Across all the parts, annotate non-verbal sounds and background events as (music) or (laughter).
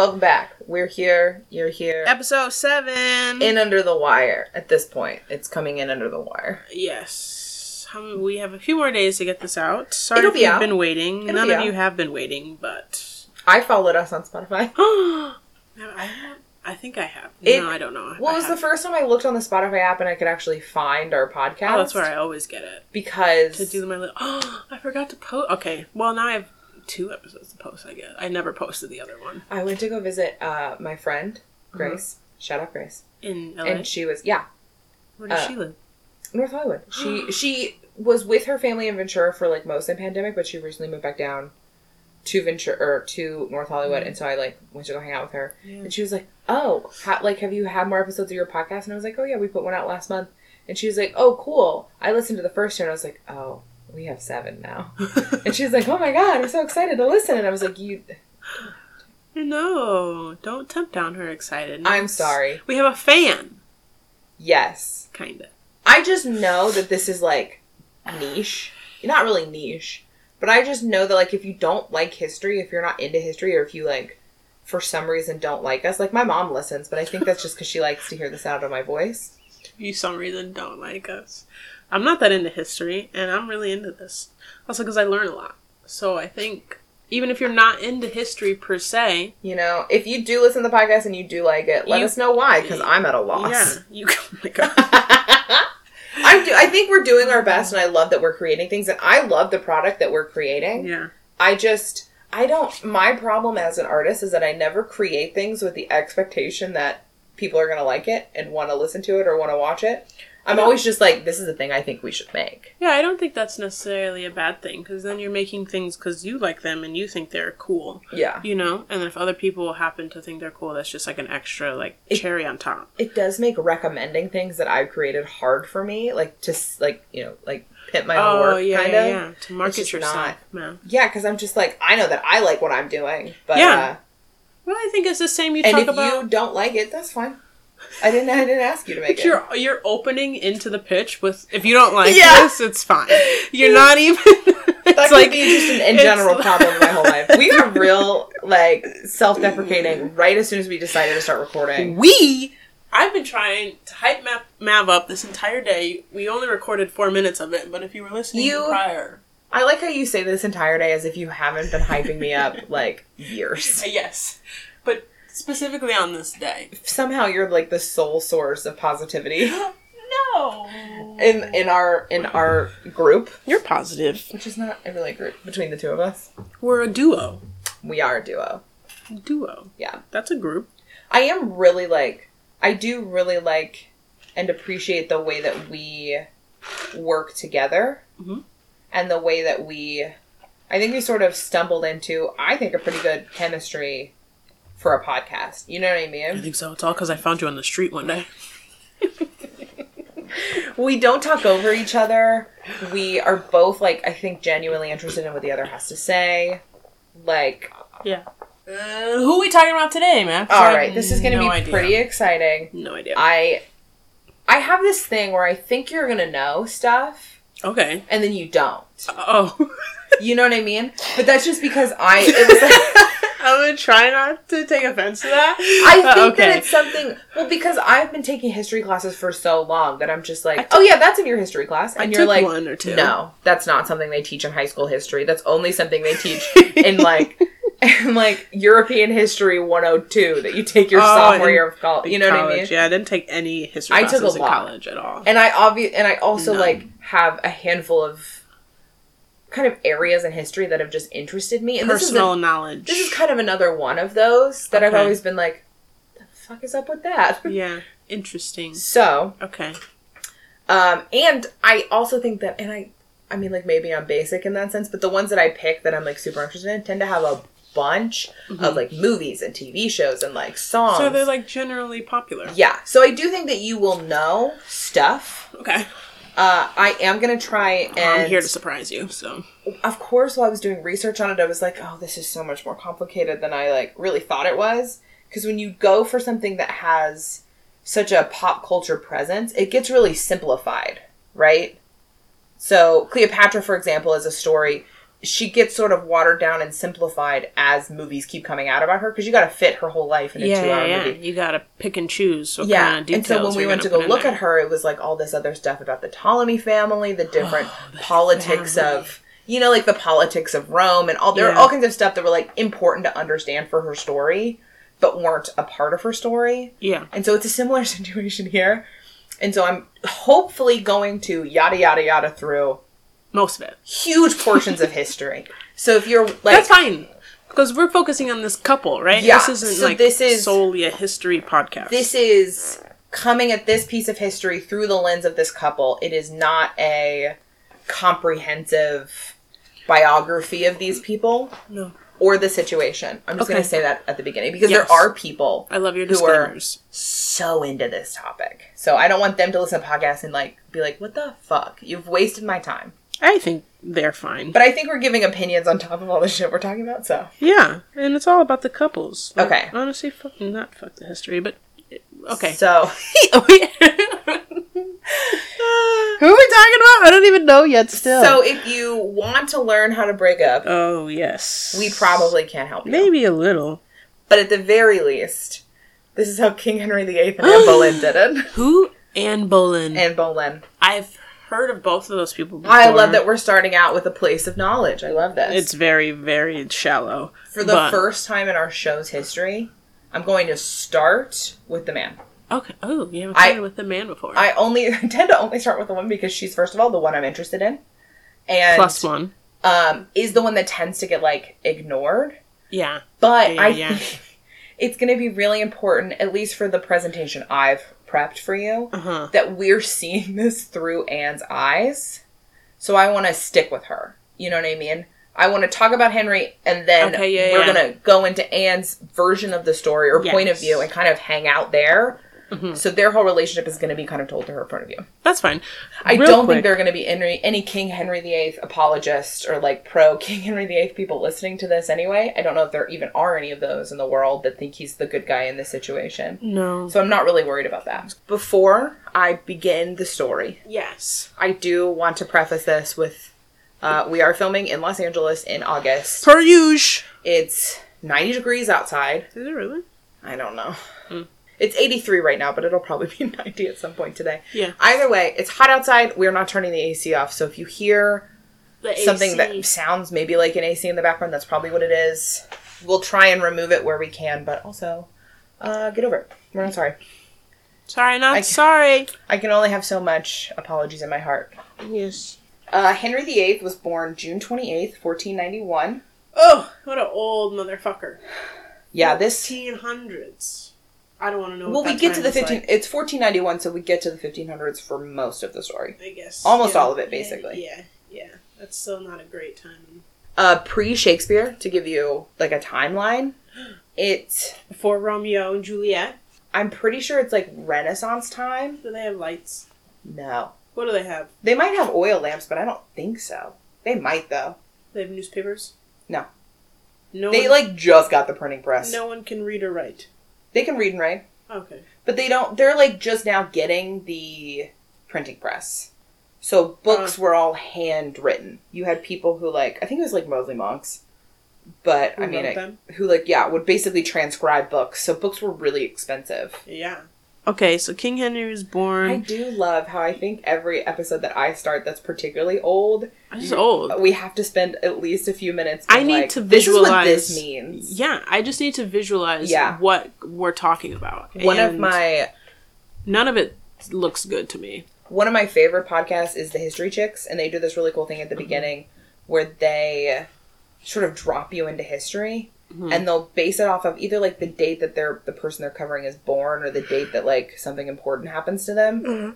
welcome back. We're here. You're here. Episode seven. in under the wire at this point. It's coming in under the wire. yes. How we have a few more days to get this out. Sorry It'll if you've out. been waiting. It'll None be of out. you have been waiting, but I followed us on Spotify. (gasps) I, I think I have. It- no, I don't know. Well, it was the first time I looked on the Spotify app and I could actually find our podcast. Oh, that's where I always get it because to do my little. Oh, (gasps) I forgot to post. Okay, well now I have two episodes to post. I guess I never posted the other one I went to go visit uh, my friend Mm-hmm. Grace. Shout out Grace. in LA. And she was yeah Where does uh, she live? North Hollywood. She (gasps) she was with her family in Ventura for like most of the pandemic, but she recently moved back down to Ventura or to North Hollywood, and so I like went to go hang out with her. Yeah. And she was like, "Oh, like have you had more episodes of your podcast?" And I was like, "Oh yeah, we put one out last month." And she was like, "Oh, cool." I listened to the first two, and I was like, "Oh, we have seven now." (laughs) and she's like, "Oh my god, I'm so excited to listen!" And I was like, "You, no, don't tempt down her excited. I'm sorry. We have a fan, Yes, kind of. I just know that this is like niche. Not really niche, but I just know that like if you don't like history, if you're not into history, or if you like for some reason don't like us, like my mom listens, but I think that's just because she likes to hear the sound of my voice. You some reason don't like us. I'm not that into history, and I'm really into this. Also, because I learn a lot. So I think even if you're not into history per se, You know, if you do listen to the podcast and you do like it, let You- us know why, because I'm at a loss. yeah, you. Oh my (laughs) god. I do. I think we're doing our best, and I love that we're creating things, and I love the product that we're creating. yeah. I just, I don't. My problem as an artist is that I never create things with the expectation that people are going to like it and want to listen to it or want to watch it. I'm always just like, this is a thing I think we should make. Yeah, I don't think that's necessarily a bad thing because then you're making things because you like them and you think they're cool, Yeah. you know. And if other people happen to think they're cool, that's just like an extra like It- cherry on top. It does make recommending things that I've created hard for me, like to like you know like pimp my own Oh work, yeah, kind of. yeah. To market yourself, man. Yeah, because I'm just like I know that I like what I'm doing, but Yeah. uh, Well, I think it's the same you and talk if you don't like it, that's fine. I didn't. I didn't ask you to make it. You're you're opening into the pitch with if you don't like Yeah. this, it's fine. You're not even. (laughs) that it's could like be just an in general problem my whole life. We are (laughs) real like self-deprecating right as soon as we decided to start recording. We. I've been trying to hype Mav, Mav up this entire day. We only recorded four minutes of it, but if you were listening You- prior, I like how you say this entire day as if you haven't been hyping me up like years. (laughs) yes, but specifically on this day. Somehow you're like the sole source of positivity (gasps) No. in in our in our group, You're positive. which is not a really group between the two of us. We're a duo. We are a duo. Duo. Yeah. That's a group. I am really like I do really like and appreciate the way that we work together Mhm. and the way that we I think we sort of stumbled into I think a pretty good chemistry for a podcast. You know what I mean? I think so. It's all because I found you on the street one day. (laughs) We don't talk over each other. We are both like I think genuinely interested in what the other has to say. Like Yeah. Uh, who are we talking about today, man? all right, this is going to no be idea. pretty exciting. No idea. I I have this thing where I think you're going to know stuff okay. and then you don't. Oh. You know what I mean? But that's just because I (laughs) it was like I'm gonna try not to take offense to that. I think that it's something well because I've been taking history classes for so long that I'm just like, I oh yeah, that's in your history class, and I you're took like, one or two. no, that's not something they teach in high school history. That's only something they teach (laughs) in like in like European history 102 that you take your Oh, sophomore year of college. You know what I mean? Yeah, I didn't take any history I took classes a in college at all. And I obvious and I also No. like have a handful of kind of areas in history that have just interested me. And this is a- Personal knowledge. This is kind of another one of those that I've always been like, the fuck is up with that? (laughs) yeah, interesting. So, Okay. um, and I also think that, and I, I mean, like maybe I'm basic in that sense, but the ones that I pick that I'm like super interested in tend to have a bunch of like movies and TV shows and like songs. Mm-hmm. So they're like generally popular. yeah. So I do think that you will know stuff. Okay. Uh, I am gonna try and I'm here to surprise you. So of course, while I was doing research on it, I was like, oh, this is so much more complicated than I like really thought it was. Because when you go for something that has such a pop culture presence, it gets really simplified, right? So Cleopatra, for example, is a story she gets sort of watered down and simplified as movies keep coming out about her because you got to fit her whole life in a Yeah, two-hour yeah, yeah. movie. You gotta pick and choose. Yeah, kind of and so when we went to go look there. at her, it was like all this other stuff about the Ptolemy family, the (gasps) different politics family. of, you know, like the politics of Rome, and all there Yeah. are all kinds of stuff that were like important to understand for her story, but weren't a part of her story. Yeah. And so it's a similar (laughs) situation here. And so I'm hopefully going to yada yada yada through Most of it. huge portions of history. So if you're like That's fine. Because we're focusing on this couple, right? Yeah, This isn't so like this is- solely a history podcast. this is coming at this piece of history through the lens of this couple. It is not a comprehensive biography of these people no. or the situation. I'm just Okay. going to say that at the beginning because Yes. there are people I love your Who are- so into this topic. So I don't want them to listen to podcasts and like be like, "What the fuck? You've wasted my time." I think they're fine. But I think we're giving opinions on top of all the shit we're talking about. So yeah, and it's all about the couples. Like, Okay. Honestly, fuck, not fuck the history, but eh, okay. So (laughs) (laughs) Who are we talking about? I don't even know yet. Still. so if you want to learn how to break up, oh yes, we probably can't help you. maybe a little. But at the very least, this is how King Henry VIII and Anne (gasps) Boleyn did it. Who Anne Boleyn? Anne Boleyn. I've heard of both of those people. Before. I love that we're starting out with a place of knowledge. I love this. It's very very shallow. For the but- first time in our show's history, I'm going to start with the man. Okay. Oh, you haven't I- started with the man before. I only I (laughs) tend to only start with the woman because she's first of all the one I'm interested in, and Plus one. um, is the one that tends to get like ignored. Yeah. But Yeah, I yeah. think (laughs) it's going to be really important, at least for the presentation I've prepped for you, Uh huh. that we're seeing this through Anne's eyes. So I want to stick with her. You know what I mean? I want to talk about Henry, and then Okay, yeah, we're yeah. going to go into Anne's version of the story or point of view and kind of hang out there. Mhm. So their whole relationship is going to be kind of told to her point of view. That's fine. I Real don't quick. think there are going to be any, any King Henry VIII apologists or like pro (laughs) King Henry VIII people listening to this anyway. I don't know if there even are any of those in the world that think he's the good guy in this situation. No. So I'm not really worried about that. Before I begin the story, yes. I do want to preface this with uh, we are filming in Los Angeles in August. Per usual. It's 90 degrees outside. Is it really? I don't know. Hmm. It's 83 right now, but it'll probably (laughs) be 90 at some point today. Yeah. Either way, it's hot outside. We're not turning the AC off. So if you hear something that sounds maybe like an AC in the background, that's probably what it is. We'll try and remove it where we can, but also uh, get over it. We're not sorry. Sorry, not I- sorry. I can only have so much apologies in my heart. Yes. Uh, Henry VIII was born June 28th, 1491. Oh, what an old motherfucker. Yeah, this. 1500s. I don't want to know. Well, what we get to the 15. like, It's 1491, so we get to the 1500s for most of the story. I guess almost yeah, all of it, yeah, basically. Yeah, yeah. That's still not a great time. Uh, pre Shakespeare, to give you like a timeline, (gasps) it's. Before Romeo and Juliet, I'm pretty sure it's like Renaissance time. do they have lights? No. What do they have? They might have oil lamps, but I don't think so. They might, though. They have newspapers. No. No. They one, like just got the printing press. No one can read or write. They can read and write, Okay. but they don't. They're like just now getting the printing press. So books Uh. were all handwritten. You had people who like I think it was like Mosley monks, but Who I mean wrote it- them? who like yeah would basically transcribe books. So books were really expensive. Yeah. Okay, so King Henry was born. I do love how I think every episode that I start that's particularly old, He's old. we have to spend at least a few minutes. I need like, to This visualize- this means. Yeah, I just need to visualize Yeah. what we're talking about. One of my none of it looks good to me. one of my favorite podcasts is the History Chicks, and they do this really cool thing at the mm-hmm. beginning where they sort of drop you into history, Mhm. and they'll base it off of either like the date that they're the person they're covering is born, or the date that like something important happens to them, Mhm.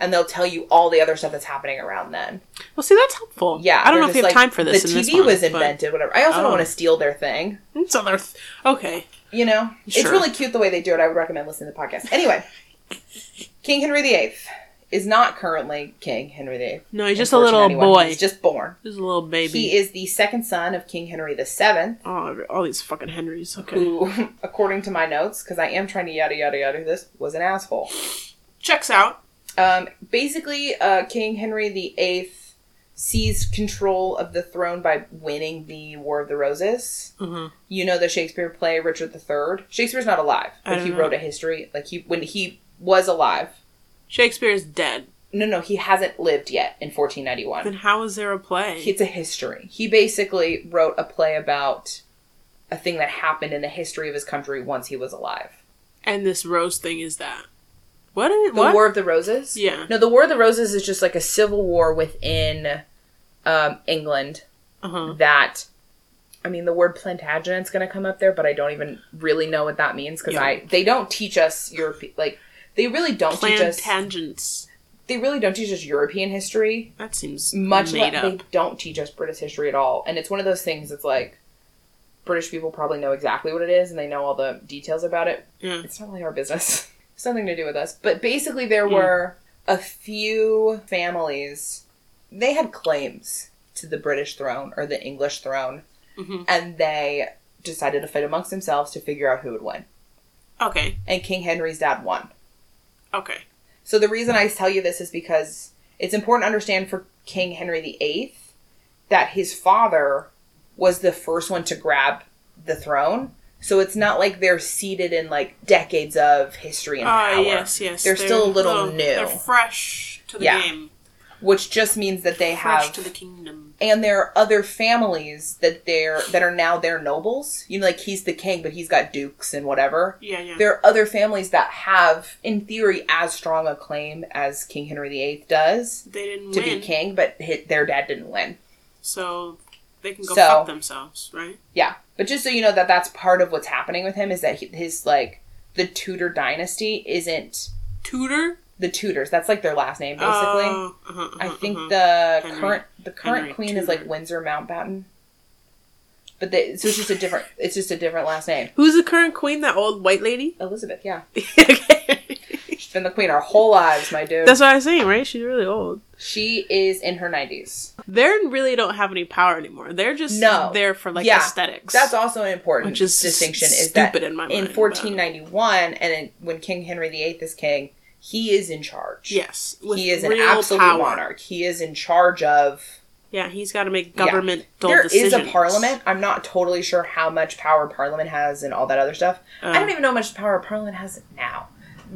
and they'll tell you all the other stuff that's happening around then. Well, see, that's helpful. Yeah, I don't know if you have like, time for this. The in this TV one, was but- invented, whatever. I also Oh. don't want to steal their thing. So they're th- okay. You know, it's Sure. really cute the way they do it. I would recommend listening to the podcast. Anyway, (laughs) King Henry VIII is not currently King Henry VIII. No, he's just a little 1491. boy. He's just born. He's a little baby. He is the second son of King Henry VII, oh, all these fucking Henrys. Okay. who, (laughs) according to my notes, because I am trying to yada yada yada this, was an asshole. Checks out. Um, basically, uh, King Henry VIII seized control of the throne by winning the War of the Roses. hmm You know the Shakespeare play Richard III. Shakespeare's not alive, but he know. wrote a history. Like he when he was alive. Shakespeare's dead. No, no, he hasn't lived yet in 1491. Then how is there a play? It's a history. He basically wrote a play about a thing that happened in the history of his country once he was alive. and this rose thing is that. What? Is, The what? War of the Roses? Yeah. No, the War of the Roses is just like a civil war within um, England Uh-huh. that I mean the word Plantagenet's going to come up there, but I don't even really know what that means because Yeah. I they don't teach us Europe like they really don't teach us tangents. they really don't teach us European history That seems much made like up. they don't teach us British history at all. And it's one of those things that's like British people probably know exactly what it is and they know all the details about it. Yeah. It's not really our business. (laughs) It's nothing to do with us. But basically there Hmm. were a few families they had claims to the British throne or the English throne Mhm. and they decided to fight amongst themselves to figure out who would win. Okay. And King Henry's dad won. Okay. So the reason I tell you this is because it's important to understand for King Henry VIII that his father was the first one to grab the throne. So it's not like they're seated in like decades of history and Ah, power, yes, yes. They're still a little new. They're fresh to the Yeah. game. which just means that they Fresh have to the kingdom. And there are other families that they're that are now their nobles. You know, like he's the king, but he's got dukes and whatever. Yeah, yeah. There are other families that have, in theory, as strong a claim as King Henry VIII does. they didn't to win, be king, but hi their dad didn't win. so they can go So- fuck themselves, right? Yeah, but just so you know that that's part of what's happening with him is that he, his like the Tudor dynasty isn't Tudor, the Tudors. That's like their last name, basically. Oh, uh-huh, I think uh-huh. the Henry- current the current Henry queen is like Windsor Mountbatten. But they, so it's just a different. It's just a different last name. Who's the current queen? That old white lady. (laughs) Elizabeth. Yeah, (laughs) okay. she's been the queen our whole lives, my dude. That's what I was saying, right? She's really old. she is in her nineties. They really don't have any power anymore. They're just No. there for like Yeah. aesthetics. That's also an important Which is distinction. Is that in my in mind, but- 1491, and in, when King Henry VIII is king, he is in charge. yes. he is an absolute power. monarch. He is in charge of. Yeah, he's got to make Yeah. governmental There is decisions. a parliament. I'm not totally sure how much power parliament has and all that other stuff. I Uh, don't even know how much power parliament has now.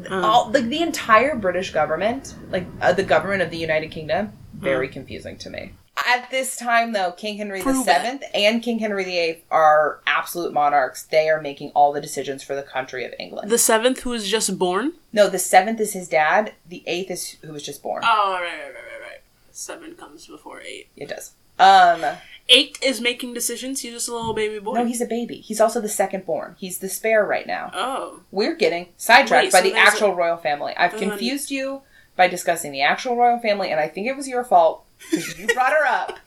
Uh. all like the entire British government, like uh, the government of the United Kingdom, very confusing to me. At this time, though, King Henry Prove VII and King Henry VIII are absolute monarchs. They are making all the decisions for the country of England. the seventh, who was just born. no, the seventh is his dad. The eighth is who was just born. Oh, right, right, right, right, right. Seven comes before eight. It does. Um, Eight is making decisions. He's just a little baby boy. no, he's a baby. He's also the second born. He's the spare right now. oh, We're getting sidetracked Wait, by so the actual royal family. I've confused you by discussing the actual royal family, and I think it was your fault you brought her up.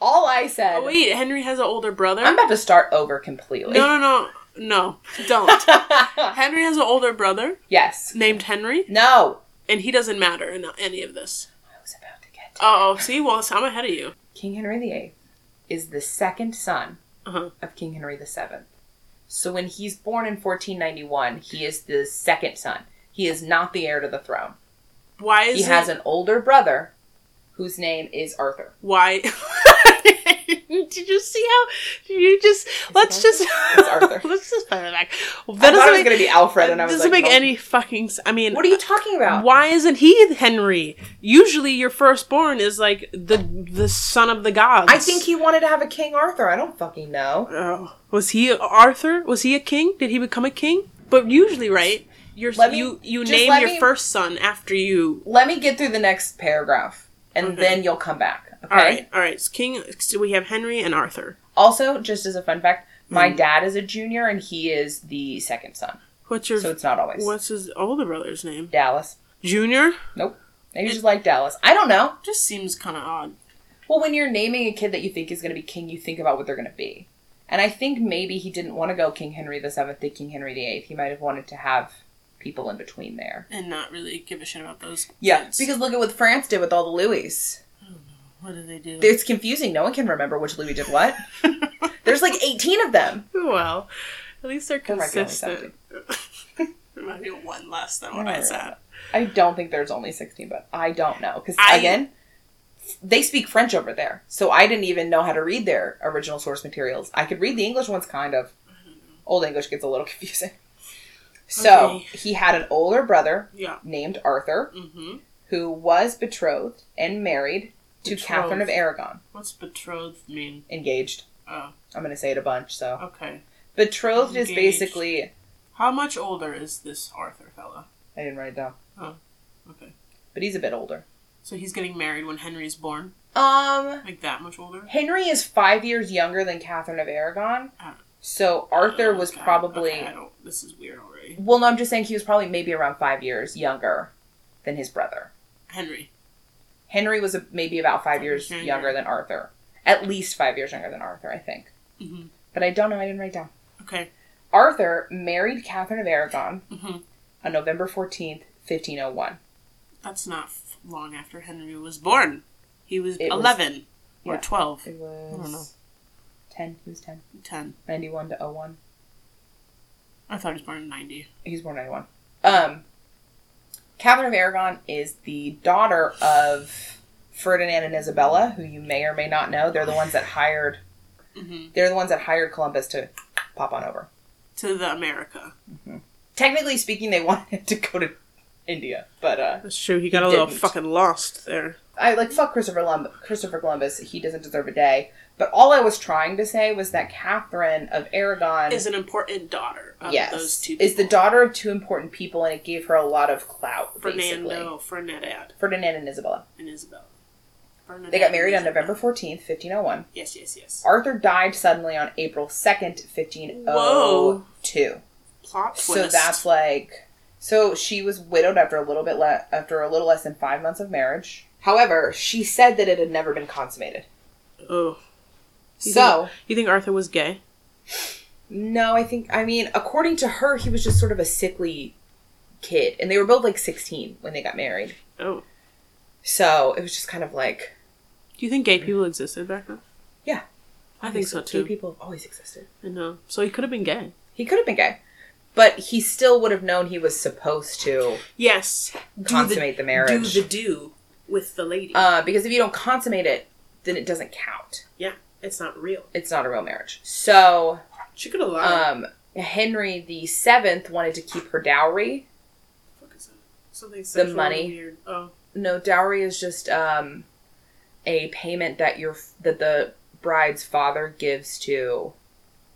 All I said. oh wait. Henry has an older brother. I'm about to start over completely. no, no, no, no. Don't. (laughs) Henry has an older brother yes. named Henry, No. and he doesn't matter in any of this. I was about to get to Oh, see, well, I'm ahead of you. King Henry VIII is the second son Uh-huh. of King Henry VII. So when he's born in 1491, he is the second son. He is not the heir to the throne. Why is He it? has an older brother whose name is Arthur. Why? (laughs) Did you see how? Did you just let's just (laughs) It's Arthur. (laughs) let's just put it back. I That thought it was make, going to be Alfred, and I was doesn't like, make no. any fucking. I mean, What are you talking about? Why isn't he Henry? Usually, your firstborn is like the the son of the gods. I think he wanted to have a King Arthur. I don't fucking know. Oh. was he Arthur? Was he a king? Did he become a king? But usually, right? Your me- you you name your me- first son after you. Let me get through the next paragraph, and Okay. then you'll come back. Okay. All right, all right. So king. So we have Henry and Arthur. Also, just as a fun fact, my Mm. dad is a junior, and he is the second son. What's your So it's not always what's his older brother's name? Dallas. Junior. Nope. Maybe just like Dallas. I don't know. Just seems kind of odd. Well, when you're naming a kid that you think is going to be king, you think about what they're going to be. And I think maybe he didn't want to go King Henry the Seventh to King Henry the Eighth. He might have wanted to have people in between there. and not really give a shit about those. Yeah, kids. because look at what France did with all the Louis. Oh, what did they do? It's confusing. No one can remember which Louis did what. (laughs) There's like 18 of them. well, at least they're There might be only consistent. (laughs) there might be one less than what I Alright. said. I don't think there's only 16, but I don't know. Because, I- again, they speak French over there. So I didn't even know how to read their original source materials. I could read the English ones kind of. Old English gets a little (laughs) confusing. So Okay. he had an older brother Yeah. named Arthur Mm-hmm. who was betrothed and married to Catherine of Aragon. What's betrothed mean? Engaged. Oh, I'm going to say it a bunch. So okay. betrothed is basically. How much older is this Arthur fella? I didn't write it down, Okay. but he's a bit older. So he's getting married when Henry's born? Um, Like that much older? Henry is five years younger than Catherine of Aragon. Ah. So Arthur was Okay, probably. okay, I don't, this is weird Well, no, I'm just saying he was probably maybe around five years younger than his brother. Henry. Henry was a, maybe about five years years younger than Arthur. At least five years younger than Arthur, I think. hmm But I don't know. I didn't write down. Okay. Arthur married Catherine of Aragon hmm on November 14th, 1501. That's not f- long after Henry was born. He was It was- 11 or yeah. 12. It was don't know. 10. He was 10. 10. 91 to 01. I thought he was born in 90. He was born 91. Um, Catherine of Aragon is the daughter of Ferdinand and Isabella, who you may or may not know. They're the ones that hired. hmm They're the ones that hired Columbus to pop on over. To the America. Technically speaking, they (laughs) wanted him to go to India, but uh, That's true. He got He a little didn't. fucking lost there. I like fuck Christopher Columbus. Christopher Columbus. He doesn't deserve a day. But all I was trying to say was that Catherine of Aragon Is an important daughter of yes, those two is the daughter of two important people, and it gave her a lot of clout. Fernando, Fernandad, Ferdinand and Isabella. and Isabella. Fernandad They got married on. November fourteenth, fifteen oh one. Yes, yes, yes. Arthur died suddenly on April second, fifteen oh two. Plot twist. So that's like, so she was widowed after a little bit le- after a little less than five months of marriage. However, she said that it had never been consummated. Oh. You So You think Arthur was gay? no, I think I mean according to her, he was just sort of a sickly kid, and they were both like sixteen when they got married. Oh. So it was just kind of like Do you think gay people existed back then? Yeah. I think so too. Gay people have always existed. I know. So he could have been gay. He could have been gay, but he still would have known he was supposed to Yes. consummate the, marriage. Do the do with the lady. uh, because if you don't consummate it, then it doesn't count. It's not real. It's not a real marriage. So, She could have lied. um, Henry the Seventh wanted to keep her dowry. fuck is that? Something sexual money. Weird. Oh. No, dowry is just um, a payment that your that the bride's father gives to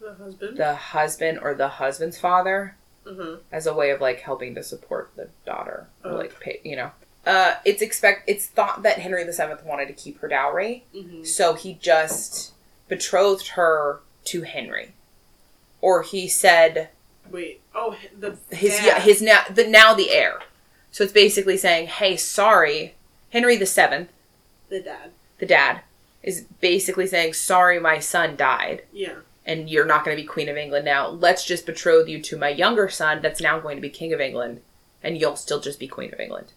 The husband? the husband or the husband's father uh-huh. as a way of like helping to support the daughter or Oh. like pay, you know. Uh, it's expect it's thought that Henry the Seventh wanted to keep her dowry, hmm so he just betrothed her to Henry, or he said Wait. Oh, the his dad. yeah his now the now the heir. So it's basically saying, hey, sorry, Henry the Seventh, the dad. the dad, is basically saying, sorry, my son died, Yeah. and you're not going to be Queen of England now. Let's just betroth you to my younger son, that's now going to be King of England, and you'll still just be Queen of England.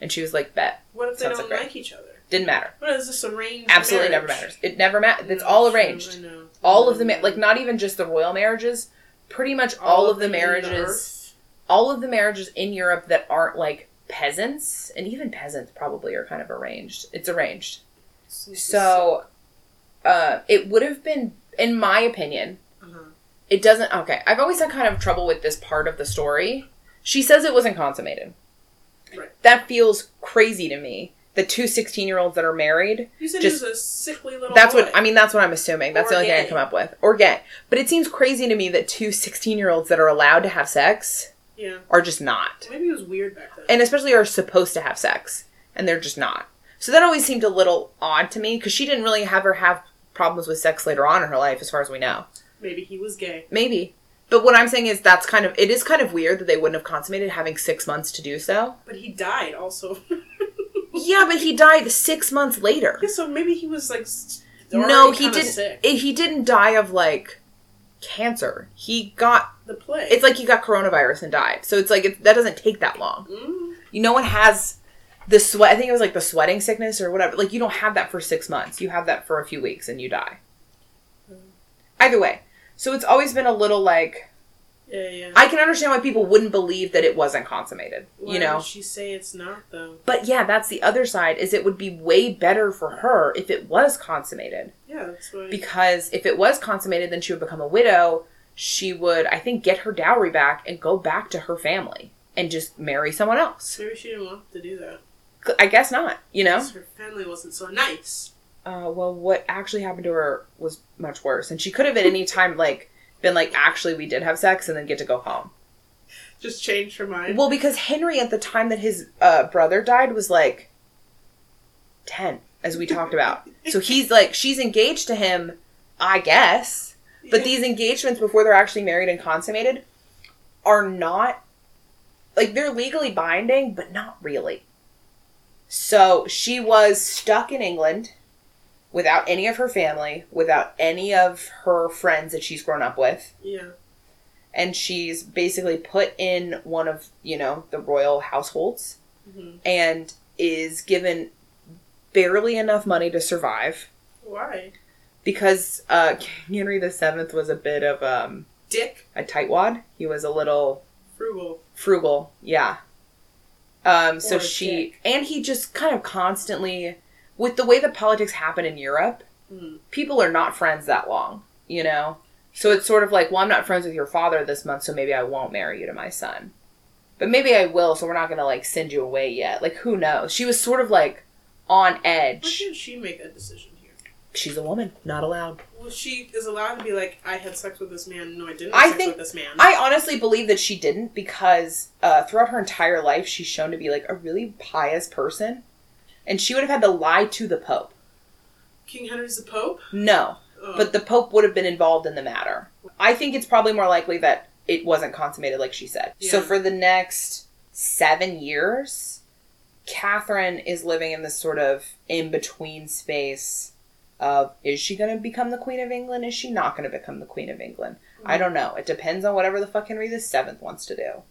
And she was like, bet. What if they Sounds don't like like, each other? Didn't matter. What is this arranged? Absolutely marriage? never matters. It never matters. It's No, all arranged. I know. All of the ma- like not even just the royal marriages, pretty much all, of the in marriages, earth? all of the marriages in Europe that aren't like peasants, and even peasants probably are kind of arranged. It's arranged. So, uh, it would have been, in my opinion, Uh-huh. it doesn't. Okay, I've always had kind of trouble with this part of the story. She says it wasn't consummated. Right. That feels crazy to me. The two 16 year olds that are married. You said just- a sickly little That's boy. what I mean. That's what I'm assuming. That's Or the only thing I gay. come up with. Or gay. But it seems crazy to me that two 16 year olds that are allowed to have sex Yeah. are just not, Maybe it was weird back then. and especially are supposed to have sex, and they're just not. So that always seemed a little odd to me because she didn't really have her have problems with sex later on in her life, as far as we know. Maybe he was gay. Maybe. But what I'm saying is that's kind of it is kind of weird that they wouldn't have consummated having six months to do so. But he died also. (laughs) Yeah, but he died six months later. yeah, so maybe he was like. No, he didn't. Sick. eh, He didn't die of like cancer. He got. the plague. It's like he got coronavirus and died. So it's like it, that doesn't take that long. Mm. You no one has the sweat. I think it was like the sweating sickness or whatever. Like you don't have that for six months. You have that for a few weeks and you die. Mm. Either way, so it's always been a little like Yeah, yeah. I can understand why people wouldn't believe that it wasn't consummated. Why you know, she say it's not though? but yeah, that's the other side. Is it would be way better for her if it was consummated. Yeah, that's why. because if it was consummated then she would become a widow she would i think get her dowry back and go back to her family and just marry someone else Maybe she didn't want to do that. i guess not you know, Her family wasn't so nice. Uh, well what actually happened to her was much worse and she could have at any time like been like actually we did have sex and then get to go home Just changed her mind. well because henry at the time that his uh, brother died was like 10 as we talked about so he's like she's engaged to him i guess But Yeah. these engagements before they're actually married and consummated are not like they're legally binding, but not really. So she was stuck in England without any of her family, without any of her friends that she's grown up with, Yeah. and she's basically put in one of, you know, the royal households hmm and is given barely enough money to survive Why? because uh King (laughs) Henry the Seventh was a bit of um Dick. a tightwad. He was a little Frugal. frugal, yeah. Um, so she dick. and he just kind of constantly, with the way that politics happen in Europe, Mm. people are not friends that long, you know. So it's sort of like, well, I'm not friends with your father this month, so maybe I won't marry you to my son, but maybe I will. So we're not gonna like send you away yet. Like who knows? She was sort of like on edge. can't she make a decision here? She's a woman, not allowed. Well, she is allowed to be like, I had sex with this man. No, I didn't I sex think- with this man. I honestly believe that she didn't because uh, throughout her entire life, she's shown to be like a really pious person, and she would have had to lie to the Pope. King Henry's the Pope? No, Oh. but the Pope would have been involved in the matter. I think it's probably more likely that it wasn't consummated, like she said. So for the next seven years, Catherine is living in this sort of in between space of is she going to become the Queen of England? Is she not going to become the Queen of England? Mm-hmm. I don't know. It depends on whatever the fuck Henry the Seventh wants to do.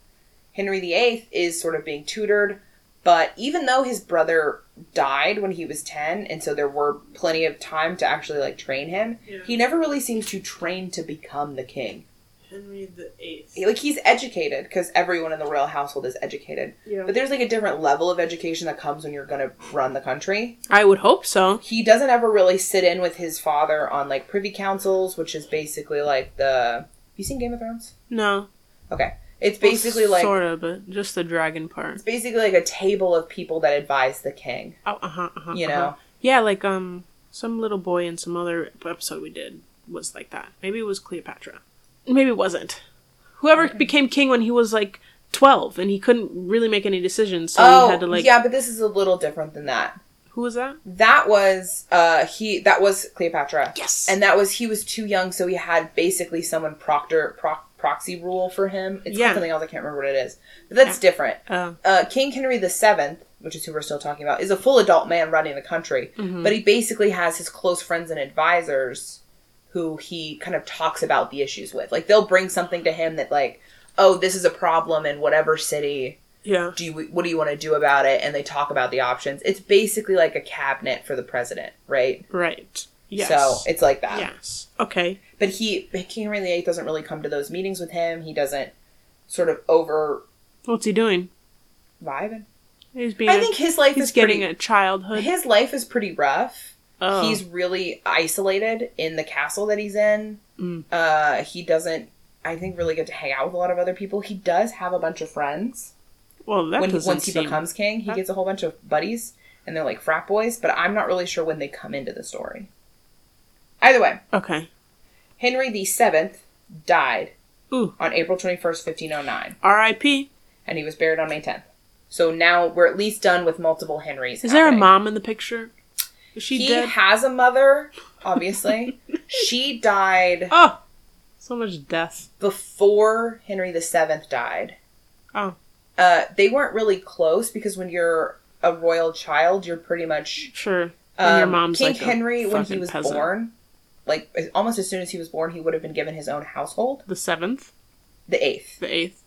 Henry the Eighth is sort of being tutored, but even though his brother died when he was ten, and so there were plenty of time to actually like train him, Yeah. he never really seems to train to become the king. Henry the Eighth. Like he's educated because everyone in the royal household is educated, Yeah. but there's like a different level of education that comes when you're gonna run the country. I would hope so. He doesn't ever really sit in with his father on like privy councils, which is basically like the. Have you seen Game of Thrones? No. Okay, it's basically like sort of, but just the dragon part. it's basically like a table of people that advise the king. Oh, uh huh. Uh-huh, You uh-huh. know, Yeah, like um, some little boy in some other episode we did was like that. Maybe it was Cleopatra. Maybe it wasn't. Whoever became king when he was like twelve and he couldn't really make any decisions, so oh he had to like. yeah, but this is a little different than that. Who was that? That was uh he that was Cleopatra. Yes. And that was he was too young, so he had basically someone proctor proc, proxy rule for him. It's Yeah. something else. I can't remember what it is, but that's different. uh, Uh, King Henry the Seventh, which is who we're still talking about, is a full adult man running the country, mhm. but he basically has his close friends and advisors who he kind of talks about the issues with. Like they'll bring something to him that like, oh, this is a problem in whatever city. yeah. Do you what do you want to do about it? And they talk about the options. It's basically like a cabinet for the president, right? Right. Yes. So it's like that. yes. Okay. But he King Henry VIII doesn't really come to those meetings with him. He doesn't sort of over What's he doing? vibe. He's being. I a- think his life he's is getting pretty, a childhood. his life is pretty rough. oh. He's really isolated in the castle that he's in. Mm. Uh, he doesn't, I think, really get to hang out with a lot of other people. He does have a bunch of friends well, that when he, once he seem. becomes king. He gets a whole bunch of buddies, and they're like frat boys. But I'm not really sure when they come into the story. Either way, okay. Henry the Seventh died Ooh. on April twenty first, fifteen oh nine, R.I.P. and he was buried on May tenth. So now we're at least done with multiple Henrys. Is there a mom in the picture? Is she he dead? has a mother, obviously. (laughs) she died oh, so much death. before Henry VII died. Oh. Uh, they weren't really close because when you're a royal child, you're pretty much. Sure. And your um, mom's King like Henry, when he was peasant. born, like almost as soon as he was born, he would have been given his own household. The seventh, The eighth. the eighth.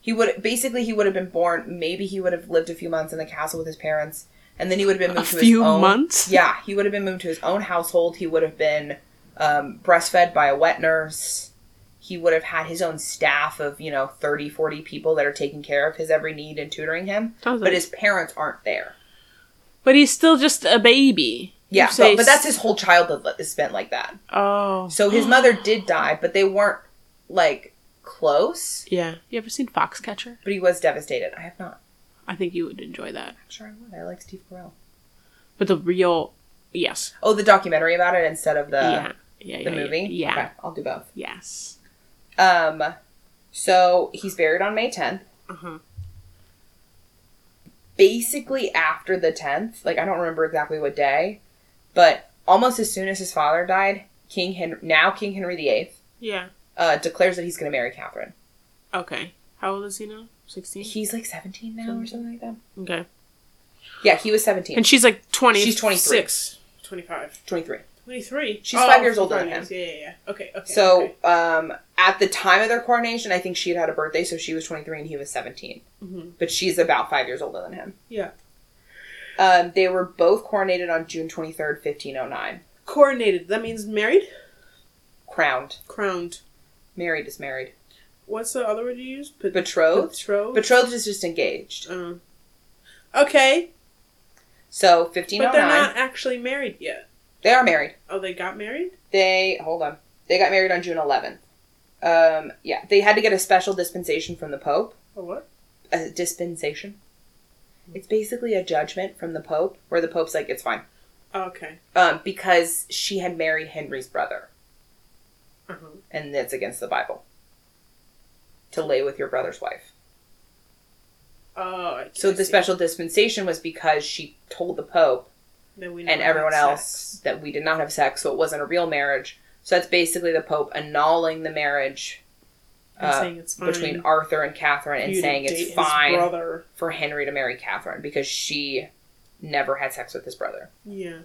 He would basically he would have been born. Maybe he would have lived a few months in the castle with his parents, and then he would have been A moved to few his own. months. (laughs) Yeah, he would have been moved to his own household. He would have been um, breastfed by a wet nurse. he would have had his own staff of, you know, 30, 40 people that are taking care of his every need and tutoring him. But his parents aren't there. But he's still just a baby. Yeah, but, but that's his whole childhood is spent like that. Oh. So his (gasps) mother did die, but they weren't like close. Yeah. You ever seen Foxcatcher? But he was devastated. I have not. I think you would enjoy that. I'm sure I would. I like Steve Carell. But the real, yes. Oh, the documentary about it instead of the yeah. Yeah. the yeah, movie. Yeah. Okay, I'll do both. Yes. Um, so he's buried on May 10th. Uh huh. Basically after the 10th, like I don't remember exactly what day, but almost as soon as his father died, King Henry, now King Henry VIII, Yeah. uh, declares that he's going to marry Catherine. Okay. How old is he now? 16? He's like 17 now or something like that. Okay. Yeah, he was 17. And she's like 20. She's twenty six. 25. 23. 23. She's five years older than him. Yeah, yeah, yeah. Okay, okay. So, okay. um, at the time of their coronation, I think she had had a birthday, so she was 23 and he was 17. Mhm. But she's about five years older than him. Yeah. Um, they were both coronated on June 23rd, 1509. Coordinated. That means married? Crowned. Crowned. Married is married. What's the other word you use? Pat- Betrothed? Betrothed. Betrothed is just engaged. Uh, okay, So, 1509. but they're not actually married yet. They are married. Oh, they got married? They, hold on. They got married on June 11th. Um, yeah, they had to get a special dispensation from the Pope. Or what? A dispensation. It's basically a judgment from the Pope where the Pope's like, it's fine. Okay. um, because she had married Henry's brother, Uh-huh. and that's against the Bible. To lay with your brother's wife. Oh, I So the special dispensation was because she told the Pope and everyone else sex. that we did not have sex, so it wasn't a real marriage. So that's basically the Pope annulling the marriage uh, saying it's fine between Arthur and Catherine and saying it's fine brother. for Henry to marry Catherine because she never had sex with his brother. Yeah.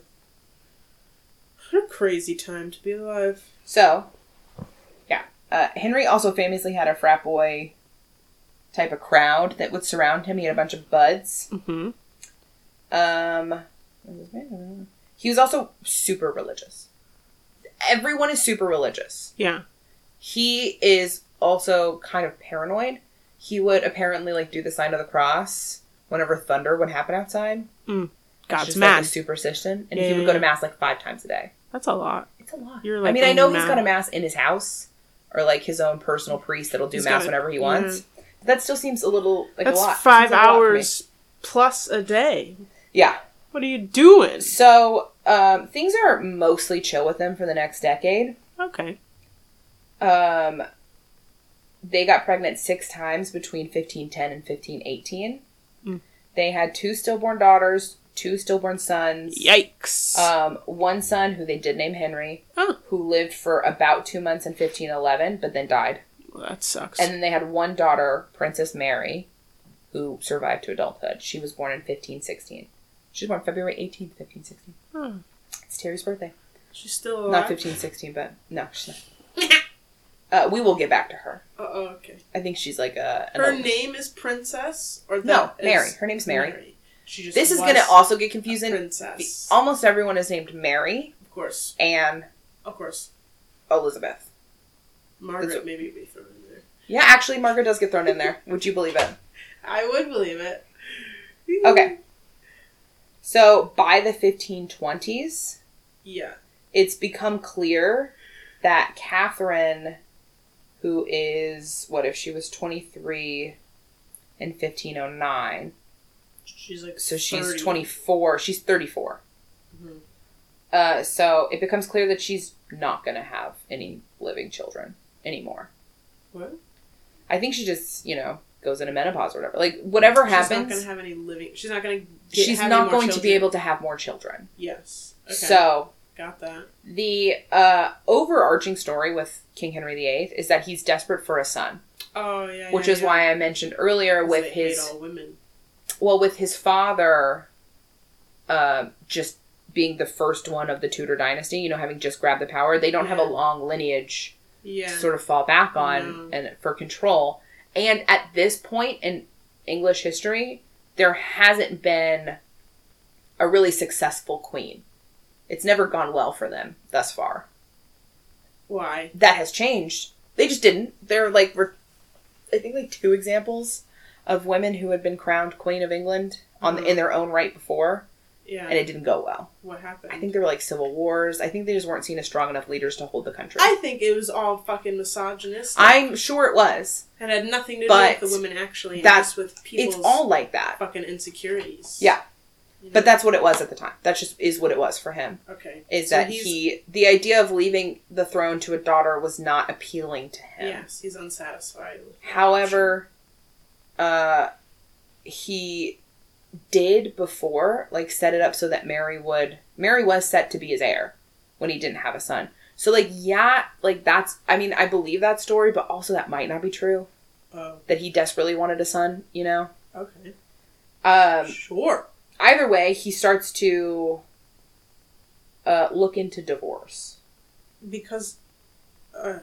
What a crazy time to be alive. So, yeah. Uh, Henry also famously had a frat boy type of crowd that would surround him. He had a bunch of buds. Mm-hmm. Um, he was also super religious. Everyone is super religious. Yeah. He is also kind of paranoid. He would apparently like do the sign of the cross whenever thunder would happen outside. It's God's just like a mad. superstition, and Yeah, he would go to mass like five times a day. That's a lot. It's a lot. You're, I mean, I know to he's got a mass. mass in his house or like his own personal priest that'll do He's mass got a- whenever he wants. That still seems a little like That's a lot. five like a hours plus a day. Yeah. What are you doing? So um, things are mostly chill with them for the next decade. Okay. Um, they got pregnant six times between 1510 and 1518. Mm. They had two stillborn daughters, two stillborn sons. Yikes. Um, one son who they did name Henry, Oh. who lived for about two months in 1511, but then died. well, that sucks. And then they had one daughter, Princess Mary, who survived to adulthood. She was born in 1516. She was born February 18th, 1516. Oh. It's Terry's birthday. She's still Not 1516, but no, she's not. Uh, we will get back to her. Uh-oh, okay. I think she's like a. an Her old- name is Princess? Or No, Mary. Her name's Mary. She just This is going to also get confusing. princess. Almost everyone is named Mary, Of course. and Of course. Elizabeth. Margaret maybe be thrown in there. Yeah, actually, Margaret does get thrown in there. Would you believe it? (laughs) I would believe it. Okay. So by the 1520s, Yeah. it's become clear that Catherine, who is, what if she was 23 in 1509? She's like So she's 24. She's 34. Mhm. Uh, so it becomes clear that she's not going to have any living children anymore. What? I think she just, you know, goes into menopause or whatever. Like, whatever She's not happens, going to have any living. She's not going to. she's not going to be able to have more children. Yes. Okay. So got that. the uh, overarching story with King Henry VIII is that he's desperate for a son, Oh yeah. which yeah, is yeah. why I mentioned earlier with his women. well with his father, uh, just being the first one of the Tudor dynasty. You know, having just grabbed the power, they don't have a long lineage Yeah. to sort of fall back on No. and for control. And at this point in English history, there hasn't been a really successful queen. It's never gone well for them thus far. Why? That has changed They just didn't. There are like, re- I think like two examples of women who had been crowned Queen of England on the, in mm-hmm. their own right before, Yeah. and it didn't go well. what happened? I think there were like civil wars. I think they just weren't seen as strong enough leaders to hold the country. I think it was all fucking misogynist. I'm sure it was. and had nothing to do with the women actually. that's- with people's It's all like that. fucking insecurities. Yeah. But that's what it was at the time. That just is what it was for him. okay. Is So that he the idea of leaving the throne to a daughter was not appealing to him. Yes, he's unsatisfied. With However, uh he did before like set it up so that Mary would Mary was set to be his heir when he didn't have a son. So like yeah, like that's I mean, I believe that story, but also that might not be true. option. That he desperately wanted a son, you know? Oh, okay. Um Sure. Either way, he starts to uh, look into divorce Because. Uh,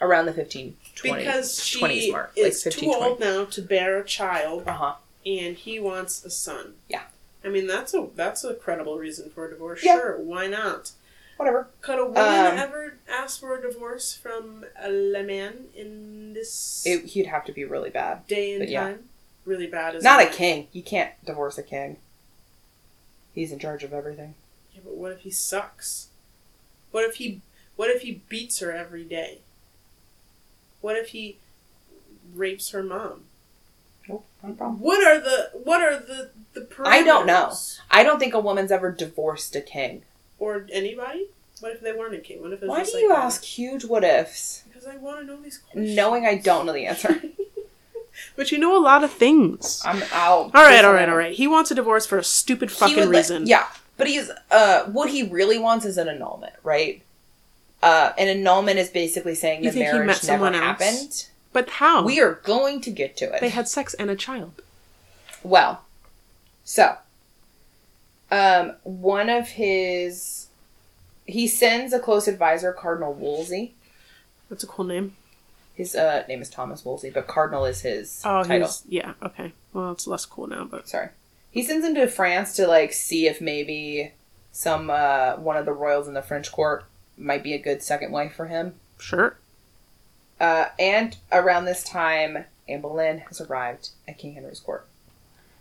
around the 15, 20, because she 20s mark. Like is 15, too 20. old now to bear a child, Uh huh. and he wants a son. Yeah. I mean that's a that's a credible reason for a divorce. Yeah. Sure, why not? Whatever. Could a woman Um, ever ask for a divorce from a man in this It, he'd have to be really bad. day and yeah. time? Really bad is Not a king. You can't divorce a king. He's in charge of everything. Yeah, but what if he sucks? What if he what if he beats her every day? What if he rapes her mom? Nope, no problem. What are the what are the the parameters? I don't know. I don't think a woman's ever divorced a king. Or anybody? What if they weren't a king? What if Why do like you a- ask huge what ifs, Because I want to know these questions. knowing I don't know the answer? (laughs) But you know a lot of things. I'm out. All right, all right, all right. He wants a divorce for a stupid fucking reason. yeah, but he's uh, what he really wants is an annulment, right? Uh, an annulment is basically saying You the marriage never someone else? happened. But how? We are going to get to it. They had sex and a child. Well, so, um, one of his, he sends a close advisor, Cardinal Wolsey. That's a cool name. His uh, name is Thomas Wolsey, but Cardinal is his Oh, title. he's yeah. Okay. Well, it's less cool now, but Sorry, he sends him to France to like see if maybe some uh, one of the royals in the French court might be a good second wife for him. sure. Uh, and around this time, Anne Boleyn has arrived at King Henry's court.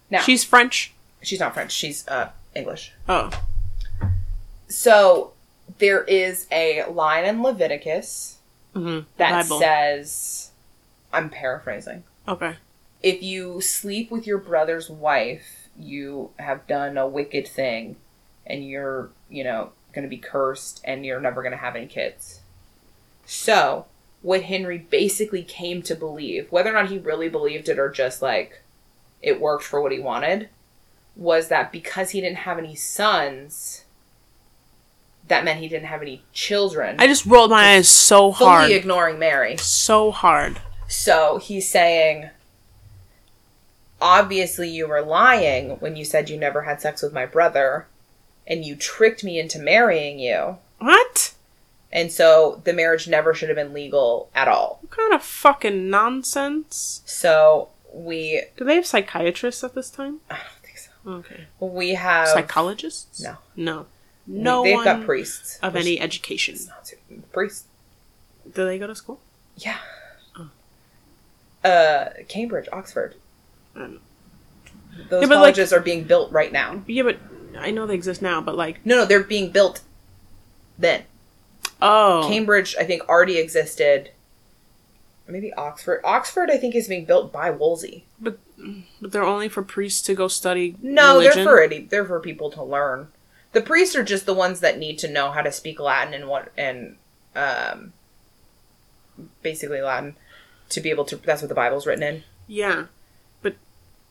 Now She's French. she's not French; she's uh, English. Oh, So there is a line in Leviticus mm-hmm. that Bible. says, I'm paraphrasing. okay. If you sleep with your brother's wife, you have done a wicked thing and you're, you know, going to be cursed and you're never going to have any kids. So, what Henry basically came to believe, whether or not he really believed it or just like it worked for what he wanted, was that because he didn't have any sons, that meant he didn't have any children. I just rolled my eyes so hard. fully ignoring Mary. so hard. So he's saying, obviously, you were lying when you said you never had sex with my brother, and you tricked me into marrying you. What? And so the marriage never should have been legal at all. What kind of fucking nonsense? So we, Do they have psychiatrists at this time? I don't think so. Okay. We have Psychologists? No. No. No They've got priests of any education. too- priests. Do they go to school? Yeah. Oh. Uh, Cambridge, Oxford. Um, Those Yeah, but, like- colleges are being built right now. Yeah, but I know they exist now, but like, No, no, they're being built then. oh. Cambridge, I think, already existed. Maybe Oxford. Oxford, I think, is being built by Wolsey. But, but they're only for priests to go study No, religion. they're for any, they're for people to learn. The priests are just the ones that need to know how to speak Latin and what and um, basically Latin to be able to. That's what the Bible's written in. Yeah. But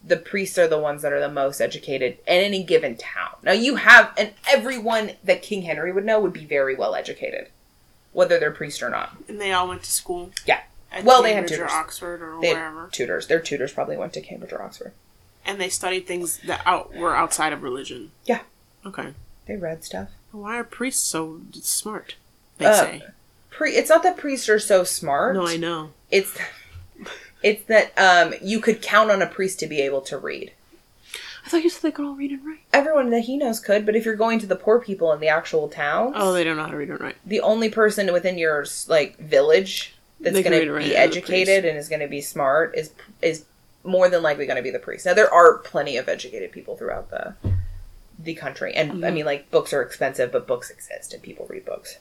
the priests are the ones that are the most educated in any given town. Now you have, and everyone that King Henry would know would be very well educated, whether they're priest or not. And they all went to school. Yeah. Well, they had Cambridge or tutors. Oxford or They wherever. had tutors. Their tutors probably went to Cambridge or Oxford. And they studied things that out were outside of religion. Yeah. Okay. They read stuff. Why are priests so smart? They Uh, say. Pre- it's not that priests are so smart. No, I know. It's it's that um, you could count on a priest to be able to read. I thought you said they could all read and write. Everyone that he knows could, but if you're going to the poor people in the actual towns, Oh, they don't know how to read and write. the only person within your like village that's going to be educated and is going to be smart is is more than likely going to be the priest. Now there are plenty of educated people throughout the the country, and I Mhm. mean like books are expensive, but books exist and people read books.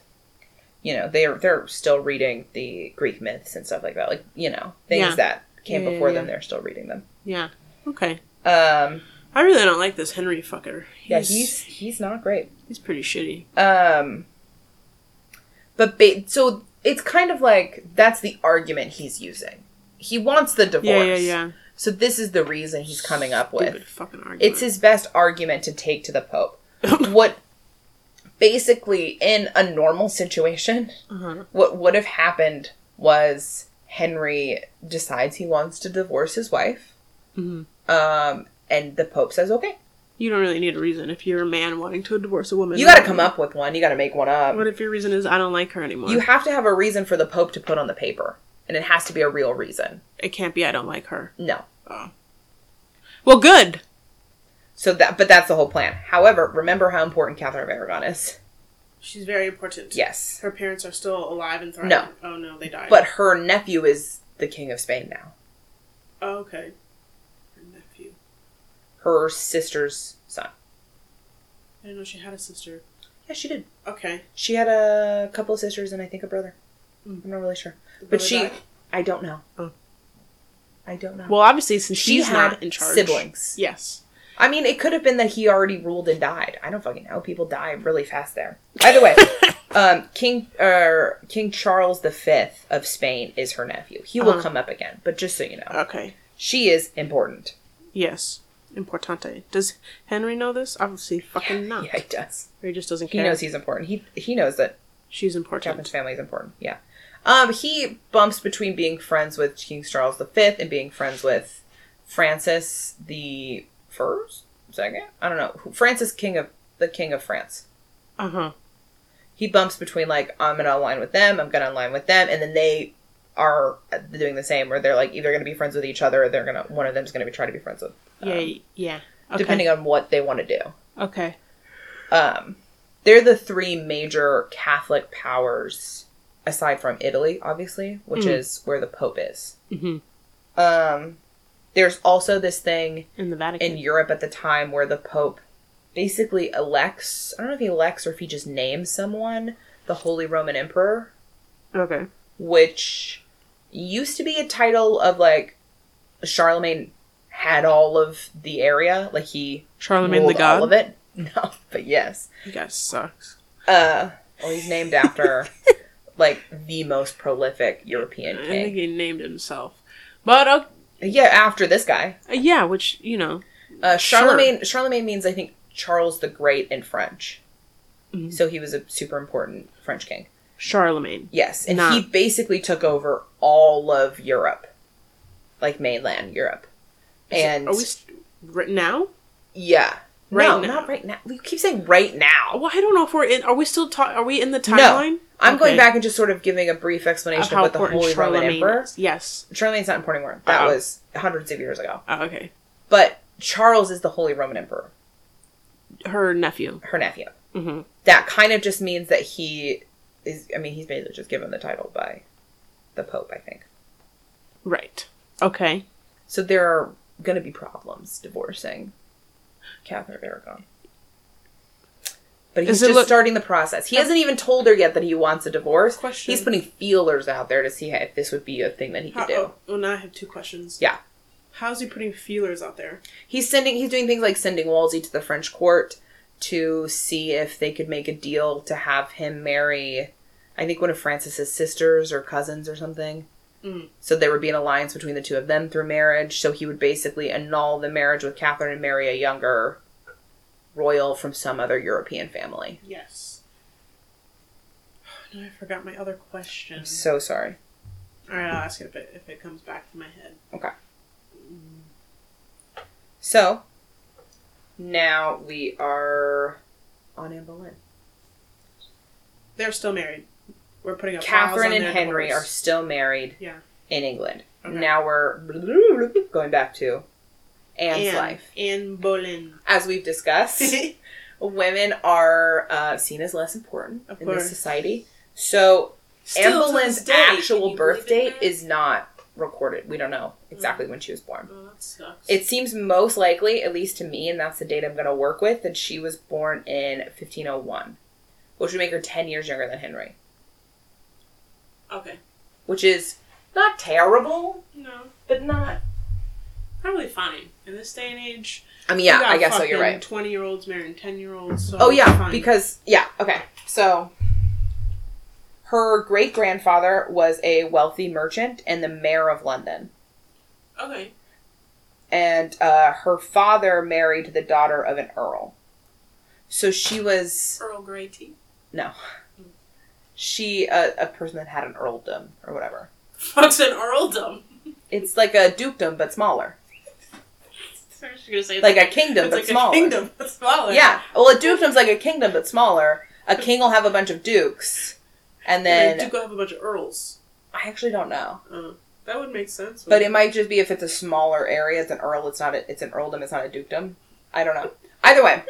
You know they're they're still reading the Greek myths and stuff like that, like you know things Yeah. that came Yeah, before yeah. them. They're still reading them. Yeah. Okay. Um, I really don't like this Henry fucker. yeah, he's he's not great. he's pretty shitty. Um, but ba- so it's kind of like that's the argument he's using. He wants the divorce. Yeah, yeah, yeah. So this is the reason he's coming up Stupid with. fucking argument. It's his best argument to take to the Pope. (laughs) what basically in a normal situation, uh-huh. what would have happened was Henry decides he wants to divorce his wife. hmm Um, and the Pope says, "Okay, You don't really need a reason if you're a man wanting to divorce a woman. you got to come up with one. You got to make one up." What if your reason is I don't like her anymore? You have to have a reason for the Pope to put on the paper, and it has to be a real reason. it can't be I don't like her. No. Oh. Well, good. So that, but that's the whole plan. However, remember how important Catherine of Aragon is. She's very important. Yes, Her parents are still alive and thriving. No. Oh no, they died. but her nephew is the king of Spain now. oh, okay. Her nephew. Her sister's son. I didn't know she had a sister. Yeah, she did. Okay. She had a couple of sisters and I think a brother. Mm. I'm not really sure, but she. died? I don't know. Oh. I don't know. Well, obviously, since she she's had not in charge. siblings. Yes. I mean, it could have been that he already ruled and died. I don't fucking know. People die really fast there. Either way, (laughs) um, King uh, King Charles V of Spain is her nephew. He will Uh-huh. come up again, but just so you know, Okay. she is important. Yes. Importante. Does Henry know this? Obviously, fucking not. Yeah, he does. Or he just doesn't He knows he's important. He he knows that She's important. Catherine's family is important. Yeah. Um, he bumps between being friends with King Charles V and being friends with Francis the first, second. I don't know. Who- Francis, king of the king of France. Uh huh. he bumps between like I'm gonna align with them, I'm gonna align with them, and then they are doing the same, where they're like either gonna be friends with each other, or they're gonna one of them's gonna be trying to be friends with, um, Yeah. Yeah. Okay. depending on what they want to do. Okay. Um, they're the three major Catholic powers aside from Italy, obviously, which Mhm. is where the Pope is. hmm Um, there's also this thing In the Vatican. in Europe at the time where the Pope basically elects. I don't know if he elects or if he just names someone the Holy Roman Emperor. okay. which used to be a title of like Charlemagne had all of the area, like he Charlemagne the God. all of it. (laughs) No, but yes. You guys sucks. Uh, well, he's named after (laughs) like the most prolific European I think king. he named himself. But uh, Yeah, after this guy, yeah, which you know. uh, Sure. Charlemagne. Charlemagne means I think Charles the Great in French. Mhm. So he was a super important French king. Charlemagne. Yes, and Not- he basically took over all of Europe, like mainland Europe. And are we st- right now? Yeah. Right no, now. not right now. We keep saying right now. Well, I don't know if we're in. Are we still? Are we in the timeline? I'm going back and just sort of giving a brief explanation of, what the Holy Roman Emperor. is. Yes. Charlemagne's not important anymore. That Oh. was hundreds of years ago. Oh, okay. But Charles is the Holy Roman Emperor, Her nephew. her nephew. hmm That kind of just means that he is. I mean, he's basically just given the title by the Pope, I think. Right. Okay. So there are going to be problems divorcing Catherine of Aragon. But he's Does it just look- starting the process. He hasn't even told her yet that he wants a divorce. Question. He's putting feelers out there to see if this would be a thing that he could How, do. oh, well, now I have two questions. Yeah. How's he putting feelers out there? He's sending. He's doing things like sending Wolsey to the French court to see if they could make a deal to have him marry. I think one of Francis's sisters or cousins or something. Mm. So there would be an alliance between the two of them through marriage. So he would basically annul the marriage with Catherine and marry a younger royal from some other European family. Yes. (sighs) No, I forgot my other question. I'm so sorry. All right, I'll ask it if it if it comes back to my head. Okay. So now we are on Anne Boleyn. They're still married. We're putting a Catherine on and Henry are still married Yeah. in England. Okay. Now we're (laughs) going back to Anne's Anne. life. Anne Boleyn. As we've discussed, (laughs) women are uh, seen as less important Of in course. this society. So Anne Still to Boleyn's actual birth date is not recorded. We don't know exactly when she was born. Oh. It seems most likely, at least to me, and that's the date I'm going to work with, that she was born in 1501, which would make her 10 years younger than Henry, okay. which is not terrible, No, but not. Probably fine in this day and age. I mean, yeah, I guess so. You're right. Twenty-year-olds marrying ten-year-olds. So Oh yeah, fine. because yeah, okay. So her great grandfather was a wealthy merchant and the mayor of London, okay, and uh, her father married the daughter of an earl. So she was Earl Grey tea. no, she uh, a person that had an earldom or whatever. Fuck's an earldom. It's like a dukedom but smaller, I was gonna say it's like a kingdom but like smaller. a kingdom but smaller. Yeah, well, a dukedom's like a kingdom but smaller. A king will have a bunch of dukes, and then then Duke will have a bunch of earls. I actually don't know. Uh, that would make sense. But it might just be if it's a smaller area, it's an earl. It's not. A, it's an earldom. It's not a dukedom. I don't know. Either way,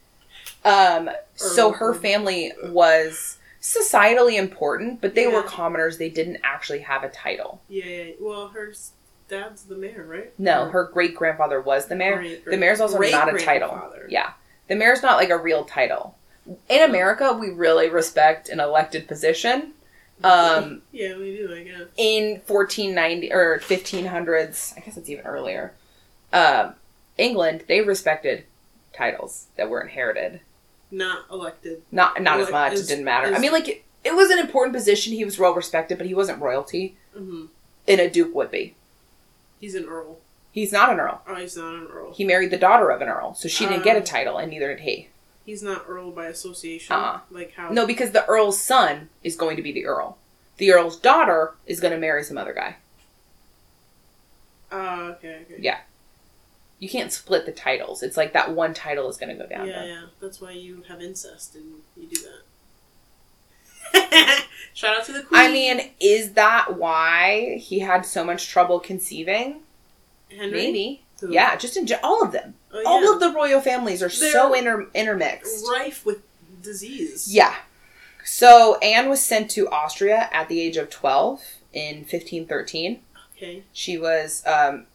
(laughs) um, so her family was societally important, but they were commoners. They didn't actually have a title. yeah, yeah. Well, her s- dad's the mayor, right? No, Or- her great grandfather was the mayor. Great- the mayor's also not a title. Yeah, the mayor's not like a real title. In America, we really respect an elected position. Um, (laughs) yeah, we do. I guess. in 1490 or 1500s, I guess it's even earlier. Um, England, they respected titles that were inherited. Not elected. Not not as much. is- it didn't matter. I mean, like it, it was an important position. He was well respected, but he wasn't royalty. hmm And a duke would be. He's an earl. He's not an earl. Oh, he's not an earl. He married the daughter of an earl, so she didn't get a Oh. title, and neither did he. He's not earl by association. Uh-uh. Like how? No, because the earl's son is going to be the earl. The earl's daughter is going to marry some other guy. Oh, okay, okay. Yeah. You can't split the titles. It's like that one title is going to go down. Yeah, yeah. That's why you have incest and you do that. (laughs) Shout out to the queen. I mean, is that why he had so much trouble conceiving? Henry. Maybe. Who? Yeah, just in all of them. Oh, All of the royal families are They're so inter- intermixed. rife with disease. Yeah. So Anne was sent to Austria at the age of 12 in 1513. Okay. She was um,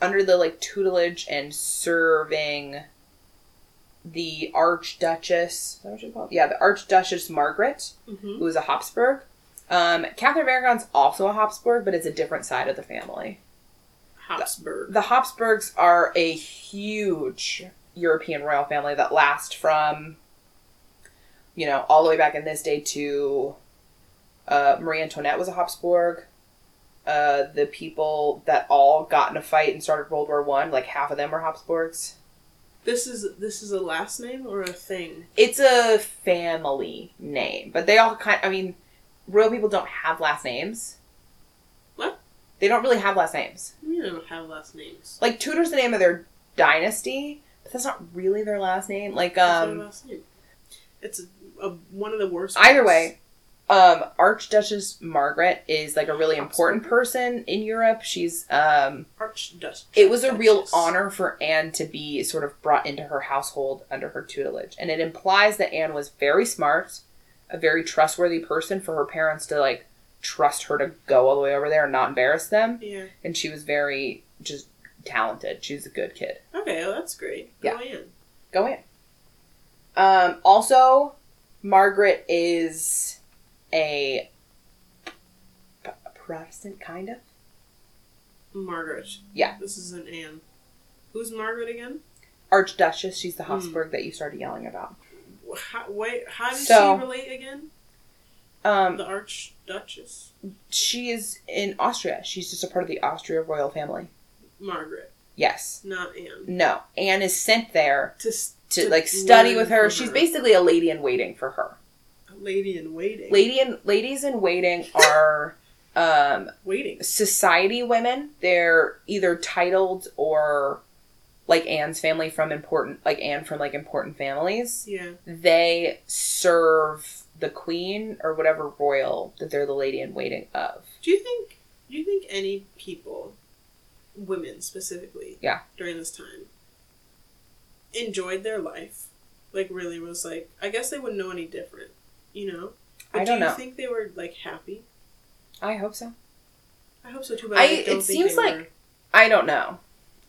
under the like tutelage and serving the Archduchess. What you call it? Yeah, the Archduchess Margaret, Mm-hmm. who was a Habsburg. Um, Catherine of Aragon's also a Habsburg, but it's a different side of the family. Habsburg. The Habsburgs are a huge European royal family that last from, you know, all the way back in this day to uh, Marie Antoinette was a Habsburg. Uh, the people that all got in a fight and started World War One, like half of them were Habsburgs. This is this is a last name or a thing? It's a family name, but they all kind. I mean, royal people don't have last names. What? They don't really have last names. You don't have last names. Like Tudor's the name of their dynasty, but that's not really their last name. Like um last name? It's a, a, one of the worst. either ones. way, um Archduchess Margaret is like a really important person in Europe. She's um Archduchess. it was a real honor for Anne to be sort of brought into her household under her tutelage. And it implies that Anne was very smart, a very trustworthy person for her parents to like trust her to go all the way over there and not embarrass them. Yeah. And she was very just talented. She was a good kid. Okay, well, that's great. Go Yeah. in. Go in. Um, also, Margaret is a Protestant, kind of. Margaret. Yeah. This is an Anne. Who's Margaret again? Archduchess. She's the Hmm. Habsburg that you started yelling about. How, wait, how does So- she relate again? Um, The Archduchess she is in Austria. She's just a part of the Austria royal family. Margaret, Yes. not Anne. No. Anne is sent there To, s- to, like study learn with her. from She's basically a lady in waiting for her. Lady in waiting. Lady and ladies in waiting are (laughs) um waiting. society women. They're either titled or like Anne's family from important like Anne from like important families. Yeah. They serve the queen or whatever royal that they're the lady in waiting of. Do you think? Do you think any people women specifically. Yeah. During this time, enjoyed their life. Like really was like I guess they wouldn't know any different, you know. But I do don't you know. think they were like happy? I hope so. I hope so too. But I- I, it seems like- were. I don't know.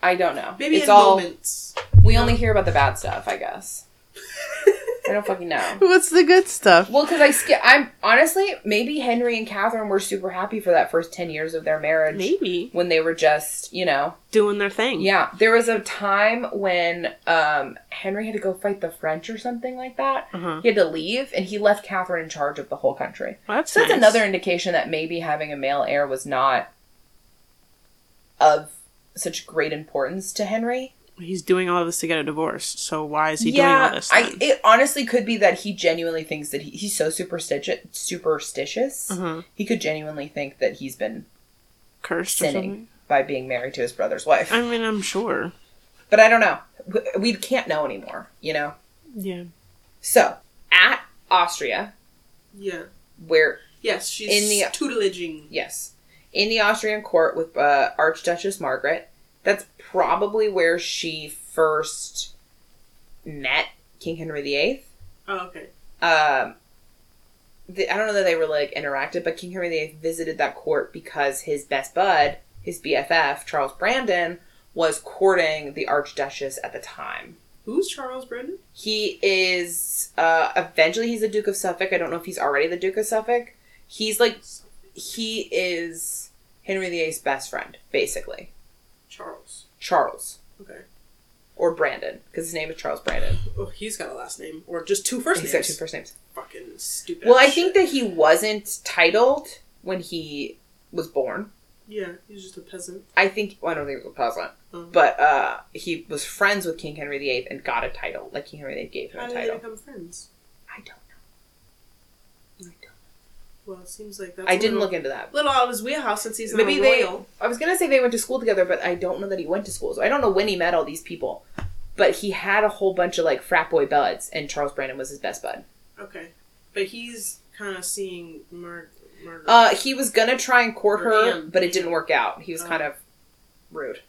I don't know. maybe it's in all moments. we only hear about the bad stuff. I guess (laughs) I don't fucking know. What's the good stuff? Well, because I skip. I'm honestly maybe Henry and Catherine were super happy for that first ten years of their marriage Maybe when they were just you know doing their thing. yeah. There was a time when um Henry had to go fight the French or something like that. Uh-huh. He had to leave, and he left Catherine in charge of the whole country. Well, that's So that's another indication that maybe having a male heir was not of such great importance to Henry. He's doing all this to get a divorce. So why is he yeah, doing all this? I it honestly could be that he genuinely thinks that he, he's so superstitious. Superstitious. uh-huh. He could genuinely think that he's been Cursed or sinning something. by being married to his brother's wife. I mean, I'm sure. but I don't know. We- We can't know anymore. You know. Yeah. So at Austria, Yeah. where Yes, she's In the- tutelaging. Yes. In the Austrian court with uh, Archduchess Margaret. That's probably where she first met King Henry VIII. Oh, okay. Um, the, I don't know that they really like interacted, but King Henry VIII visited that court because his best bud, his BFF, Charles Brandon, was courting the Archduchess at the time. Who's Charles Brandon? He is uh, eventually he's the Duke of Suffolk. I don't know if he's already the Duke of Suffolk. He's like he is Henry VIII's best friend, basically. Charles. Okay. or Brandon, because his name is Charles Brandon. Oh, he's got a last name or just two first He's names. got two first names. Fucking stupid. Well, I think that he wasn't titled when he was born. Yeah, he's just a peasant. I think well, I don't think he was a peasant, Um, but uh, he was friends with King Henry VIII and got a title. Like King Henry VIII gave him how a did they title. become friends? I don't know. I don't. Well, it seems like that's. I didn't little, look into that. little out of his wheelhouse since he's Maybe a they. royal. I was gonna say they went to school together, but I don't know that he went to school. So I don't know when he met all these people. But he had a whole bunch of like frat boy buds, and Charles Brandon was his best bud. Okay, but he's kind of seeing Mar- Margaret. Uh, he was gonna try and court Or her, Anne. but it didn't work out. He was Oh. kind of rude.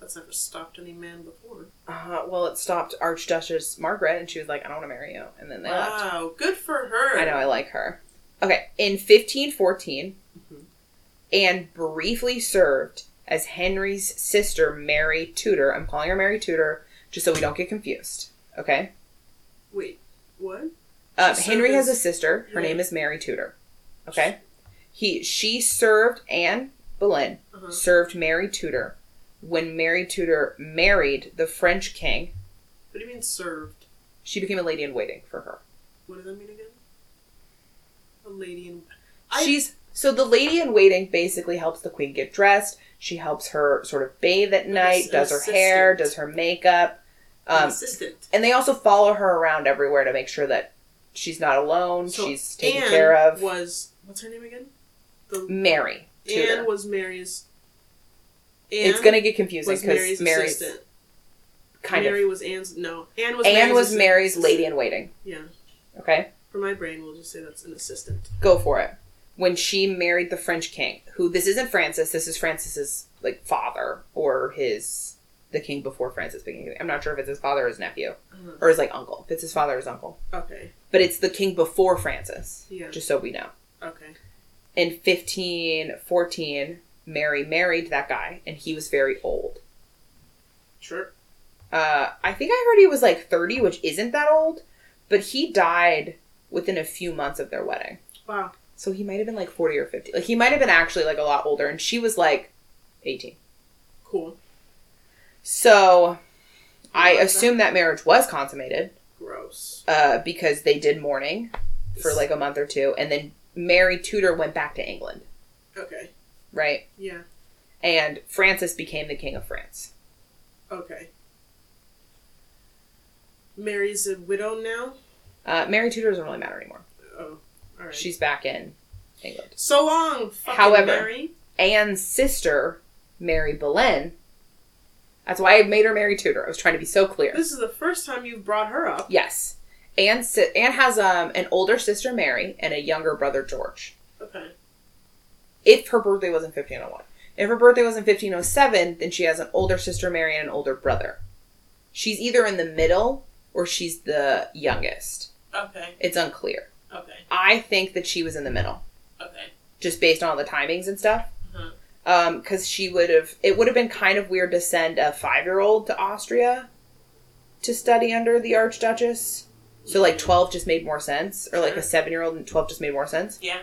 That's never stopped any man before. Uh, well, it stopped Archduchess Margaret, and she was like, "I don't want to marry you," and then they left. Wow, good for her. I know, I like her. Okay, in 1514, Mhm. Anne briefly served as Henry's sister, Mary Tudor. I'm calling her Mary Tudor just so we don't get confused. Okay? Wait, what? She Henry has a sister. Her Yeah. name is Mary Tudor. Okay? He She served, Anne Boleyn Uh-huh. served Mary Tudor when Mary Tudor married the French king. What do you mean served? She became a lady in waiting for her. What does that mean again? A lady in. I- She's so the lady in waiting basically helps the queen get dressed. She helps her sort of bathe at night, does her hair, does her makeup, An um, assistant. and they also follow her around everywhere to make sure that she's not alone. So she's taken Anne care of. Was what's her name again? The Mary. Tudor. Anne was Mary's. it's gonna get confusing because Mary's, Mary's, assistant. kind Mary of. was Anne's. No, Anne was. Anne Mary's was assistant. Mary's lady in waiting. Yeah, Okay, for my brain, we'll just say that's an assistant. go for it. When she married the French king, who this isn't Francis, this is Francis's like father or his the king before Francis became. king. I'm not sure if it's his father or his nephew Uh-huh. or his like uncle. If it's his father or his uncle, Okay. but it's the king before Francis. Yeah. Just so we know. Okay. In 1514, Mary married that guy, and he was very old. Sure. Uh, I think I heard he was like 30, which isn't that old, but he died within a few months of their wedding. Wow. So he might have been like 40 or 50. Like he might have been actually like a lot older, and she was like 18. Cool. So I like that. assume that marriage was consummated Gross. uh, because they did mourning for like a month or two, and then Mary Tudor went back to England, Okay. right? Yeah. And Francis became the king of France. Okay. Mary's a widow now. Uh, Mary Tudor doesn't really matter anymore. Oh. All right. She's back in England. so long. Fucking However- Mary. Anne's sister, Mary Boleyn. That's why I made her Mary Tudor. I was trying to be so clear. This is the first time you've brought her up. Yes. Anne, si- Anne has um, an older sister, Mary, and a younger brother, George. Okay. If her birthday was in 1501. If her birthday was in 1507, then she has an older sister Mary and an older brother. She's either in the middle or she's the youngest. Okay. It's unclear. Okay. I think that she was in the middle, Okay. just based on all the timings and stuff. Uh-huh. Um, because she would have, it would have been kind of weird to send a five year old to Austria to study under the Archduchess. So like twelve just made more sense, or like a seven year old and twelve just made more sense. Yeah.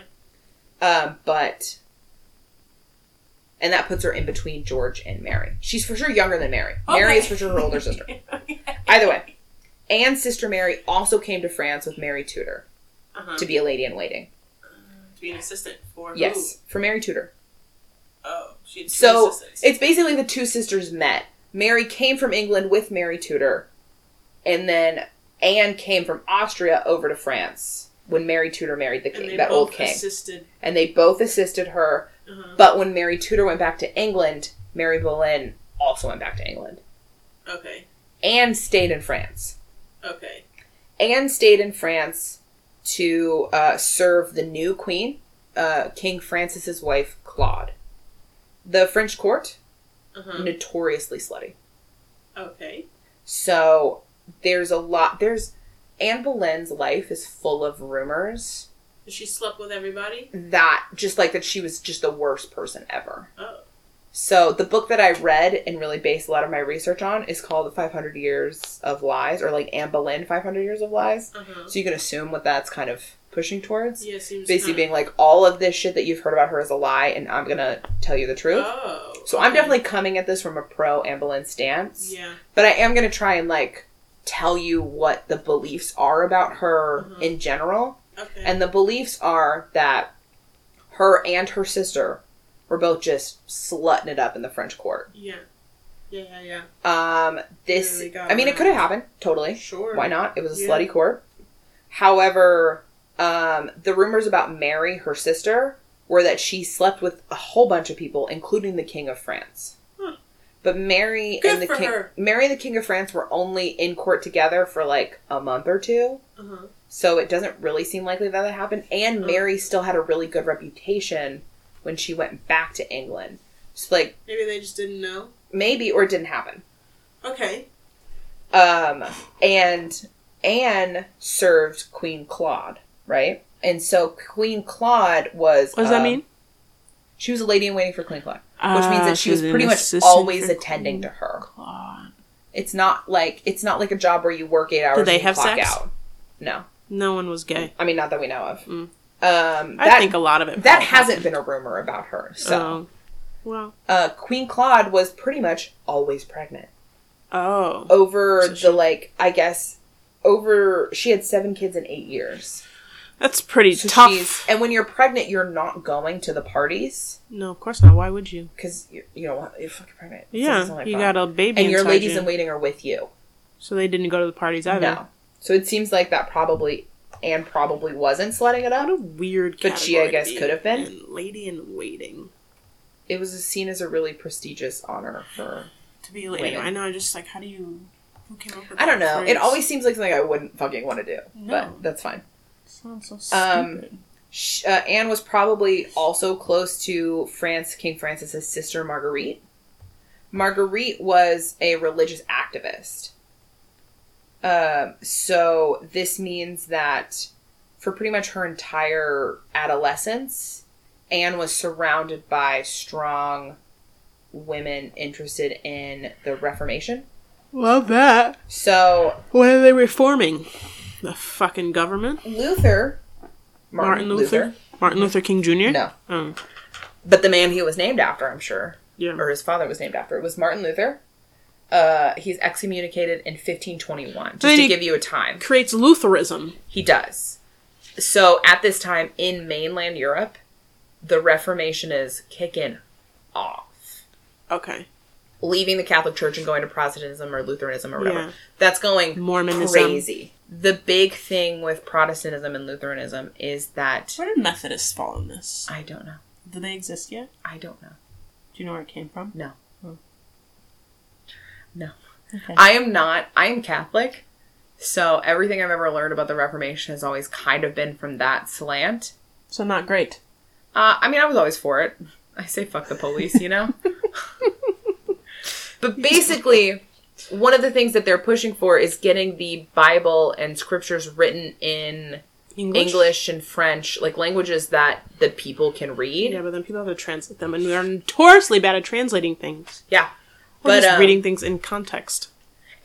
Um, but and that puts her in between George and Mary. She's for sure younger than Mary. Mary is for sure her older sister. (laughs) okay. Either way, Anne's sister Mary also came to France with Mary Tudor Uh-huh. to be a lady in waiting. To be an assistant for Yes, for Mary Tudor. Oh, she So assistants. it's basically the two sisters met. Mary came from England with Mary Tudor, and then Anne came from Austria over to France when Mary Tudor married the and king, that old king, assisted. and they both assisted her. Uh-huh. But when Mary Tudor went back to England, Mary Boleyn also went back to England. Okay. Anne stayed in France. Okay. Anne stayed in France to uh, serve the new queen, uh, King Francis's wife, Claude. The French court, Uh-huh. notoriously slutty. Okay. So there's a lot. There's Anne Boleyn's life is full of rumors She slept with everybody. that just like that she was just the worst person ever. Oh. So the book that I read and really based a lot of my research on is called The 500 Years of Lies, or like Anne Boleyn 500 Years of Lies. Uh-huh. So you can assume what that's kind of pushing towards. Yeah, seems Basically kinda- being like all of this shit that you've heard about her is a lie, and I'm gonna tell you the truth. Oh. So I'm definitely coming at this from a pro Anne Boleyn stance. Yeah. but I am going to try and like tell you what the beliefs are about her Mhm. in general. Okay. And the beliefs are that her and her sister were both just slutting it up in the French court. yeah. Yeah, yeah, Um, this, really I mean, it could have happened totally. Sure. Why not? It was a Yeah. slutty court. However, um, the rumors about Mary, her sister, were that she slept with a whole bunch of people, including the King of France. Huh. But Mary Good and the king, her. Mary and the King of France were only in court together for like a month or two, Uh-huh. so it doesn't really seem likely that that happened. And Oh. Mary still had a really good reputation when she went back to England. So like Maybe they just didn't know. maybe or it didn't happen. Okay. Um, and Anne served Queen Claude, right? And so Queen Claude was. What does that um, mean? She was a lady in waiting for Queen Claude, which means Ah, that she was pretty much always attending Queen to her. Claude. It's not like it's not like a job where you work eight hours Did they and have clock sex? out. No, No one was gay. I mean not that we know of. Mm. Um, I that think a lot of it. that hasn't happened. been a rumor about her. So Oh. Well. uh, Queen Claude was pretty much always pregnant. Oh. over So the she- like I guess over she had seven kids in eight years. That's pretty So tough. and when you're pregnant, you're not going to the parties No, of course not. Why would you? because you, you know you're fucking pregnant. Yeah, like you got a baby and your ladies you. in waiting are with you. So they didn't go to the parties either. No, so it seems like that probably and probably wasn't sledding it What up. a weird. But she, I guess, could have been. in. Lady in waiting. It was seen as a really prestigious honor for. To be a lady. Women. I know. Just like how do you? Who came up with? I don't know. It always seems like something I wouldn't fucking want to do, No. but that's fine. sounds so stupid. Um, uh, Anne was probably also close to France, King Francis's sister Marguerite. Marguerite was a religious activist. Um, so this means that for pretty much her entire adolescence, Anne was surrounded by strong women interested in the Reformation. Love that. So What are they reforming? The fucking government. Luther, Martin, Luther. Martin Luther King Jr. no, Oh, but the man he was named after, I'm sure. yeah. or his father was named after. It was Martin Luther. Uh, he's excommunicated in 1521. Just to give you a time, Creates Lutheranism. he does. So at this time in mainland Europe, the Reformation is kicking off, Okay. leaving the Catholic Church and going to Protestantism or Lutheranism or whatever. Yeah. That's going Mormonism. crazy. The big thing with Protestantism and Lutheranism is that Where did Methodists fall in this? I don't know. Do they exist yet? I don't know. Do you know where it came from? No. No. Okay. I am not. I am Catholic. So everything I've ever learned about the Reformation has always kind of been from that slant. so not great. Uh, I mean, I was always for it. I say fuck the police, you know? (laughs) but basically, one of the things that they're pushing for is getting the Bible and scriptures written in English, and French, like languages that the people can read. Yeah, but then people have to translate them, and we are notoriously bad at translating things. Yeah. But, just um, reading things in context.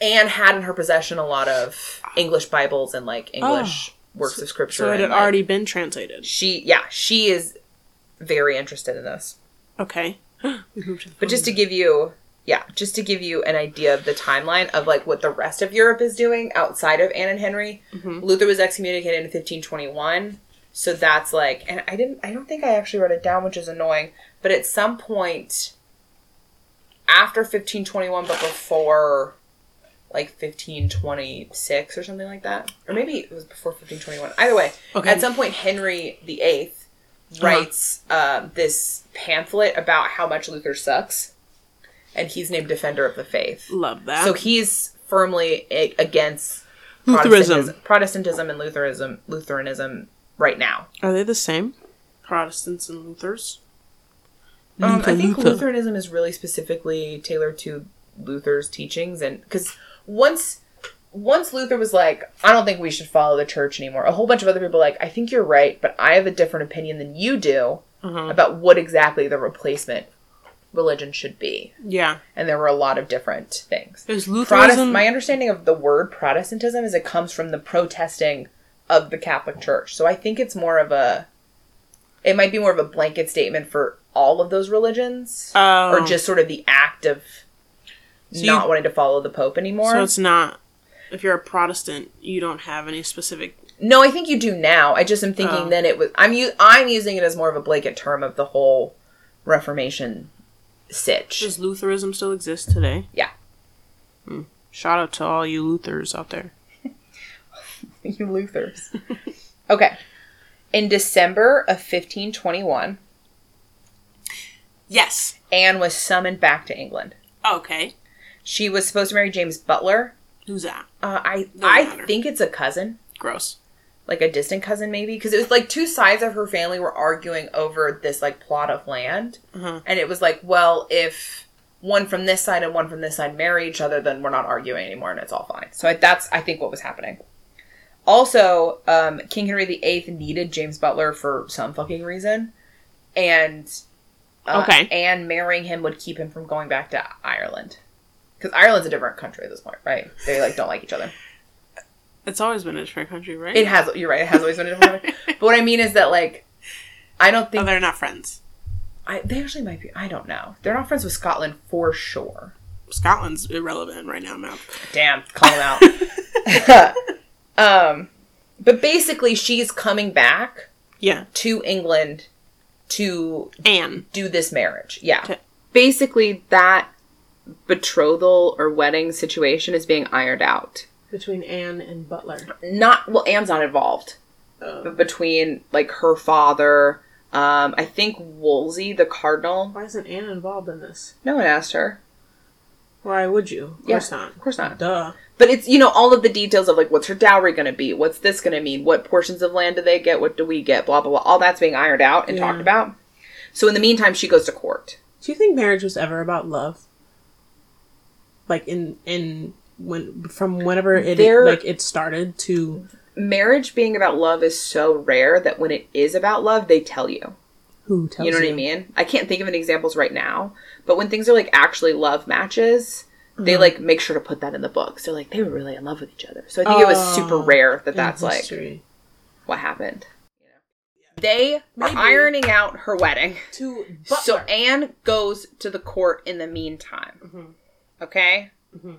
Anne had in her possession a lot of English Bibles and like English works of scripture. Oh. So it and, had like, already been translated. she yeah, she is very interested in this. Okay. (gasps) we moved to the But just to give you, yeah, just to give you an idea of the timeline of like what the rest of Europe is doing outside of Anne and Henry, Luther was excommunicated in 1521. So that's like, and I didn't, I don't think I actually wrote it down, which is annoying. But at some point after 1521, but before like 1526 or something like that, or maybe it was before 1521. Either way, Okay. at some point Henry VIII writes um, this pamphlet about how much Luther sucks, and he's named Defender of the Faith. Love that. So he's firmly against Lutheranism. Protestantism, Protestantism and Lutheranism, Lutheranism right now. Are they the same? Protestants and Luthers? Um, I think Luther. Lutheranism is really specifically tailored to Luther's teachings, and because once once Luther was like, I don't think we should follow the church anymore. A whole bunch of other people were like, I think you're right, but I have a different opinion than you do Uh-huh. about what exactly the replacement religion should be. Yeah. And there were a lot of different things. Protest- Lutheranism... my understanding of the word Protestantism is it comes from the protesting of the Catholic Church. So I think it's more of a, it might be more of a blanket statement for all of those religions, Oh. or just sort of the act of So not you- wanting to follow the Pope anymore. So it's not... If you're a Protestant, you don't have any specific... no, I think you do now. I just am thinking Oh. then it was. I'm u- I'm using it as more of a blanket term of the whole Reformation sitch. Does Lutheranism still exist today? Yeah. Hmm. Shout out to all you Luthers out there. (laughs) you Luthers. (laughs) okay. In December of 1521, Yes. Anne was summoned back to England. Okay. She was supposed to marry James Butler. Who's that? Uh, I Doesn't I matter. think it's a cousin, Gross. like a distant cousin, maybe, because it was like two sides of her family were arguing over this like plot of land, Uh-huh. and it was like, well, if one from this side and one from this side marry each other, then we're not arguing anymore, and it's all fine. So I, that's I think what was happening. Also, um, King Henry VIII needed James Butler for some fucking reason, and uh, Okay. and marrying him would keep him from going back to Ireland, because Ireland's a different country at this point, right? They like don't like each other. It's always been a different country, right? It has. You're right. It has always been a different country. (laughs) But what I mean is that like, I don't Oh, think they're not friends. I, they actually might be. I don't know. They're not friends with Scotland for sure. Scotland's irrelevant right now, Matt. Damn, call them out. (laughs) (laughs) um, but basically, she's coming back Yeah. to England to Anne. do this marriage. Yeah. Okay. Basically, that betrothal or wedding situation is being ironed out. Between Anne and Butler. Not well, Anne's not involved, Oh. but between like her father. Um, I think Wolsey, the cardinal. Why isn't Anne involved in this? No one asked her. Why would you? Of Yeah, course not. Of course not. Duh. But it's you know all of the details of like what's her dowry going to be, what's this going to mean, what portions of land do they get, what do we get, blah blah blah. All that's being ironed out and Yeah. talked about. So in the meantime, she goes to court. Do you think marriage was ever about love? Like in in when from whenever it There- like it started to Marriage being about love is so rare that when it is about love, they tell you. Who tells you know what I mean? I can't think of any examples right now, but when things are like actually love matches, they Mm-hmm. like make sure to put that in the books. They're like they were really in love with each other. So I think it was super Oh, rare that in that's like what happened. They Maybe. are ironing out her wedding. to So Anne goes to the court in the meantime. Mhm. Okay? Mhm.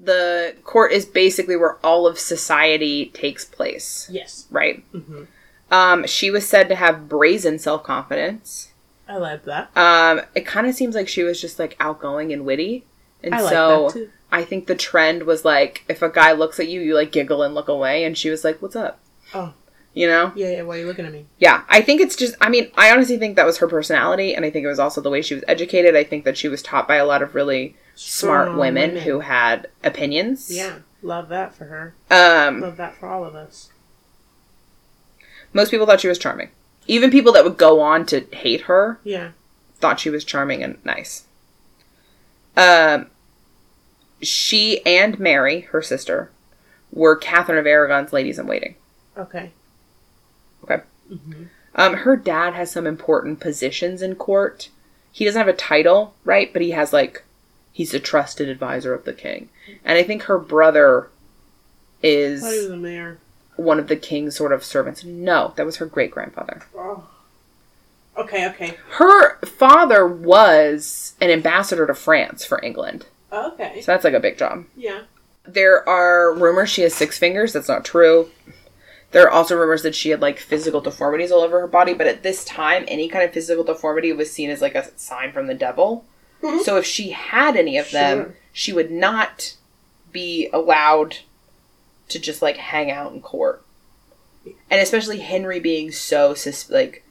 The court is basically where all of society takes place, yes, right? hmm Um, she was said to have brazen self confidence. I like that. Um, it kind of seems like she was just like outgoing and witty. And I like so that too. I think the trend was like if a guy looks at you, you like giggle and look away. And she was like, What's up? Oh, You know? yeah, yeah. Why are you looking at me? Yeah, I think it's just, I mean, I honestly think that was her personality, and I think it was also the way she was educated. I think that she was taught by a lot of really smart Strong women, who had opinions. Yeah, love that for her. Um, Love that for all of us. Most people thought she was charming. Even people that would go on to hate her Yeah. thought she was charming and nice. Um, she and Mary, her sister, were Catherine of Aragon's ladies in waiting. Okay. Okay. Mm-hmm. Um, her dad has some important positions in court. He doesn't have a title, right? But he has like he's a trusted advisor of the king. And I think her brother is I thought he was a mayor. One of the king's sort of servants. No, that was her great grandfather. Oh. Okay, okay. Her father was an ambassador to France for England. Okay. So that's like a big job. Yeah. There are rumors she has six fingers. That's not true. There are also rumors that she had like physical deformities all over her body, but at this time, any kind of physical deformity was seen as like a sign from the devil. Mhm. So if she had any of them, Sure. she would not be allowed to just like hang out in court. And especially Henry being so sus- like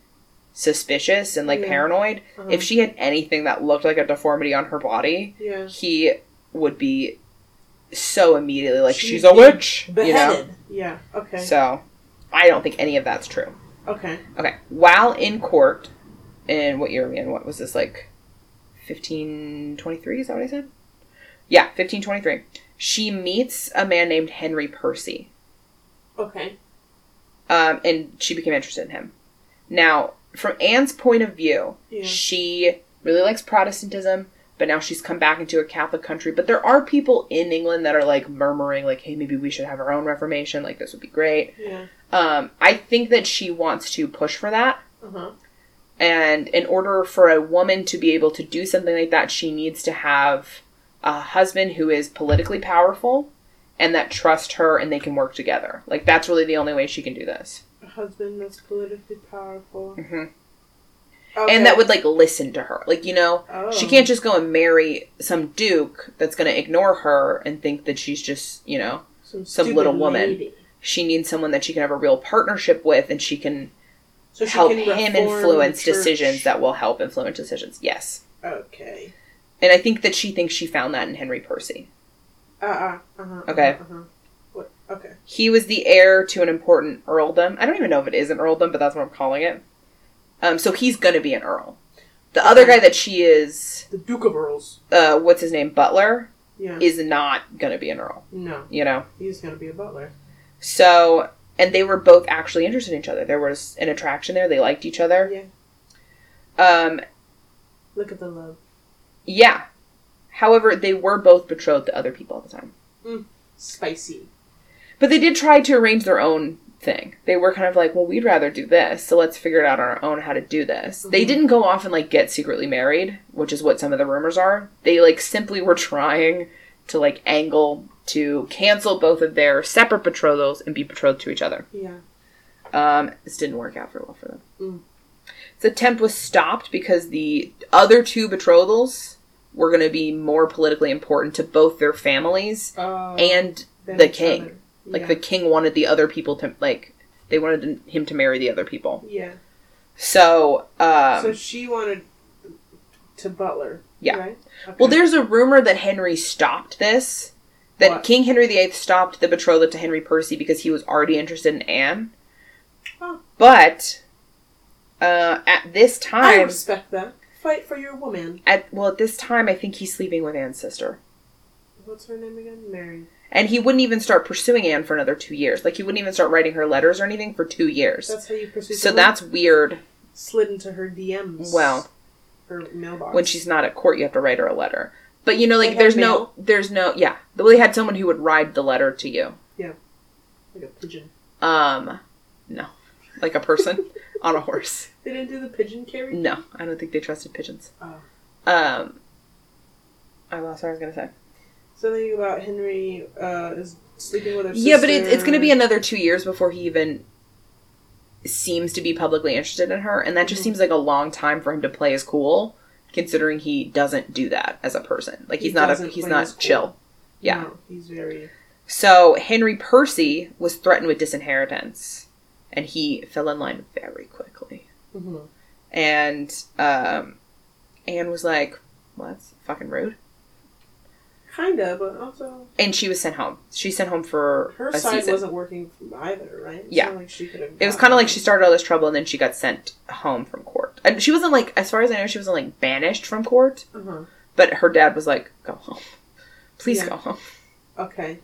suspicious and like Yeah. paranoid, Uh-huh. if she had anything that looked like a deformity on her body, Yeah. he would be so immediately like she's a witch, you know. Beheaded. Yeah. Okay. So, I don't think any of that's true. okay. Okay, while in court, in what year are we in? What was this like? Fifteen twenty-three? Is that what I said? Yeah, fifteen twenty-three. She meets a man named Henry Percy, Okay. um, and she became interested in him. Now, from Anne's point of view, Yeah. she really likes Protestantism, but now she's come back into a Catholic country. But there are people in England that are like murmuring, like, "Hey, maybe we should have our own Reformation. Like, this would be great." Yeah. Um, I think that she wants to push for that, Uh huh. and in order for a woman to be able to do something like that, she needs to have a husband who is politically powerful and that trust her, and they can work together. Like, that's really the only way she can do this. A husband that's politically powerful. hmm Okay. And that would like listen to her. Like, you know, Oh. She can't just go and marry some duke that's going to ignore her and think that she's just, you know, some stupid little woman. lady. she needs someone that she can have a real partnership with and she can So she help can him influence decisions that will help influence decisions. Yes. Okay. And I think that she thinks she found that in Henry Percy. Uh uh. Uh-huh, Okay. Uh-huh, uh-huh. What? Okay. He was the heir to an important earldom. I don't even know if it is an earldom, but that's what I'm calling it. Um, so he's going to be an earl. The other guy that she is, The Duke of Earls. uh, what's his name, Butler, Yeah. is not going to be an earl. no, You know? he's gonna be a butler. So, and they were both actually interested in each other. There was an attraction there. They liked each other. Yeah. Um, Look at the love. Yeah. However, they were both betrothed to other people at the time. Spicy. But they did try to arrange their own thing. They were kind of like, well, we'd rather do this, so let's figure it out on our own how to do this. They Mhm. didn't go off and like get secretly married, which is what some of the rumors are. They like simply were trying to like angle to cancel both of their separate betrothals and be betrothed to each other. Yeah. Um, this didn't work out very well for them. Mm. The attempt was stopped because the other two betrothals were going to be more politically important to both their families Uh, and the king. other. like the king wanted the other people to like they wanted him to marry the other people. Yeah. So, um, so she wanted to butler. Yeah. Right. Okay. well, there's a rumor that Henry stopped this. That What? King Henry VIII stopped the betrothal to Henry Percy because he was already interested in Anne. Oh. But uh, at this time, I respect that. Fight for your woman. at well, at this time, I think he's sleeping with Anne's sister, What's her name again? Mary. and he wouldn't even start pursuing Anne for another two years. Like he wouldn't even start writing her letters or anything for two years. That's how you pursue. so someone? that's weird. slid into her DMs. Well, her mailbox. when she's not at court, you have to write her a letter. But you know, They like had there's mail? no, there's no, yeah. Well, they had someone who would ride the letter to you. Yeah. Like a pigeon. Um, no, like a person (laughs) on a horse. They didn't do the pigeon carry. No, I don't think they trusted pigeons. Oh. Um, I lost what I was gonna say. Something about Henry uh, is sleeping with her Yeah, but it, it's gonna be another two years before he even seems to be publicly interested in her, and that just Mhm. seems like a long time for him to play his cool, considering he doesn't do that as a person. Like He he's not a, he's not his cool. chill. Yeah. No, he's very. So Henry Percy was threatened with disinheritance, and he fell in line very quickly. hmm And um, Anne was like, "Well, that's fucking rude," Kinda, but also and she was sent home. She sent home for her side season. wasn't working either, right? It's Yeah. like she could have. It was kind of like she started all this trouble, and then she got sent home from court. and she wasn't like, as far as I know, she wasn't like banished from court. Uh-huh. But her dad was like, "Go home, please Yeah. go home." Okay.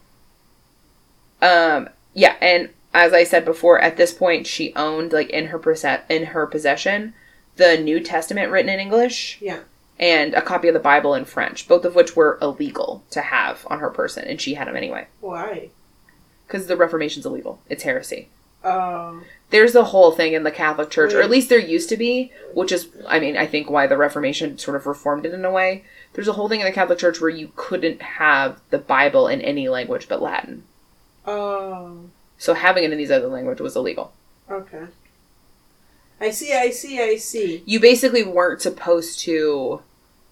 Um, yeah, and as I said before, at this point, she owned like in her possess- in her possession the New Testament written in English Yeah. and a copy of the Bible in French, both of which were illegal to have on her person, and she had them anyway Why? because the Reformation's illegal. It's heresy. Um. There's a whole thing in the Catholic Church, or at least there used to be, which is, I mean, I think why the Reformation sort of reformed it in a way. There's a whole thing in the Catholic Church where you couldn't have the Bible in any language but Latin. Oh. So having it in these other languages was illegal. Okay. I see. I see. I see. You basically weren't supposed to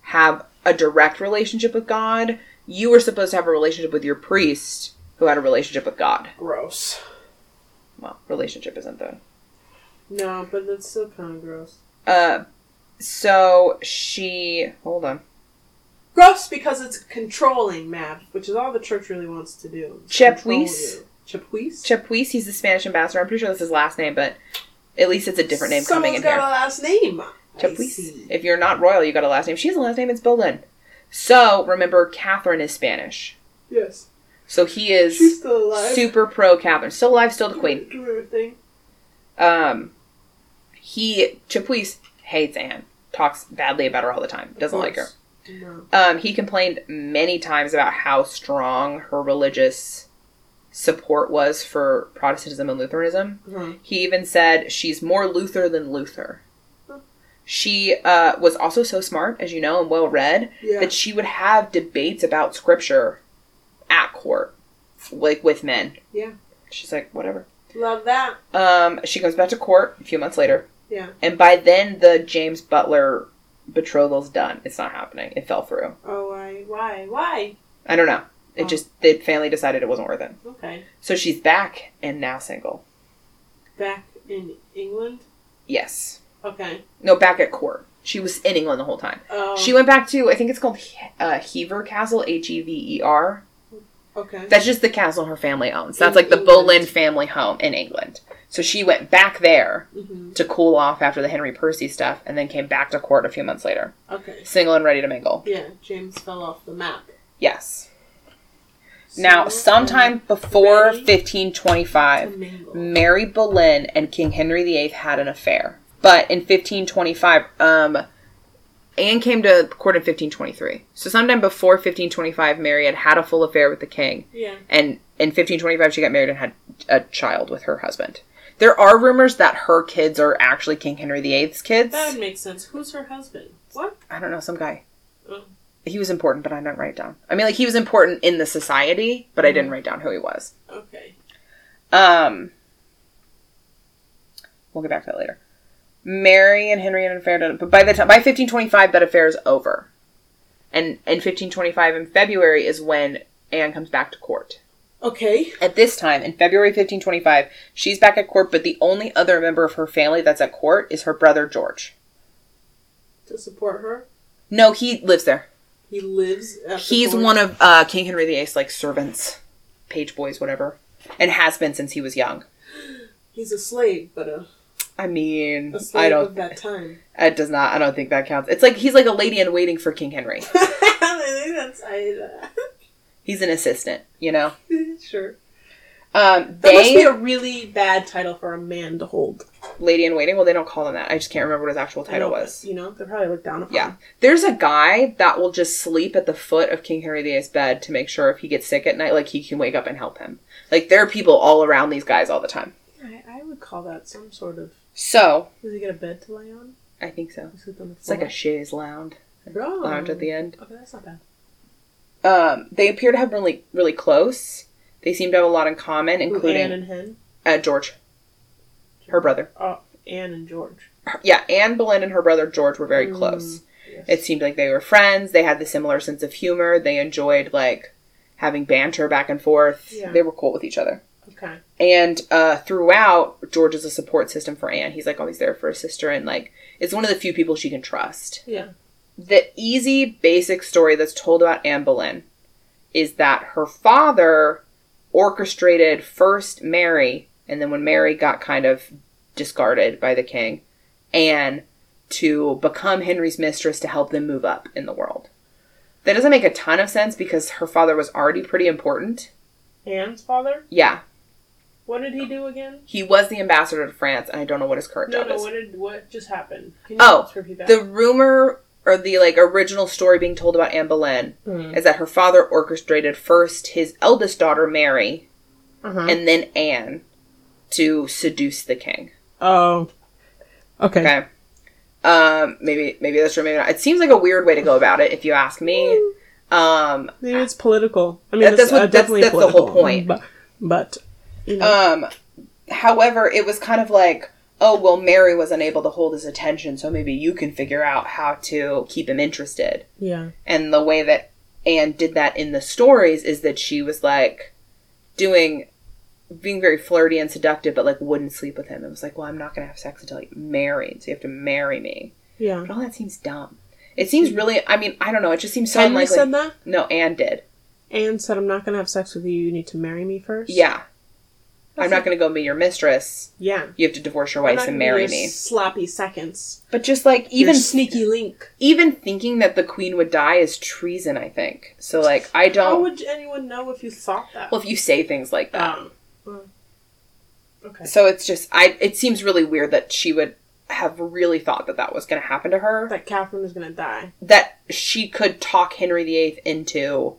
have a direct relationship with God. You were supposed to have a relationship with your priest who had a relationship with God. Gross. Well, relationship isn't the No, but that's still kind of gross. Uh, so she hold on. Gross because it's controlling, Matt, which is all the church really wants to do. is control Chapuis? Chapuis? He's the Spanish ambassador. I'm pretty sure that's his last name, but at least it's a different name coming in Someone's got here. a last name. Chapuis. If you're not royal, you got a last name. She has a last name. It's Boleyn. So remember, Catherine is Spanish. Yes. So he is She's still alive. super pro Catherine. Still alive, still the queen. Do everything. Um, he Chapuis hates Anne. Talks badly about her all the time. Doesn't like her. No. Um, he complained many times about how strong her religious support was for Protestantism and Lutheranism. Uh-huh. He even said she's more Luther than Luther. She uh, was also so smart, as you know, and well read, Yeah. that she would have debates about scripture at court, like with men. Yeah. She's like, whatever. Love that. Um, she comes back to court a few months later, Yeah. and by then the James Butler betrothal's done. It's not happening. It fell through. Oh, why? Why? Why? I don't know. It Oh. just the family decided it wasn't worth it. Okay. So she's back and now single. Back in England? Yes. Okay. No, back at court. She was in England the whole time. Oh. She went back to I think it's called uh, Hever Castle, H E V E R. Okay. That's just the castle her family owns. That's In like the England. Boleyn family home in England. So she went back there hmm to cool off after the Henry Percy stuff, and then came back to court a few months later, Okay. single and ready to mingle. Yeah, James fell off the map. Yes. Now, sometime before ready 1525. Mary Boleyn and King Henry VIII had an affair. But in 1525, um, Anne came to court in 1523. So sometime before 1525, Mary had had a full affair with the king. Yeah. And in 1525, she got married and had a child with her husband. There are rumors that her kids are actually King Henry VIII's kids. That would make sense. Who's her husband? What? I don't know, some guy. Oh. He was important, but I didn't write it down. I mean, like, he was important in the society, but I didn't write down who he was. Okay. Um, we'll get back to that later. Mary and Henry had an affair, but by the time by 1525, that affair is over, and in 1525 in February is when Anne comes back to court. Okay. At this time, in February 1525, she's back at court, but the only other member of her family that's at court is her brother George. To support her. No, he lives there. He lives. He's one of uh, King Henry VIII's like servants, page boys, whatever, and has been since he was young. (gasps) He's a slave, but a, I mean, a slave I don't. of that time. It does not. I don't think that counts. It's like he's like a lady in waiting for King Henry. I (laughs) think that's I, He's an assistant, you know. uh, (laughs) sure. Um, That must be a really bad title for a man to hold. Lady in waiting. Well, they don't call him that. I just can't remember what his actual title know, was. You know, they probably look down upon. Yeah, there's a guy that will just sleep at the foot of King Henry VIII's bed to make sure if he gets sick at night, like he can wake up and help him. Like there are people all around these guys all the time. I, I would call that some sort of. So Does he get a bed to lay on? I think so. Sleep on the It's like a chaise lounge, Oh. lounge at the end. Okay, that's not bad. Um, they appear to have been really, really close. They seem to have a lot in common, including Anne and Hen. uh, George, her brother. Oh, Anne and George. Yeah, Anne Boleyn and her brother George were very Mm, close. yes. It seemed like they were friends. They had the similar sense of humor. They enjoyed like having banter back and forth. Yeah. They were cool with each other. Okay. And uh, throughout, George is a support system for Anne. He's like always there for his sister, and like is one of the few people she can trust. Yeah. The easy, basic story that's told about Anne Boleyn is that her father orchestrated first Mary, and then when Mary got kind of discarded by the king, Anne to become Henry's mistress to help them move up in the world. That doesn't make a ton of sense because her father was already pretty important. Anne's father? Yeah, What did he do again? he was the ambassador to France, and I don't know what his current No, job no. is. What did what just happened? Can you Oh, just repeat that? The rumor or the like original story being told about Anne Boleyn Mhm. is that her father orchestrated first his eldest daughter Mary Uh-huh. and then Anne to seduce the king. oh. Okay. Okay. Um, maybe maybe that's true, maybe not. It seems like a weird way to go about it, if you ask me. Um, Maybe it's political. I mean, That- that's what- uh, that's- definitely that's the whole political, point. But, but you know, um, however, it was kind of like, oh well, Mary was unable to hold his attention, so maybe you can figure out how to keep him interested. yeah. And the way that Anne did that in the stories is that she was like doing being very flirty and seductive, but like wouldn't sleep with him. It was like, well, I'm not gonna have sex until you're married, so you have to marry me. Yeah. But all that seems dumb. It seems really. I mean, I don't know. It just seems so Henry unlikely. said that. no, Anne did. Anne said, "I'm not going to have sex with you. You need to marry me first. Yeah, I'm not gonna go be your mistress. Yeah. You have to divorce your wife and marry me. Sloppy seconds. But just like Even even sneaky link. even thinking that the queen would die is treason. I think so. Like I don't. How would anyone know if you thought that? well, if you say things like that, Um, okay. so it's just I. It seems really weird that she would have really thought that that was going to happen to her. That Catherine is going to die. That she could talk Henry VIII into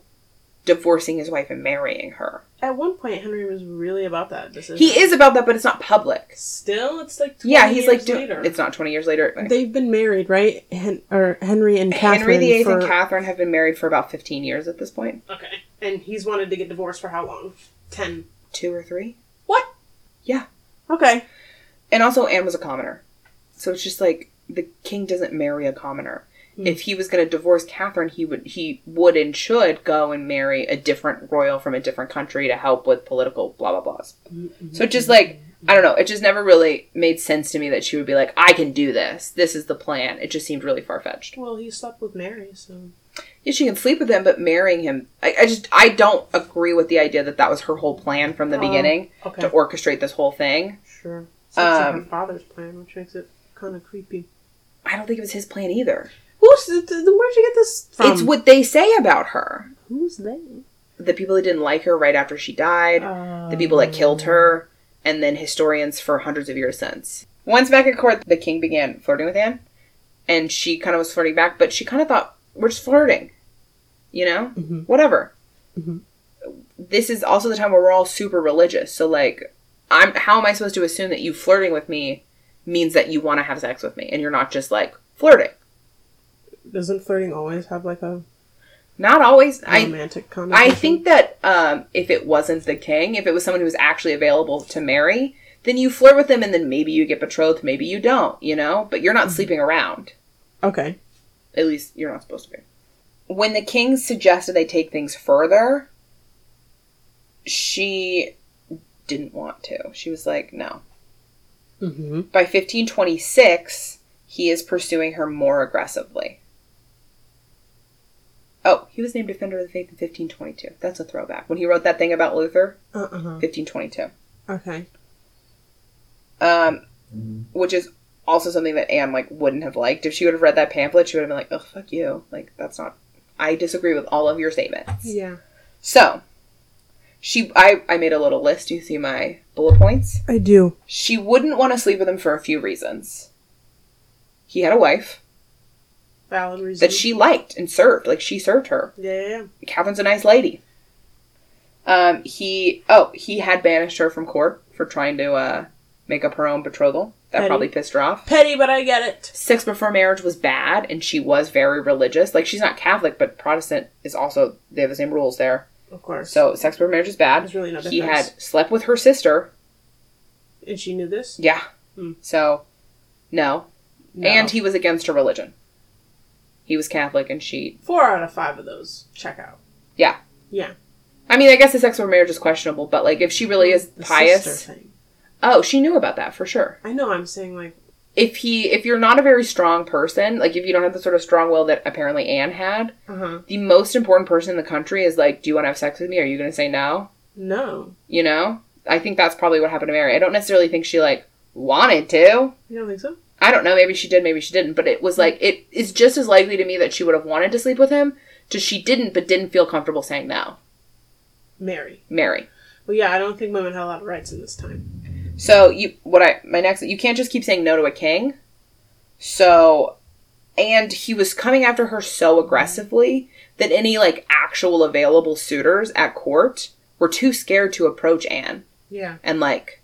divorcing his wife and marrying her. At one point, Henry was really about that decision. He is about that, but it's not public. Still, it's like 20 Yeah, he's like later. It's not twenty years later. They've been married, right? Hen- or Henry and Catherine. Henry VIII for... and Catherine have been married for about fifteen years at this point. Okay. And he's wanted to get divorced for how long? Ten. Two or three. What? Yeah. Okay. And also, Anne was a commoner. So it's just like the king doesn't marry a commoner. Hmm. If he was going to divorce Catherine, he would he would and should go and marry a different royal from a different country to help with political blah blah blahs. So it just like I don't know, it just never really made sense to me that she would be like, I can do this. This is the plan. It just seemed really far fetched. Well, he slept with Mary, so. Yeah, she can sleep with him, but marrying him, I, I just I don't agree with the idea that that was her whole plan from the Oh, beginning Okay. to orchestrate this whole thing. Sure. It's Um, her father's plan, which makes it kind of creepy. I don't think it was his plan either. Who's where'd you get this from? It's what they say about her. Who's they? The people that didn't like her right after she died, the people that killed her, and then historians for hundreds of years since. Once back at court, the king began flirting with Anne, and she kind of was flirting back, but she kind of thought, we're just flirting. You know? Mhm. Whatever. Mhm. This is also the time where we're all super religious, so like, I'm how am I supposed to assume that you flirting with me means that you want to have sex with me, and you're not just like flirting? Doesn't flirting always have like a Not always. I romantic connotation? I think that um, if it wasn't the king, if it was someone who was actually available to marry, then you flirt with them and then maybe you get betrothed, maybe you don't, you know? But you're not sleeping around. Okay. At least you're not supposed to be. When the king suggested they take things further, she didn't want to. She was like, no. Mm-hmm. By 1526, he is pursuing her more aggressively. Oh, he was named Defender of the Faith in 1522. That's a throwback. When he wrote that thing about Luther, Uh huh. 1522. Okay. Um, which is also something that Anne like wouldn't have liked if she would have read that pamphlet. She would have been like, "Oh, fuck you!" Like that's not. I disagree with all of your statements. Yeah. So, she, I, I made a little list. Do you see my bullet points. I do. She wouldn't want to sleep with him for a few reasons. He had a wife Valid reason. that she liked and served. Like she served her. Yeah, yeah, yeah. Catherine's a nice lady. Um, he oh he had banished her from court for trying to uh make up her own betrothal. That Petty. probably pissed her off. Petty, but I get it. Sex before marriage was bad, and she was very religious. Like she's not Catholic, but Protestant is also they have the same rules there. Of course. So sex before marriage is bad. There's really no he had slept with her sister. and she knew this. Yeah. Hmm. So no. No. and he was against her religion. He was Catholic, and she. four out of five of those check out. Yeah. Yeah. I mean, I guess the sex before marriage is questionable, but like if she really is The pious, sister thing. Oh, she knew about that for sure. I know. I'm saying like if he if you're not a very strong person like if you don't have the sort of strong will that apparently anne had uh huh. the most important person in the country is like do you want to have sex with me are you going to say no No, you know i think that's probably what happened to mary i don't necessarily think she like wanted to you don't think so? I don't know, maybe she did, maybe she didn't, but it was like it is just as likely to me that she would have wanted to sleep with him, just she didn't but didn't feel comfortable saying no. Mary. Mary. Well, yeah, I don't think women had a lot of rights in this time. So you what I my next you can't just keep saying no to a king. So and he was coming after her so aggressively that any like actual available suitors at court were too scared to approach Anne Yeah. and like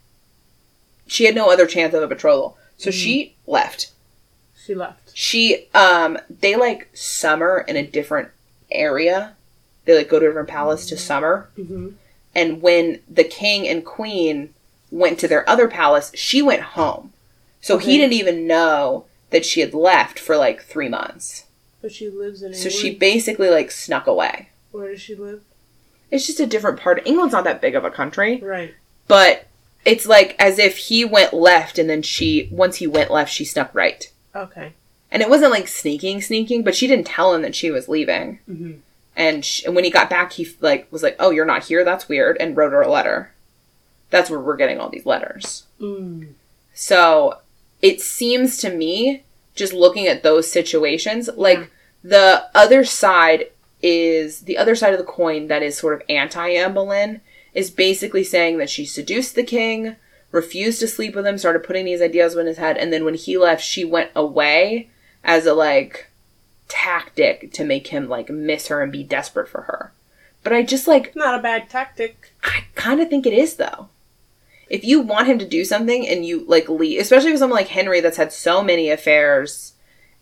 she had no other chance of a betrothal. So she left. She left. She um they like summer in a different area. They like go to a different palace to summer. Mm-hmm. And when the king and queen went to their other palace, she went home. So Okay. he didn't even know that she had left for like three months. But she lives in England. So she basically like snuck away. Where does she live? It's just a different part. England's not that big of a country, Right. but it's like as if he went left and then she, once he went left, she snuck right. Okay. And it wasn't like sneaking, sneaking, but she didn't tell him that she was leaving. Mm-hmm. And, sh and when he got back, he like was like, "Oh, you're not here. That's weird," and wrote her a letter. That's where we're getting all these letters. Mm. So it seems to me, just looking at those situations, like the other side is the other side of the coin that is sort of anti Anne Boleyn is basically saying that she seduced the king, refused to sleep with him, started putting these ideas in his head, and then when he left, she went away as a like tactic to make him like miss her and be desperate for her. But I just like Not a bad tactic. I kind of think it is though. If you want him to do something and you like leave, especially with someone like Henry that's had so many affairs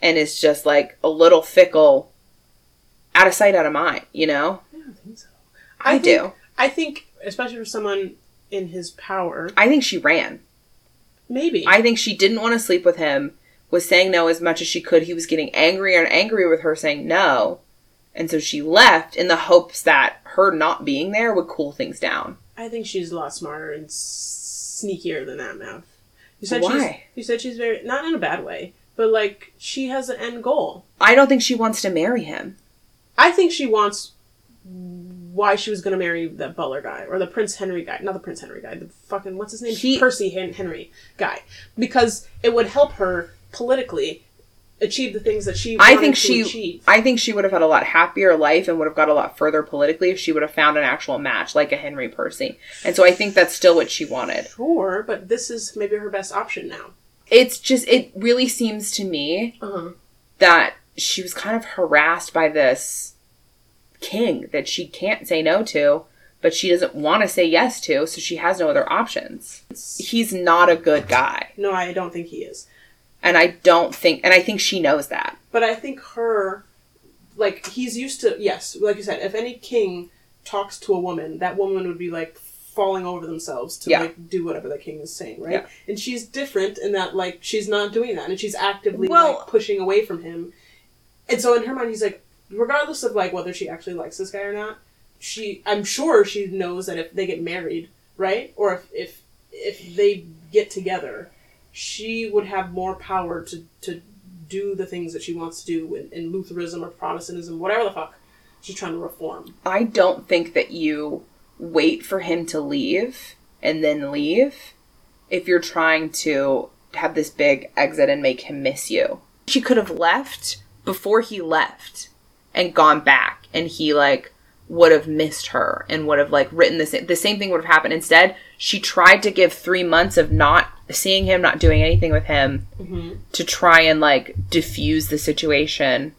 and is just like a little fickle, out of sight, out of mind, you know? I don't think so. I, think- do. I think, especially for someone in his power, I think she ran. maybe. I think she didn't want to sleep with him, was saying no as much as she could. He was getting angrier and angrier with her saying no. And so she left in the hopes that her not being there would cool things down. I think she's a lot smarter and sneakier than that, Mav. You said Why? she's you said she's very not in a bad way, but like she has an end goal. I don't think she wants to marry him. I think she wants why she was gonna marry the Butler guy or the Prince Henry guy, not the Prince Henry guy, the fucking what's his name, He- Percy Hen- Henry guy, because it would help her politically achieve the things that she. I wanted think to she achieve. I think she would have had a lot happier life and would have got a lot further politically if she would have found an actual match like a Henry Percy. And so I think that's still what she wanted. Sure, but this is maybe her best option now. It's just it really seems to me Uh-huh. that she was kind of harassed by this king that she can't say no to, but she doesn't want to say yes to, so she has no other options. He's not a good guy. No, I don't think he is. And I don't think and I think she knows that. But I think her, like, he's used to, yes, like you said, if any king talks to a woman, that woman would be like falling over themselves to Yeah. like do whatever the king is saying, right? Yeah. And she's different in that, like, she's not doing that and she's actively Well- like pushing away from him. And so in her mind, he's like, regardless of like whether she actually likes this guy or not, she, I'm sure she knows that if they get married, right? Or if, if, if they get together, she would have more power to, to do the things that she wants to do in, in Lutheranism or Protestantism, whatever the fuck she's trying to reform. I don't think that you wait for him to leave and then leave if you're trying to have this big exit and make him miss you. She could have left before he left and gone back and he like would have missed her and would have like written this the same thing would have happened instead she tried to give 3 months of not seeing him not doing anything with him Mm-hmm. to try and like diffuse the situation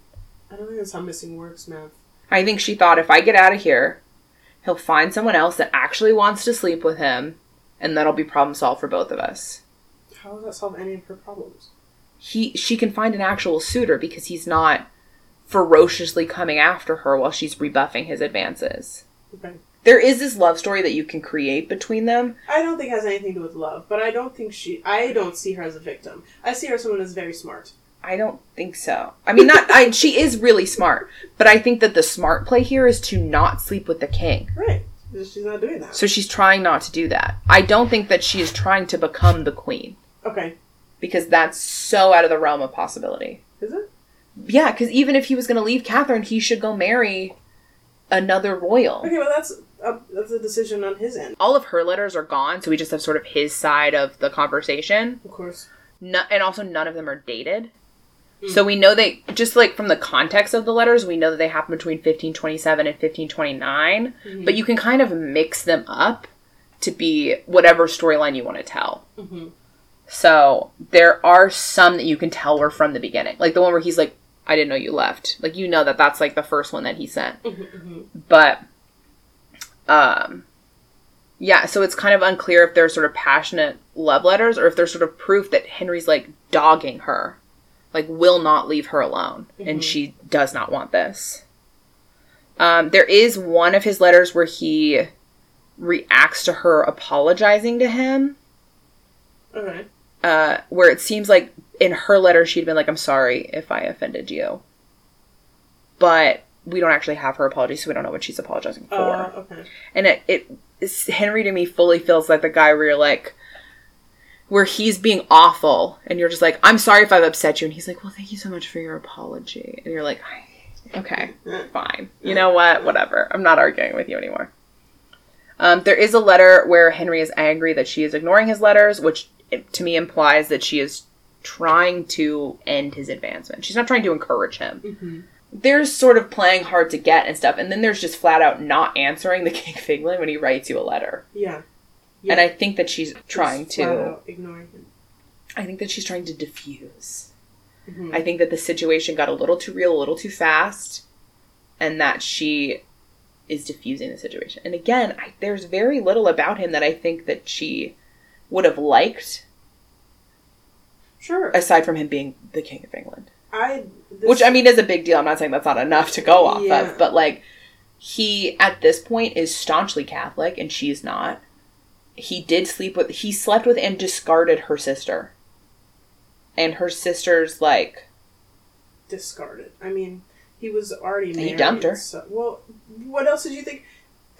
I don't think that's how missing works, man. I think she thought if I get out of here, he'll find someone else that actually wants to sleep with him, and that'll be problem solved for both of us. How does that solve any of her problems? He she can find an actual suitor because he's not ferociously coming after her while she's rebuffing his advances. Okay. There is this love story that you can create between them. I don't think it has anything to do with love, but I don't think she. I don't see her as a victim. I see her as someone who's very smart. I don't think so. I mean, not I, she is really smart, but I think that the smart play here is to not sleep with the king. Right. She's not doing that. So she's trying not to do that. I don't think that she is trying to become the queen. Okay. because that's so out of the realm of possibility. Is it? Yeah, because even if he was going to leave Catherine, he should go marry another royal. Okay, well that's a, that's a decision on his end. All of her letters are gone, so we just have sort of his side of the conversation. Of course. no, and also none of them are dated. Hmm. So we know they just like from the context of the letters, we know that they happen between 1527 and 1529, mm-hmm. but you can kind of mix them up to be whatever storyline you want to tell. Mm-hmm. So there are some that you can tell were from the beginning, like the one where he's like, "I didn't know you left." Like you know that that's like the first one that he sent, mm-hmm, but um, yeah. So it's kind of unclear if they're sort of passionate love letters or if they're sort of proof that Henry's like dogging her, like will not leave her alone, and she does not want this. Um, there is one of his letters where he reacts to her apologizing to him Okay. uh, where it seems like in her letter she'd been like, "I'm sorry if I offended you," but we don't actually have her apology, so we don't know what she's apologizing for. Uh, okay. and it, it Henry to me fully feels like the guy where you're like, where he's being awful, and you're just like, "I'm sorry if I've upset you," and he's like, "Well, thank you so much for your apology," and you're like, "Okay, fine, you know what, whatever, I'm not arguing with you anymore." Um, there is a letter where Henry is angry that she is ignoring his letters, which to me implies that she is trying to end his advancement. She's not trying to encourage him. There's sort of playing hard to get and stuff, and then there's just flat out not answering the (laughs) King of England when he writes you a letter. Yeah. And I think that she's trying Just to. ignoring him. I think that she's trying to diffuse. Mhm. I think that the situation got a little too real, a little too fast, and that she is diffusing the situation. And again, I, there's very little about him that I think that she would have liked, Sure. aside from him being the King of England. I. This, Which I mean is a big deal. I'm not saying that's not enough to go off Yeah. of, but like he at this point is staunchly Catholic and she's not. He did sleep with he slept with and discarded her sister. And her sister's like discarded. I mean, he was already He dumped her. So, well, what else did you think?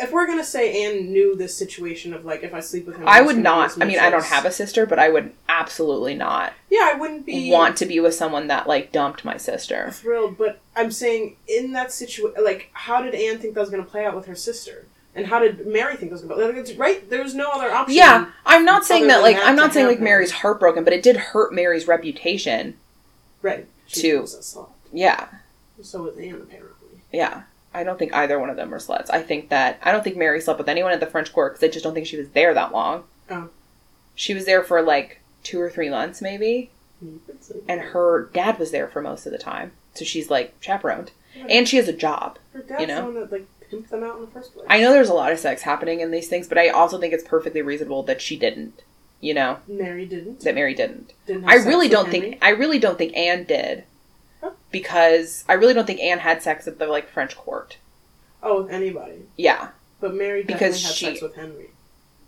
If we're gonna say Anne knew this situation of like, if I sleep with him, I would not I mean I don't have a sister, but I would absolutely not Yeah, I wouldn't be want to be with someone that like dumped my sister. thrilled, but I'm saying in that situation, like, how did Anne think that was gonna play out with her sister? And how did Mary think that was gonna? Like, it's right. There was no other option. Yeah, I'm not saying that like that I'm not saying like. Mary's heartbroken, but it did hurt Mary's reputation. Right. She To-. Yeah. So was Anne apparently. Yeah. I don't think either one of them were sluts. I think that I don't think Mary slept with anyone at the French court because I just don't think she was there that long. Oh. She was there for like two or three months, maybe, hmm, say. and her dad was there for most of the time. So she's like chaperoned, and she has a job. her dad's you know? the one that like pimped them out in the first place. I know there's a lot of sex happening in these things, but I also think it's perfectly reasonable that she didn't. You know Mary didn't. that Mary didn't. didn't I really don't Henry. think I really don't think Anne did. Because I really don't think Anne had sex at the like French court. Oh, with anybody. Yeah. But Mary Because had she- sex with Henry.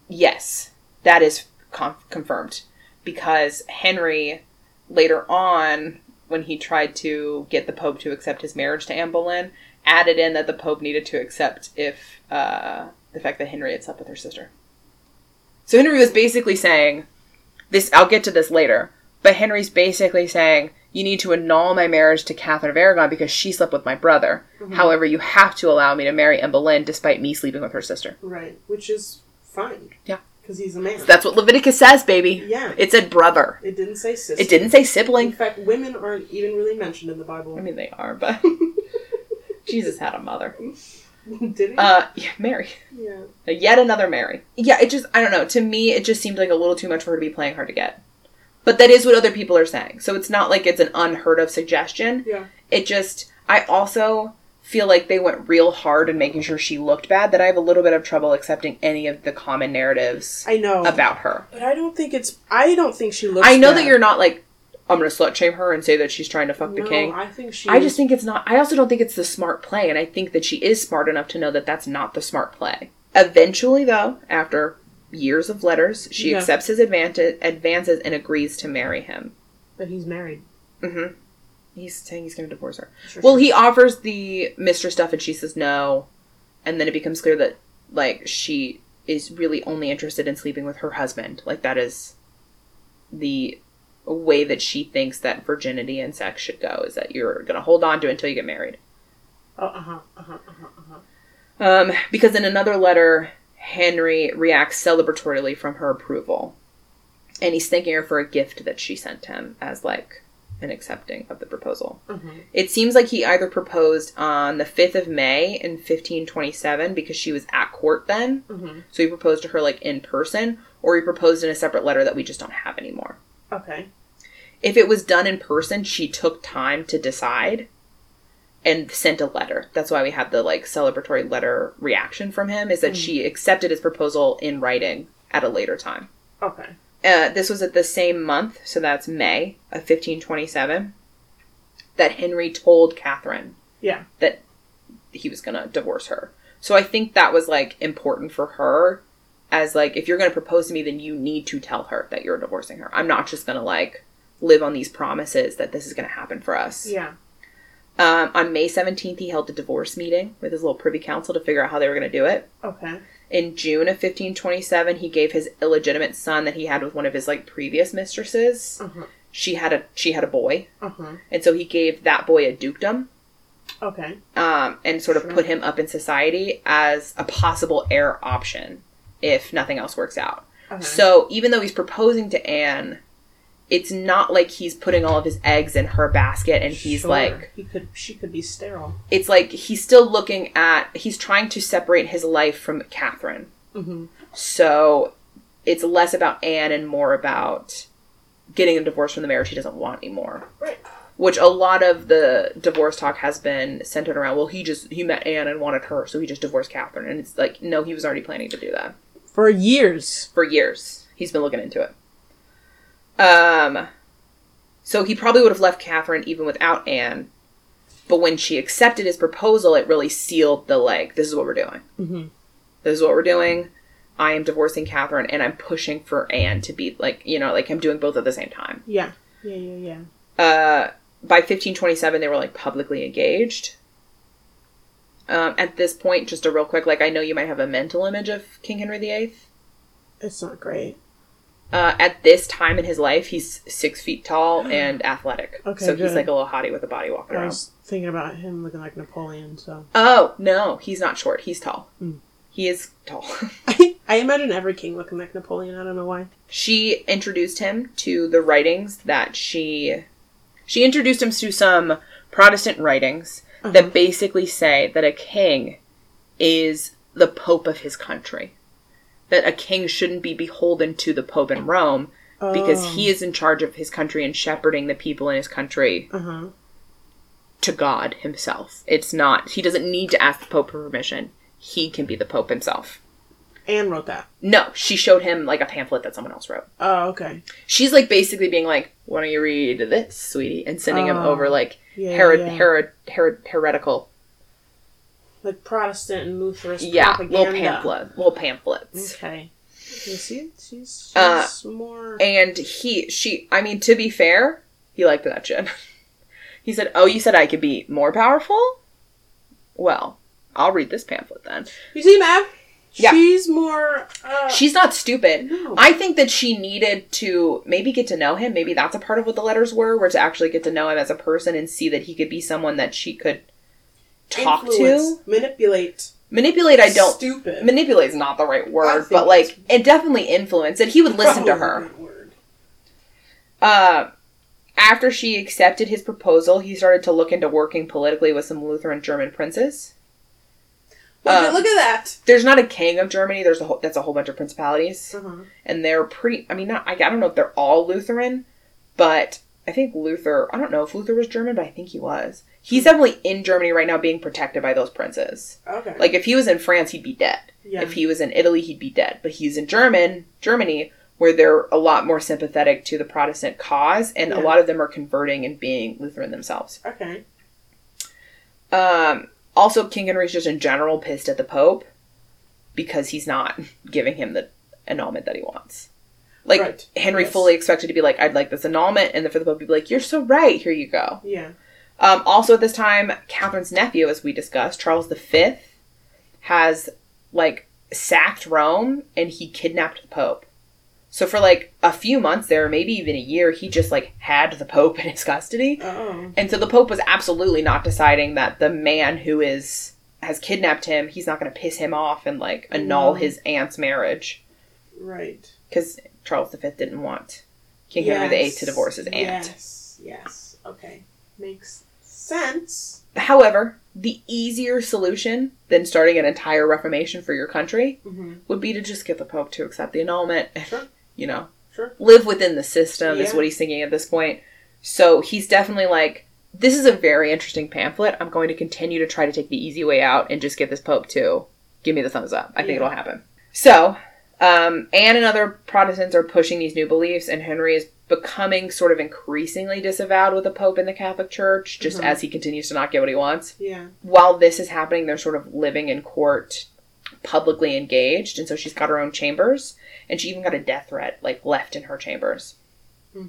Yes, that is con confirmed because Henry later on, when he tried to get the Pope to accept his marriage to Anne Boleyn, added in that the Pope needed to accept if uh, the fact that Henry had slept with her sister. So Henry was basically saying, "This I'll get to this later," but Henry's basically saying. You need to annul my marriage to Catherine of Aragon because she slept with my brother. However, you have to allow me to marry Anne Boleyn despite me sleeping with her sister. Right. Which is fine. Yeah. Because he's a man. That's what Leviticus says, baby. Yeah. It said brother. It didn't say sister. It didn't say sibling. In fact, women aren't even really mentioned in the Bible. I mean, they are, but (laughs) Jesus had a mother. Did he? Uh, yeah, Mary. yeah. Yet another Mary. Yeah, it just, I don't know. To me, it just seemed like a little too much for her to be playing hard to get. But that is what other people are saying. So it's not like it's an unheard of suggestion. Yeah. It just, I also feel like they went real hard in making sure she looked bad that I have a little bit of trouble accepting any of the common narratives I know. about her. But I don't think it's. I don't think she looks. I know that you're not like, I'm going to slut shame her and say that she's trying to fuck the king. I think she. I just think it's not. I also don't think it's the smart play, and I think that she is smart enough to know that that's not the smart play. Eventually, though, after years of letters, she Yeah. accepts his advantage, advances and agrees to marry him. But he's married. hmm He's saying he's going to divorce her. Sure, Well, sure. he offers the mistress stuff, and she says no, and then it becomes clear that like she is really only interested in sleeping with her husband. Like that is the way that she thinks that virginity and sex should go is that you're going to hold on to it until you get married. Oh, uh huh. Uh huh. Uh huh. Uh-huh. Um, because in another letter, Henry reacts celebratorily from her approval. and he's thanking her for a gift that she sent him as like an accepting of the proposal. Mhm. It seems like he either proposed on the 5th of May in 1527 because she was at court then. Mhm. So he proposed to her like in person, or he proposed in a separate letter that we just don't have anymore. Okay. If it was done in person, she took time to decide and sent a letter. That's why we had the like celebratory letter reaction from him is that she accepted his proposal in writing at a later time. Okay. Uh, this was at the same month, so that's May of 1527, that Henry told Catherine Yeah. that he was going to divorce her. So I think that was like important for her as like if you're going to propose to me then you need to tell her that you're divorcing her. I'm not just going to like live on these promises that this is going to happen for us. Yeah. Um, on May 17th he held a divorce meeting with his little privy council to figure out how they were going to do it. Okay. In June of 1527 he gave his illegitimate son that he had with one of his like previous mistresses. Uh-huh. She had a she had a boy, Uh-huh. and so he gave that boy a dukedom Okay. um, and sort of Sure. put him up in society as a possible heir option if nothing else works out. Okay. So even though he's proposing to Anne, it's not like he's putting all of his eggs in her basket and he's Sure. like he could she could be sterile. it's like he's still looking at he's trying to separate his life from Catherine. Mm-hmm. So it's less about Anne and more about getting a divorce from the marriage he doesn't want anymore. Right. Which a lot of the divorce talk has been centered around. Well, he just he met Anne and wanted her, so he just divorced Catherine. And it's like, no, he was already planning to do that For years. for years. He's been looking into it. Um, so he probably would have left Catherine even without Anne. But when she accepted his proposal, it really sealed the like, this is what we're doing. Mm-hmm. This is what we're doing. I am divorcing Catherine, and I'm pushing for Anne to be like, you know, like I'm doing both at the same time. Yeah. Yeah. Yeah. Yeah. Uh, by 1527, they were like publicly engaged. Um, at this point, just a real quick, like I know you might have a mental image of King Henry VIII. It's not great. Uh, at this time in his life, he's six feet tall (gasps) and athletic. Okay, so he's like a little hottie with a body walking I around. was thinking about him looking like Napoleon. So Oh no, he's not short. He's tall. Hmm. He is tall. (laughs) I imagine every king looking like Napoleon. I don't know why. she introduced him to the writings that she she introduced him to some Protestant writings Uh-huh. that basically say that a king is the pope of his country. That a king shouldn't be beholden to the pope in Rome because Oh. he is in charge of his country and shepherding the people in his country Uh huh. to God himself. It's not he doesn't need to ask the pope for permission. He can be the pope himself. Anne wrote that. No, she showed him like a pamphlet that someone else wrote. Oh, okay. she's like basically being like, "Why don't you read this, sweetie?" and sending him Oh. over like Yeah. herod, yeah. herod, herod, heretical, like Protestant and Lutherist yeah, propaganda. little pamphlet, little pamphlets. Okay. You see, she's, she's Uh, more. And he, she, I mean, to be fair, he liked that shit. (laughs) he said, "Oh, you said I could be more powerful? Well, I'll read this pamphlet then." You see, Mav? Yeah. She's more. Uh, She's not stupid. No. I think that she needed to maybe get to know him. Maybe that's a part of what the letters were, were to actually get to know him as a person and see that he could be someone that she could talk to. manipulate. Manipulate, I don't. Stupid. Manipulate is not the right word, but like it definitely influenced. And he would listen to her. Uh, after she accepted his proposal, he started to look into working politically with some Lutheran German princes. Look, Uh, at, look at that. There's not a king of Germany. There's a whole, that's a whole bunch of principalities, Uh-huh. and they're pretty. I mean, not I, I don't know if they're all Lutheran, but I think Luther. I don't know if Luther was German, but I think he was. He's definitely in Germany right now, being protected by those princes. Okay. Like if he was in France, he'd be dead. yeah. If he was in Italy, he'd be dead. But he's in German, Germany, where they're a lot more sympathetic to the Protestant cause, and a lot of them are converting and being Lutheran themselves. okay. Um, also, King Henry's just in general pissed at the Pope because he's not (laughs) giving him the annulment that he wants. Like Right. Henry Yes. fully expected to be like, "I'd like this annulment," and then for the Pope to be like, "You're so right. Here you go." Yeah. Um, also, at this time, Catherine's nephew, as we discussed, Charles V, has like sacked Rome and he kidnapped the Pope. So for like a few months there, maybe even a year, he just like had the Pope in his custody. Oh. And so the Pope was absolutely not deciding that the man who is has kidnapped him, he's not going to piss him off and like annul No. his aunt's marriage. Right. because Charles V didn't want King Henry VIII to divorce his aunt. Yes. Yes. Okay. Makes sense. However, the easier solution than starting an entire reformation for your country Mm-hmm. would be to just get the Pope to accept the annulment. Sure. You know, Sure. live within the system is what he's thinking at this point. So he's definitely like, this is a very interesting pamphlet. I'm going to continue to try to take the easy way out and just get this Pope to give me the thumbs up. I think Yeah. it'll happen. So, um, Anne and other Protestants are pushing these new beliefs, and Henry is becoming sort of increasingly disavowed with the Pope in the Catholic Church, just Mhm. as he continues to not get what he wants Yeah. while this is happening, they're sort of living in court, publicly engaged, and so she's got her own chambers, and she even got a death threat like left in her chambers. Hmm.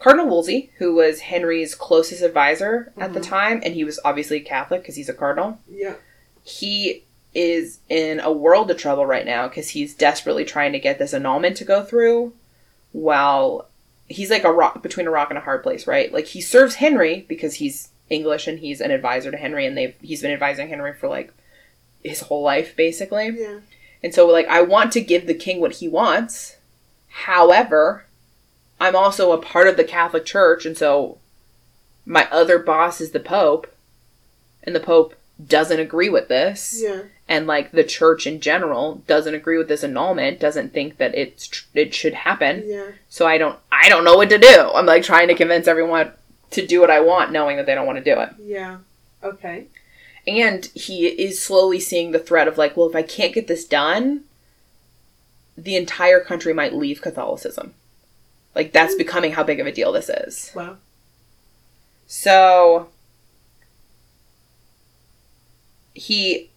Cardinal Wolsey, who was Henry's closest advisor at the Mhm. time, and he was obviously Catholic because he's a cardinal, Yeah. he is in a world of trouble right now because he's desperately trying to get this annulment to go through while he's like a rock between a rock and a hard place right? Like he serves henry because he's english and he's an advisor to henry and they've he's been advising henry for like his whole life basically. Yeah. and so like i want to give the king what he wants. However i'm also a part of the catholic church and so my other boss is the pope and the pope doesn't agree with this Yeah. and like the church in general doesn't agree with this annulment doesn't think that it's tr- it should happen Yeah. so i don't i don't know what to do i'm like trying to convince everyone to do what i want knowing that they don't want to do it Yeah. Okay. and he is slowly seeing the threat of like well if i can't get this done the entire country might leave catholicism like that's hmm. becoming how big of a deal this is Wow. so he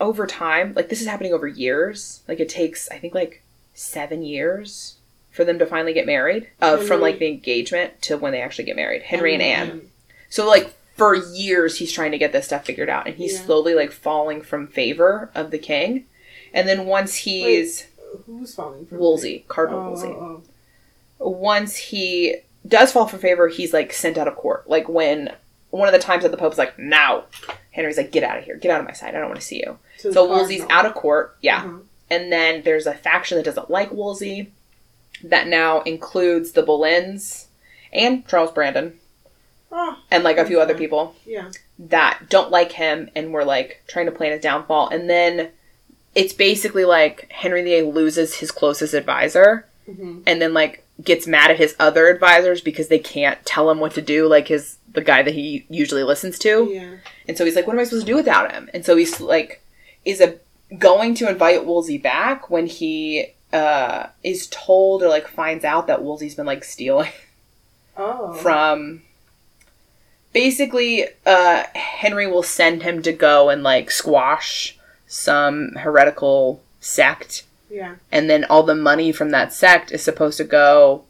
over time, like this is happening over years. Like it takes I think like 7 years for them to finally get married. Uh, from like the engagement to when they actually get married. Henry and Anne. So like for years he's trying to get this stuff figured out and he's Yeah. slowly like falling from favor of the king. And then once he's who's falling for Wolsey, Oh, Cardinal Wolsey oh, oh. once he does fall from favor, he's like sent out of court. Like when one of the times that the Pope's like, "Now," Henry's like, "Get out of here! Get out of my sight! I don't want to see you." To So Wolsey's out of court. Yeah, Uh-huh. and then there's a faction that doesn't like Wolsey, that now includes the Boleyns and Charles Brandon Oh, and like a few other people yeah. that don't like him and were like trying to plan his downfall. And then it's basically like Henry VIII loses his closest advisor hmm and then like gets mad at his other advisors because they can't tell him what to do like his the guy that he usually listens to Yeah. and so he's like what am i supposed to do without him and so he's like is a going to invite wolsey back when he uh is told or like finds out that wolsey's been like stealing Oh. from basically uh henry will send him to go and like squash some heretical sect yeah. and then all the money from that sect is supposed to go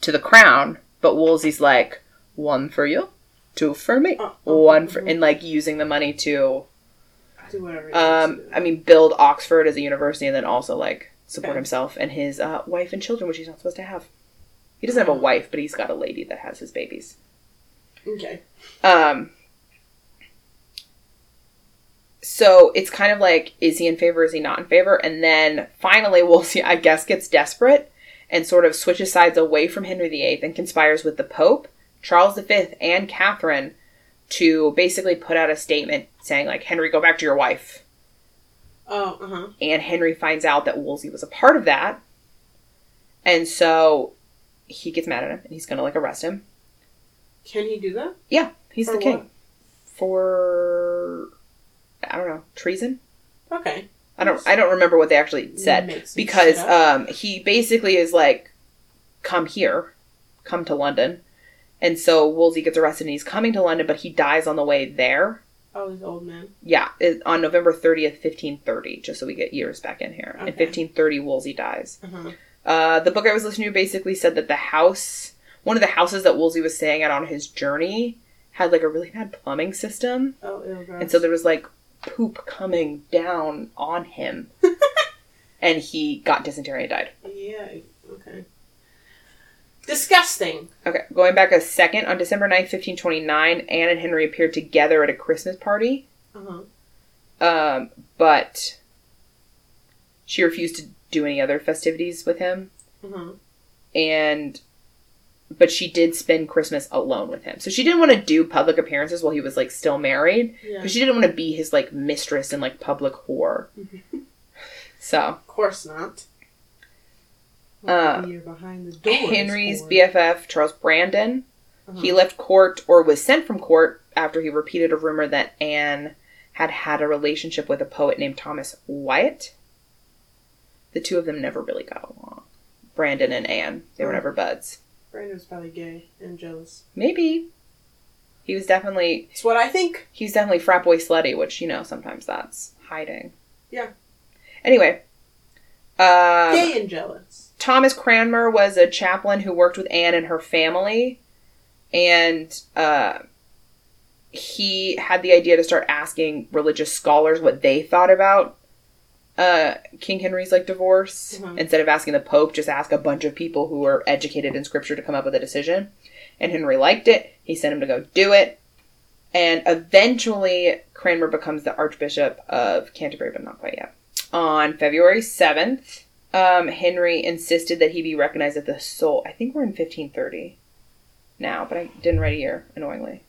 to the crown. But Wolsey's like one for you, two for me, Uh, uh, one for, mhm. and like using the money to, Do whatever. um. I mean, build Oxford as a university, and then also like support Okay. himself and his uh, wife and children, which he's not supposed to have. He doesn't have a Oh. wife, but he's got a lady that has his babies. okay. Um. So it's kind of like, is he in favor? Is he not in favor? And then finally, (laughs) Wolsey, I guess, gets desperate and sort of switches sides away from Henry VIII and conspires with the Pope, Charles V, and Catherine to basically put out a statement saying, like, Henry, go back to your wife. Oh, uh huh. And Henry finds out that Wolsey was a part of that. And so he gets mad at him and he's going to, like, arrest him. Can he do that? Yeah, he's For the king. what? For I don't know, treason? Okay. I don't I don't remember what they actually said because um he basically is like come here, come to London. And so Wolsey gets arrested and he's coming to London but he dies on the way there. Oh, he's old man. Yeah, it, on November 30th, 1530, just so we get years back in here. In 1530 Wolsey dies. Uh huh. Uh, the book I was listening to basically said that the house, one of the houses that Wolsey was staying at on his journey, had like a really bad plumbing system. Oh, ew, gross. And so there was like poop coming down on him. (laughs) and he got dysentery and died. Yeah. Okay. Disgusting. Okay, going back a second, on December 9th, 1529, Anne and Henry appeared together at a Christmas party, Uh huh. um, but she refused to do any other festivities with him. Mhm. And but she did spend Christmas alone with him. So she didn't want to do public appearances while he was like still married Yeah. because she didn't want to be his like mistress and like public whore. (laughs) so Of course not. Uh, behind the doors. Henry's for- BFF Charles Brandon Uh-huh. he left court or was sent from court after he repeated a rumor that Anne had had a relationship with a poet named Thomas Wyatt. The two of them never really got along. Brandon and Anne, they were never buds. Brandon was probably gay and jealous. Maybe he was definitely It's what I think. he's definitely frat boy slutty, which you know sometimes that's hiding. Yeah. Anyway, uh, Gay and jealous. Thomas Cranmer was a chaplain who worked with Anne and her family, and uh, he had the idea to start asking religious scholars what they thought about uh, King Henry's like divorce. Mhm. Instead of asking the Pope, just ask a bunch of people who are educated in Scripture to come up with a decision. And Henry liked it. He sent him to go do it. And eventually, Cranmer becomes the Archbishop of Canterbury, but not quite yet. On February 7th, um, Henry insisted that he be recognized as the sole. I think we're in 1530 now, but I didn't write a year, annoyingly.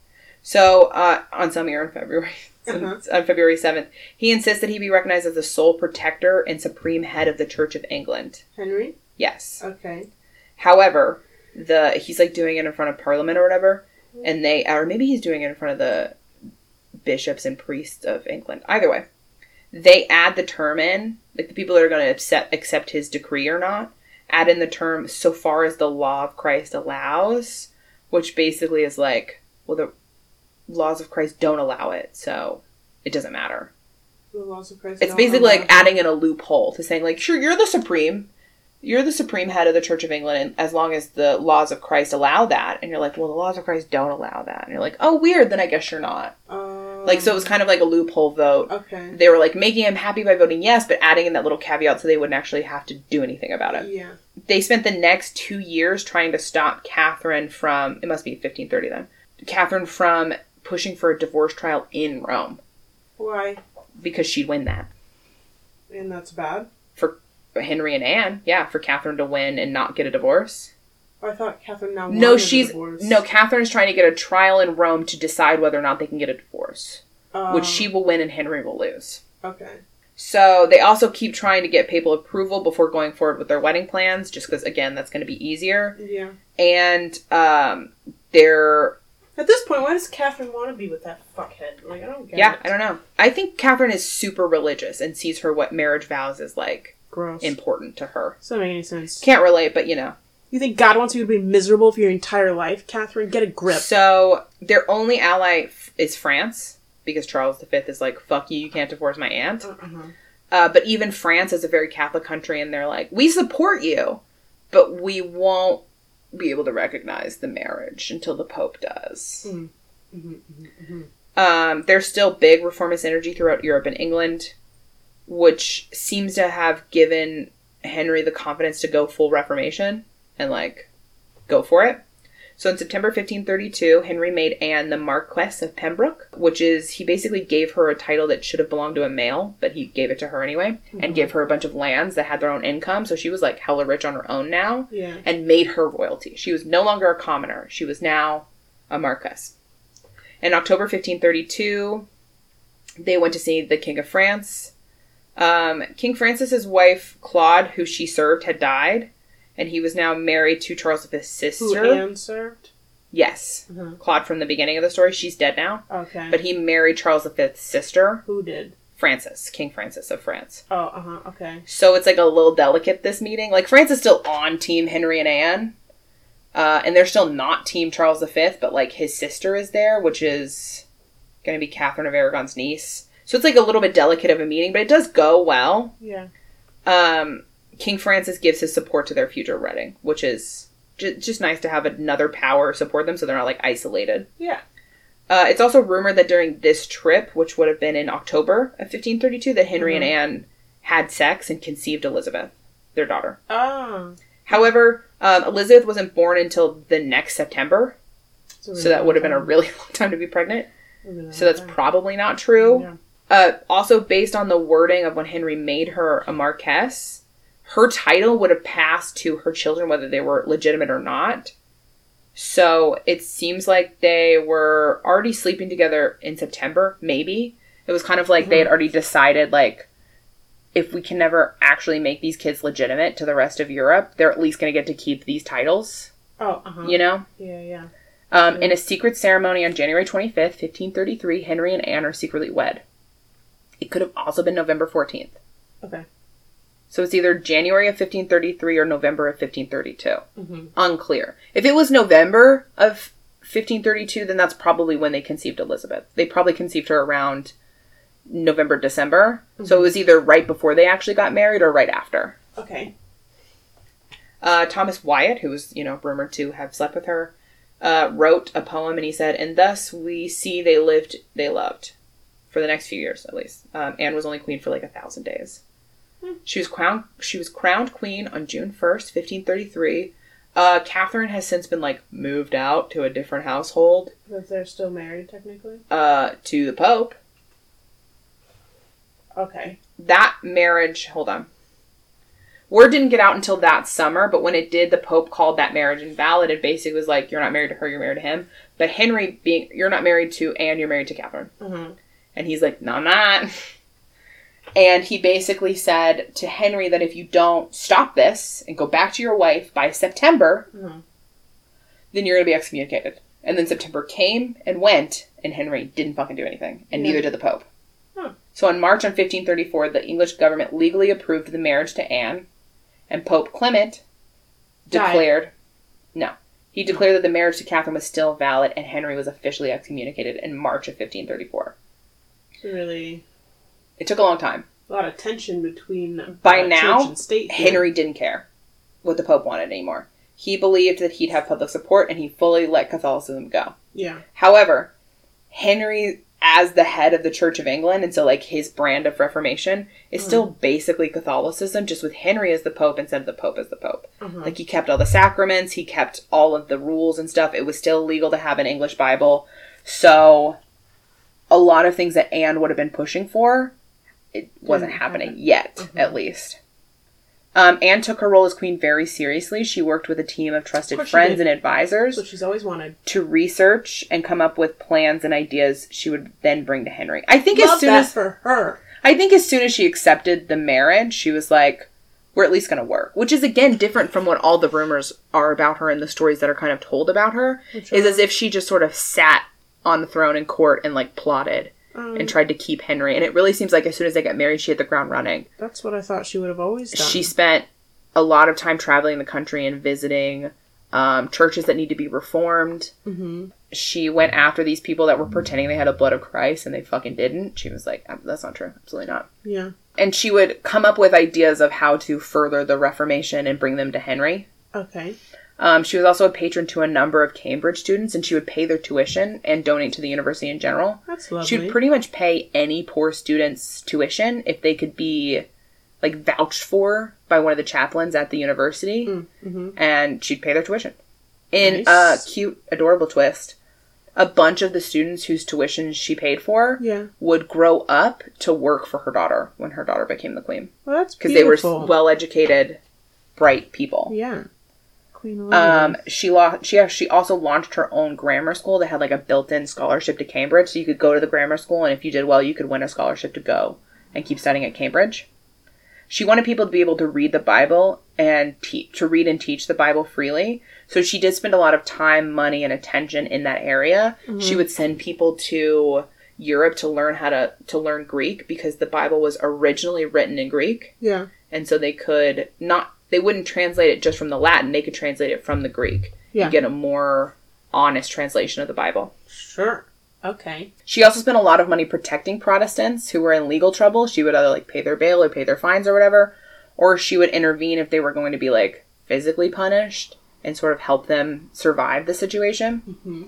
So, uh, on some year in February, on February (laughs) 7th, he insists that he be recognized as the sole protector and supreme head of the Church of England. Henry? Yes. Okay. However, the he's like doing it in front of Parliament or whatever, and they or maybe he's doing it in front of the bishops and priests of England. Either way, they add the term in, like the people that are going to accept accept his decree or not, add in the term so far as the law of Christ allows, which basically is like, well, the laws of Christ don't allow it, so it doesn't matter. The laws of Christ. It's basically like adding in a loophole to saying like, sure, you're the supreme, you're the supreme head of the Church of England, and as long as the laws of Christ allow that, and you're like, well, the laws of Christ don't allow that, and you're like, oh, weird, then I guess you're not. Um, Like, so it was kind of like a loophole vote. Okay. They were like making him happy by voting yes, but adding in that little caveat so they wouldn't actually have to do anything about it. Yeah. They spent the next two years trying to stop Catherine from, it must be 1530 then, Catherine from pushing for a divorce trial in Rome Why? because she'd win that. And that's bad. for Henry and Anne, yeah, for Catherine to win and not get a divorce. I thought Catherine now. No, wanted a she's divorce. no. Catherine is trying to get a trial in Rome to decide whether or not they can get a divorce, Um, which she will win and Henry will lose. Okay. So they also keep trying to get papal approval before going forward with their wedding plans, just because again that's going to be easier. Yeah. And um, they're At this point, why does Catherine want to be with that fuckhead? Like, I don't get yeah, it. I don't know. I think Catherine is super religious and sees her what marriage vows is like Gross. important to her. Doesn't make any sense. Can't relate, but you know. You think God wants you to be miserable for your entire life, Catherine? Get a grip. So their only ally f- is France because Charles V is like, "Fuck you, you can't divorce my aunt." Uh-huh. Uh, but even France is a very Catholic country, and they're like, "We support you, but we won't be able to recognize the marriage until the Pope does." Mhm. Mhm, mhm, mhm. Um, there's still big reformist energy throughout Europe and England, which seems to have given Henry the confidence to go full Reformation and like go for it. So in September 1532, Henry made Anne the Marquess of Pembroke, which is he basically gave her a title that should have belonged to a male, but he gave it to her anyway, and gave her a bunch of lands that had their own income. So she was like hella rich on her own now, Yeah. and made her royalty. She was no longer a commoner; she was now a marquess. In October 1532, they went to see the King of France. Um, King Francis's wife Claude, who she served, had died, and he was now married to Charles V's Who sister. Anne served? Yes, Uh-huh. Claude from the beginning of the story. She's dead now, Okay. but he married Charles V's sister, Who did? Francis, King Francis of France. Oh, uh huh. Okay. So it's like a little delicate this meeting. Like France is still on Team Henry and Anne, uh, and they're still not Team Charles V, but like his sister is there, which is going to be Catherine of Aragon's niece. So it's like a little bit delicate of a meeting, but it does go well. Yeah. Um, King Francis gives his support to their future wedding, which is ju- just nice to have another power support them, so they're not like isolated. Yeah. Uh, it's also rumored that during this trip, which would have been in October of 1532, that Henry and Mhm. Anne had sex and conceived Elizabeth, their daughter. Ah. However, um, Elizabeth wasn't born until the next September, so that would have been a really (laughs) long time to be pregnant. So that's probably not true. Yeah. Uh, also, based on the wording of when Henry made her a marquess, her title would have passed to her children whether they were legitimate or not. So it seems like they were already sleeping together in September, maybe. It was kind of like they had already decided, like, if we can never actually make these kids legitimate to the rest of Europe, they're at least going to get to keep these titles, Oh, uh-huh. you know? Yeah, yeah. Um, in a secret ceremony on January 25th, 1533, Henry and Anne are secretly wed. It could have also been November 14th. Okay. So it's either January of 1533 or November of 1532. Mm-hmm. Unclear. If it was November of 1532, then that's probably when they conceived Elizabeth. They probably conceived her around November, December. So it was either right before they actually got married or right after. Okay. Uh, Thomas Wyatt, who was, you know, rumored to have slept with her, uh, wrote a poem and he said, And thus we see they lived, they loved. For the next few years, at least. Um, Anne was only queen for like a thousand days. She was crowned. She was crowned queen on June first, fifteen thirty-three. Uh, Catherine has since been like moved out to a different household. But they're still married, technically? Uh, to the Pope. Okay. that marriage hold on word didn't get out until that summer but when it did the pope called that marriage invalid and basically was like you're not married to her you're married to him but henry being you're not married to anne you're married to catherine Mm-hmm. and he's like no i'm not (laughs) and he basically said to henry that if you don't stop this and go back to your wife by september Mhm. then you're going to be excommunicated and then september came and went and henry didn't fucking do anything and neither did the pope so in March of 1534, the English government legally approved the marriage to Anne, and Pope Clement Died. declared no. He declared that the marriage to Catherine was still valid, and Henry was officially excommunicated in March of 1534. Really, It took a long time. a lot of tension between By uh, now, and state. Henry didn't care what the Pope wanted anymore. He believed that he'd have public support, and he fully let Catholicism go. Yeah. However, Henry, as the head of the Church of England, and so like his brand of Reformation, is still basically Catholicism, just with Henry as the Pope instead of the Pope as the Pope. Uh-huh. Like he kept all the sacraments, he kept all of the rules and stuff. It was still legal to have an English Bible. So a lot of things that Anne would have been pushing for, it wasn't Didn't happening happen. yet, Mhm. at least. Um, Anne took her role as queen very seriously. She worked with a team of trusted she friends and advisors what she's always wanted. to research and come up with plans and ideas she would then bring to Henry. I think Love as soon as for her. I think as soon as she accepted the marriage, she was like, "We're at least going to work," which is again different from what all the rumors are about her and the stories that are kind of told about her. Which Is as if she just sort of sat on the throne in court and like plotted Um, and tried to keep Henry. And it really seems like as soon as they got married, she hit the ground running. that's what I thought she would have always done. She spent a lot of time traveling the country and visiting um, churches that need to be reformed hmm she went after these people that were pretending they had a blood of Christ and they fucking didn't. She was like, "Um, that's not true. Absolutely not. Yeah. And she would come up with ideas of how to further the Reformation and bring them to Henry. Okay. Um, she was also a patron to a number of Cambridge students and she would pay their tuition and donate to the university in general. That's She would pretty much pay any poor student's tuition if they could be like vouched for by one of the chaplains at the university mm-hmm. and she'd pay their tuition. In Nice. a cute, adorable twist, a bunch of the students whose tuition she paid for Yeah. would grow up to work for her daughter when her daughter became the queen Well, that's because they were well educated, bright people. Yeah. Queen Um, she lo- she actually also launched her own grammar school that had like a built-in scholarship to Cambridge, so you could go to the grammar school, and if you did well, you could win a scholarship to go and keep studying at Cambridge. She wanted people to be able to read the Bible and te- to read and teach the Bible freely. So she did spend a lot of time, money, and attention in that area. She would send people to Europe to learn how to to learn Greek because the Bible was originally written in Greek yeah. and so they could not they wouldn't translate it just from the latin they could translate it from the greek Yeah. and get a more honest translation of the bible Sure. Okay. she also spent a lot of money protecting protestants who were in legal trouble she would either like pay their bail or pay their fines or whatever or she would intervene if they were going to be like physically punished and sort of help them survive the situation Mm-hmm.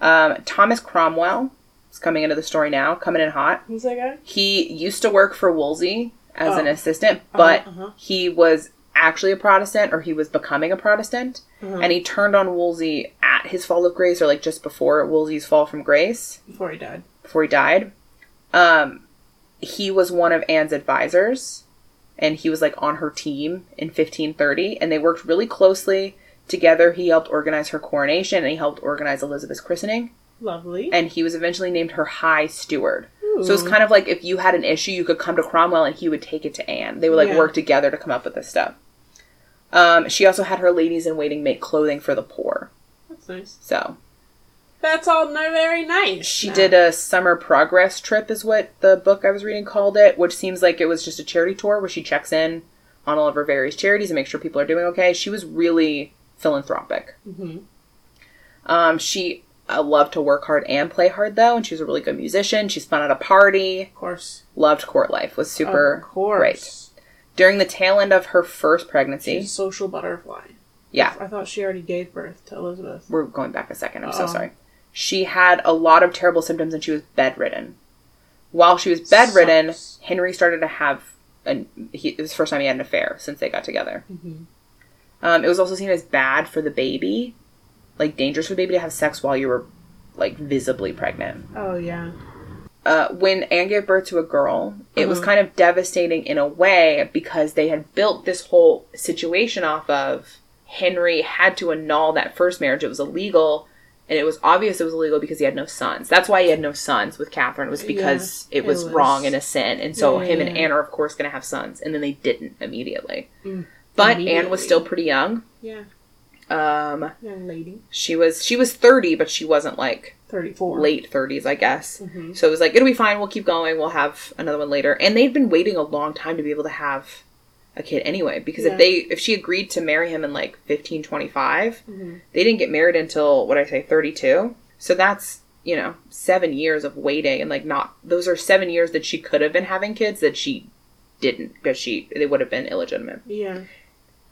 um, thomas cromwell is coming into the story now coming in hot Who's that guy? he used to work for Wolsey as an Oh. assistant, but uh-huh. he was actually a Protestant or he was becoming a Protestant. Uh-huh. And he turned on Wolsey at his fall of grace or like just before Wolsey's fall from grace, Before he died. before he died. Um, he was one of Anne's advisors and he was like on her team in 1530, and they worked really closely together. He helped organize her coronation, and he helped organize Elizabeth's christening, Lovely. and he was eventually named her High Steward. So it's kind of like if you had an issue, you could come to Cromwell and he would take it to Anne. They would like Yeah. work together to come up with this stuff. Um, she also had her ladies in waiting make clothing for the poor. That's nice. So That's all no, very nice. she did a summer progress trip, is what the book I was reading called it, which seems like it was just a charity tour where she checks in on all of her various charities and makes sure people are doing okay. She was really philanthropic. hmm Um, she uh, loved to work hard and play hard though, and she was a really good musician. She's fun at a party. Of course. Loved court life. Was super of course. great. During the tail end of her first She's pregnancy, a social butterfly. yeah, I thought she already gave birth to Elizabeth. we're going back a second. I'm so Oh. sorry. She had a lot of terrible symptoms and she was bedridden. While she was bedridden, Sucks. Henry started to have an. He, it was the first time he had an affair since they got together. Mhm. Um, it was also seen as bad for the baby, like dangerous for the baby to have sex while you were like visibly pregnant. Oh yeah. Uh, when Anne gave birth to a girl, it was Mhm. kind of devastating in a way because they had built this whole situation off of Henry had to annul that first marriage. It was illegal, and it was obvious it was illegal because he had no sons. That's why he had no sons with Catherine was because Yeah, it was it was- wrong and a sin, and so Yeah, him yeah, and. Anne are of course going to have sons, and then they didn't immediately. Mm, But Anne was still pretty young. Yeah. Um, Young lady. she was she was thirty, but she wasn't like Thirty-four. late 30s, I guess. Mhm. So it was like, it'll be fine. We'll keep going. We'll have another one later. And they'd been waiting a long time to be able to have a kid anyway. Because Yeah. if they, if she agreed to marry him in like 1525, Mhm. they didn't get married until, what I say, 32. So that's, you know, seven years of waiting. And like, not, those are seven years that she could have been having kids that she didn't because she, they would have been illegitimate. Yeah.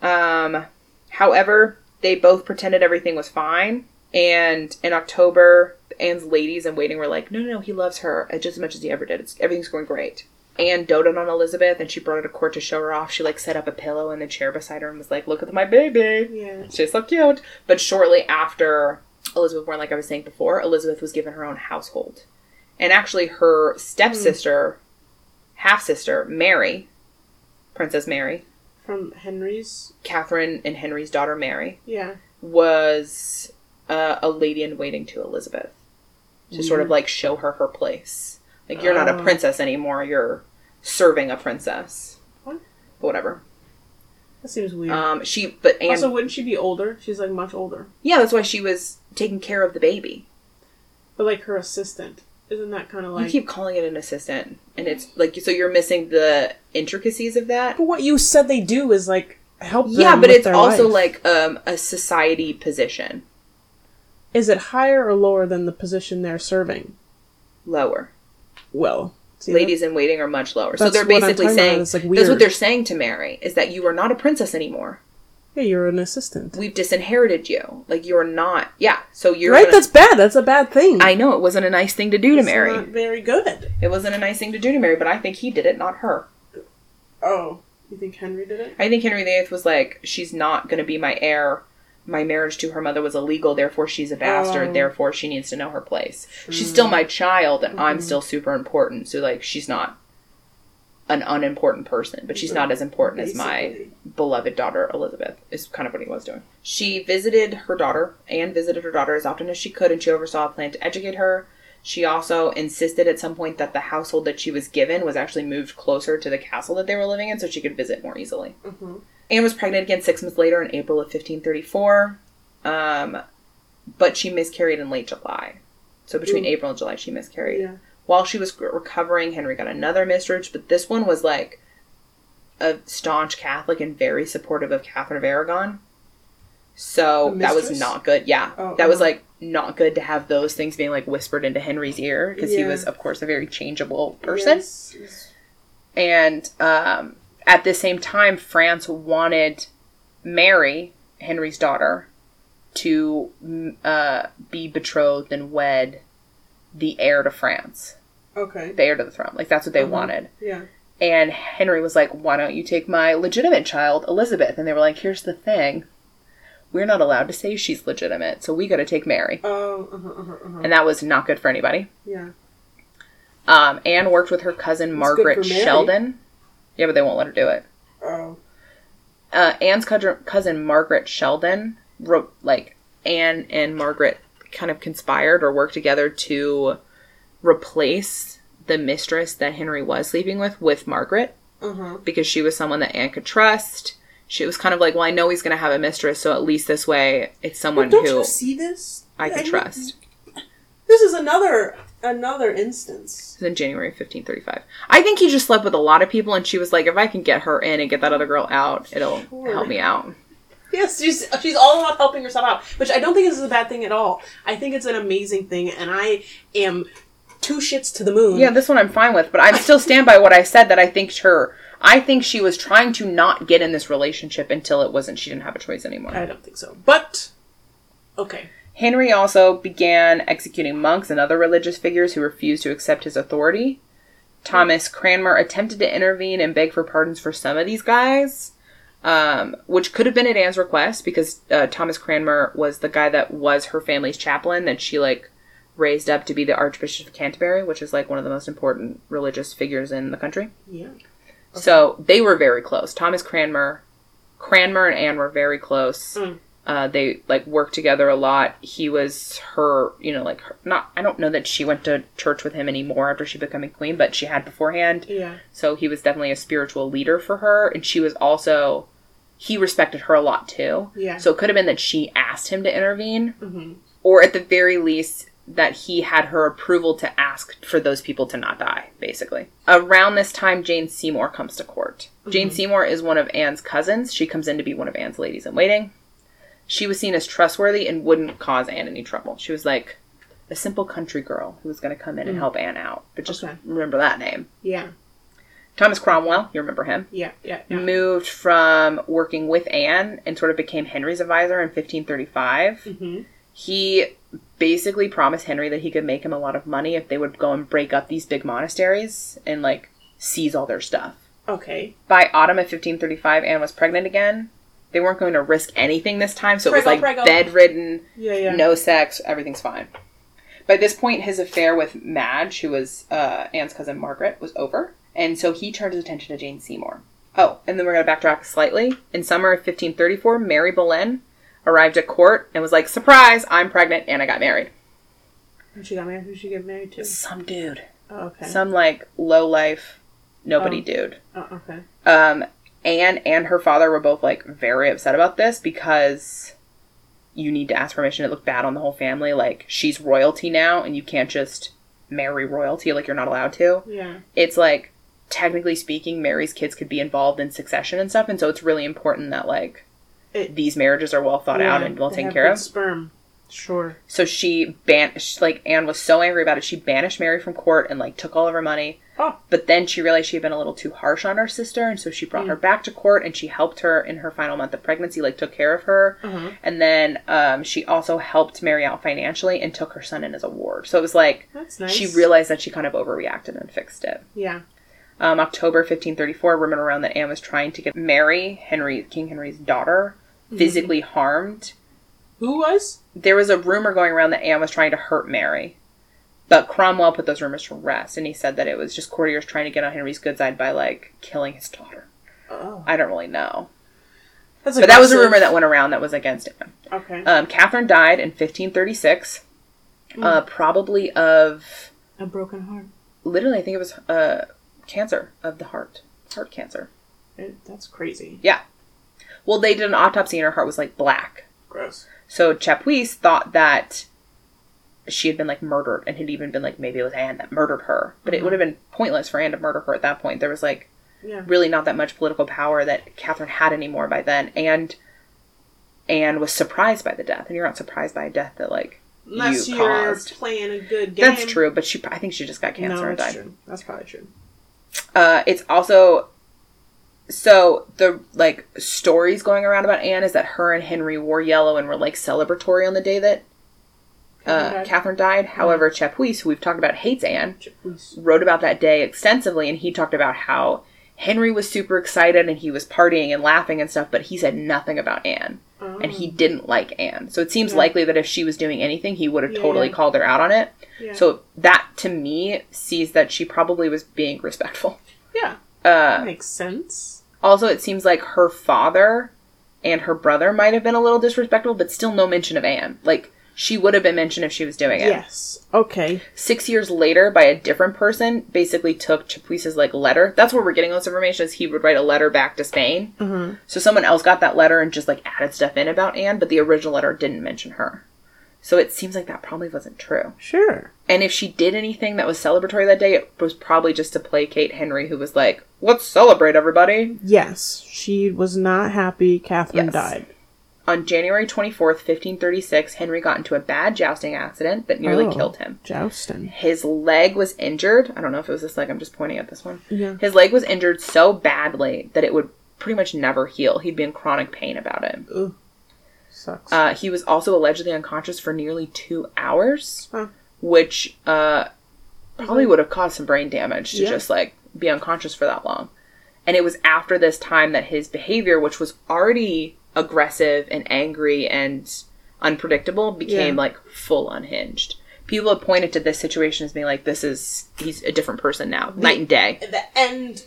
Um, however, they both pretended everything was fine. And in October, Anne's ladies in waiting were like, no, no, no, he loves her just as much as he ever did. It's, everything's going great. Anne doted on Elizabeth and she brought her to court to show her off. She like set up a pillow in the chair beside her and was like, look at my baby. Yeah. She's so cute. But shortly after Elizabeth born, like I was saying before, Elizabeth was given her own household. And actually, her stepsister, half sister, Mary, Princess Mary, From Henry's. Catherine and Henry's daughter Mary Yeah. was uh, a lady in waiting to Elizabeth to sort of like show her her place. Like you're not a Oh. princess anymore; you're serving a princess. What? But whatever. That seems weird. Um, she but Anne, also, wouldn't she be older? She's like much older. yeah, that's why she was taking care of the baby. But like her assistant. Isn't that kind of like. you keep calling it an assistant, and it's like so you're missing the intricacies of that. But what you said they do is like help them. Yeah, but it's also life. like um, a society position Is it higher or lower than the position they're serving? lower. Well, see, ladies in waiting are much lower. So they're basically about. saying It's, like, that's what they're saying to Mary is that you are not a princess anymore. Yeah, you're an assistant. We've disinherited you. Like you're not. Yeah. So you're right? gonna- That's bad. That's a bad thing. I know it wasn't a nice thing to do to Mary. Not very good. It wasn't a nice thing to do to Mary, but I think he did it, not her. Oh, you think Henry did it? I think Henry VIII was like, she's not going to be my heir. My marriage to her mother was illegal, therefore she's a bastard. Oh. Therefore she needs to know her place. She's still my child, and I'm Mhm. still super important. So like, she's not an unimportant person, but she's not as important as my beloved daughter Elizabeth. Is kind of what he was doing. She visited her daughter and visited her daughter as often as she could, and she oversaw a plan to educate her. She also insisted at some point that the household that she was given was actually moved closer to the castle that they were living in, so she could visit more easily. Mhm. Anne was pregnant again six months later in April of 1534, um, but she miscarried in late July. So between Ooh. April and July, she miscarried. Yeah. While she was recovering, Henry got another miscarriage, but this one was like a staunch Catholic and very supportive of Catherine of Aragon. So that was not good. Yeah, Oh, that was uh-huh. like not good to have those things being like whispered into Henry's ear because he was, of course, a very changeable person. Yes. And um, at the same time, France wanted Mary, Henry's daughter, to mm, uh, be betrothed and wed the heir to France, Okay. the heir to the throne. Like that's what they Uh-huh. wanted. Yeah. And Henry was like, "Why don't you take my legitimate child, Elizabeth?" And they were like, "Here's the thing." We're not allowed to say she's legitimate, so we got to take Mary. Oh. Uh-huh, uh-huh, uh-huh. And that was not good for anybody. Yeah. Um, Anne worked with her cousin Margaret. Sheldon. Yeah, but they won't let her do it. Oh. Uh, Anne's cousin, Margaret Sheldon wrote like Anne and Margaret kind of conspired or worked together to replace the mistress that Henry was sleeping with with Margaret Uh-huh. because she was someone that Anne could trust. She was kind of like, well, I know he's going to have a mistress, so at least this way it's someone Don't who you see this? I could mean, trust. This is another another instance. in January of 1535. I think he just slept with a lot of people, and she was like, if I can get her in and get that other girl out, it'll Sure. help me out. Yes, she's she's all about helping herself out, which I don't think is a bad thing at all. I think it's an amazing thing, and I am two shits to the moon. Yeah, this one I'm fine with, but I still stand by what I said that I think her. I think she was trying to not get in this relationship until it wasn't. She didn't have a choice anymore. I don't think so. But okay, Henry also began executing monks and other religious figures who refused to accept his authority. Thomas Cranmer attempted to intervene and beg for pardons for some of these guys, um, which could have been at Anne's request because uh, Thomas Cranmer was the guy that was her family's chaplain that she like raised up to be the Archbishop of Canterbury, which is like one of the most important religious figures in the country. yeah, So they were very close. Thomas Cranmer, Cranmer and Anne were very close. Mm. Uh, they like worked together a lot. He was her, you know, like her, not. I don't know that she went to church with him anymore after she became queen, but she had beforehand. yeah, So he was definitely a spiritual leader for her, and she was also. He respected her a lot too. yeah. So it could have been that she asked him to intervene, Mhm. or at the very least that he had her approval to ask for those people to not die, basically. Around this time, Jane Seymour comes to court. Jane Seymour is one of Anne's cousins. She comes in to be one of Anne's ladies in waiting. She was seen as trustworthy and wouldn't cause Anne any trouble. She was like a simple country girl who was going to come in and help Anne out. But just Okay. remember that name. yeah, Thomas Cromwell, you remember him? yeah, yeah, yeah. Moved from working with Anne and sort of became Henry's advisor in 1535 Mhm. he basically promised Henry that he could make him a lot of money if they would go and break up these big monasteries and like seize all their stuff. Okay, By autumn of 1535, Anne was pregnant again. They weren't going to risk anything this time, so it was like prego. bedridden, yeah, yeah. no sex, everything's fine. By this point, his affair with Madge, who was uh, Anne's cousin Margaret, was over, and so he turned his attention to Jane Seymour. Oh, and then we're going to backtrack slightly. In summer of 1534, Mary Boleyn arrived at court and was like, "Surprise! I'm pregnant and I got married." Who she got married? Who she get married to? Some dude, Oh, okay. some like low life, nobody Oh. dude. oh, okay. Um, Anne and her father were both like very upset about this because you need to ask permission. It looked bad on the whole family. Like she's royalty now, and you can't just marry royalty. Like you're not allowed to. Yeah. It's like technically speaking, Mary's kids could be involved in succession and stuff, and so it's really important that like It- these marriages are well thought out and well taken care of. Sperm. Sure. So she banished, like, Anne was so angry about it, she banished Mary from court and, like, took all of her money. Oh. But then she realized she had been a little too harsh on her sister, and so she brought her back to court and she helped her in her final month of pregnancy, like, took care of her. Uh-huh. And then um, she also helped Mary out financially and took her son in as a ward. So it was like, nice. she realized that she kind of overreacted and fixed it. Yeah. Um, October 1534, rumor around that Anne was trying to get Mary, Henry, King Henry's daughter, physically harmed Who was? there was a rumor going around that Anne was trying to hurt Mary. But Cromwell put those rumors to rest, and he said that it was just courtiers trying to get on Henry's good side by, like, killing his daughter. Oh. I don't really know. That's But that was a rumor that went around that was against him. Okay. Um, Catherine died in 1536, uh, probably of, a broken heart. literally, I think it was uh, cancer of the heart. Heart cancer. It, that's crazy. Yeah. Well, they did an autopsy, and her heart was, like, black. Gross. So Chapuis thought that she had been like murdered and had even been like maybe it was Anne that murdered her. But it would have been pointless for Anne to murder her at that point. There was like Yeah. really not that much political power that Catherine had anymore by then. And Anne was surprised by the death. And you're not surprised by a death that like Unless you are playing a good game. That's true, but she I think she just got cancer no, and died. true. That's probably true. Uh, it's also so the like stories going around about Anne is that her and Henry wore yellow and were like celebratory on the day that Catherine uh, died? Catherine died. However, Chapuis, who we've talked about, hates Anne, Chapuis. wrote about that day extensively, and he talked about how Henry was super excited and he was partying and laughing and stuff, but he said nothing about Anne, and he didn't like Anne. So it seems Yeah. likely that if she was doing anything, he would have Yeah, totally yeah. called her out on it. So that to me sees that she probably was being respectful. yeah, Uh, makes sense. Also, it seems like her father and her brother might have been a little disrespectful, but still no mention of Anne. Like, she would have been mentioned if she was doing it. Yes. Okay. Six years later, by a different person, basically took Chapuis's, like, letter. That's where we're getting this information, is he would write a letter back to Spain. Mm-hmm. So someone else got that letter and just, like, added stuff in about Anne, but the original letter didn't mention her. So it seems like that probably wasn't true. Sure. And if she did anything that was celebratory that day, it was probably just to placate Henry, who was like, let's celebrate, everybody. Yes, she was not happy. Catherine Yes. died. On January 24th, 1536, Henry got into a bad jousting accident that nearly Oh. killed him. Jousting. His leg was injured. I don't know if it was this leg, I'm just pointing at this one. Yeah. His leg was injured so badly that it would pretty much never heal. He'd be in chronic pain about it. Ugh. Sucks. Uh, he was also allegedly unconscious for nearly two hours, Huh. which uh, probably would have caused some brain damage to Yeah. just like be unconscious for that long. And it was after this time that his behavior, which was already aggressive and angry and unpredictable, became Yeah. like full unhinged. People have pointed to this situation as being like, this is, he's a different person now, night and day. the end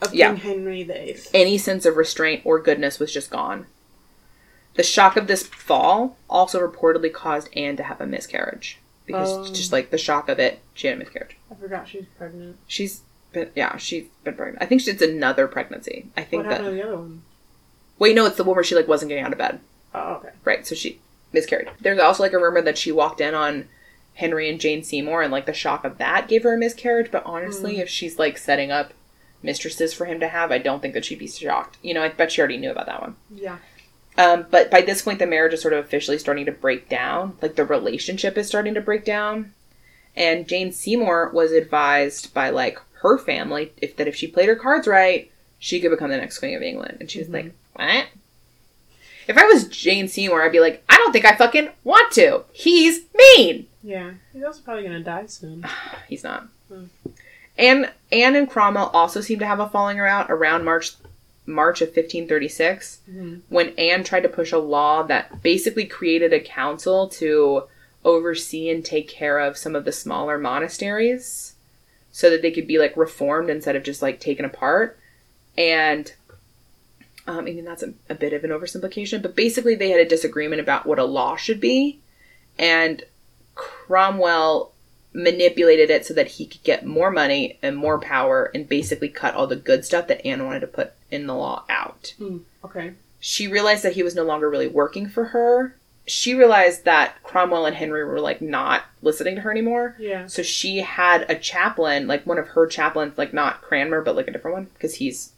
of Yeah. King Henry VIII. any sense of restraint or goodness was just gone. The shock of this fall also reportedly caused Anne to have a miscarriage. Because Oh. just like the shock of it, she had a miscarriage. I forgot she was pregnant. She's been, yeah, she's been pregnant. I think it's another pregnancy. I think What that. to the other one? Wait, no, it's the one where she like wasn't getting out of bed. Oh, okay. Right, so she miscarried. There's also like a rumor that she walked in on Henry and Jane Seymour, and like the shock of that gave her a miscarriage. But honestly, if she's like setting up mistresses for him to have, I don't think that she'd be shocked. You know, I bet she already knew about that one. Yeah. Um, but by this point, the marriage is sort of officially starting to break down. Like the relationship is starting to break down. And Jane Seymour was advised by like her family if that if she played her cards right, she could become the next queen of England. And she was like, "What?" If I was Jane Seymour, I'd be like, "I don't think I fucking want to. He's mean." Yeah. He's also probably gonna die soon. (sighs) He's not. Hmm. And Anne and Cromwell also seem to have a falling out around March March of 1536 Mhm. when Anne tried to push a law that basically created a council to oversee and take care of some of the smaller monasteries so that they could be like reformed instead of just like taken apart. And um, I mean that's a, a bit of an oversimplification, but basically they had a disagreement about what a law should be, and Cromwell manipulated it so that he could get more money and more power and basically cut all the good stuff that Anne wanted to put in the law out. Hmm. Okay. She realized that he was no longer really working for her. She realized that Cromwell and Henry were like not listening to her anymore. Yeah. So she had a chaplain, like one of her chaplains, like not Cranmer, but like a different one because he's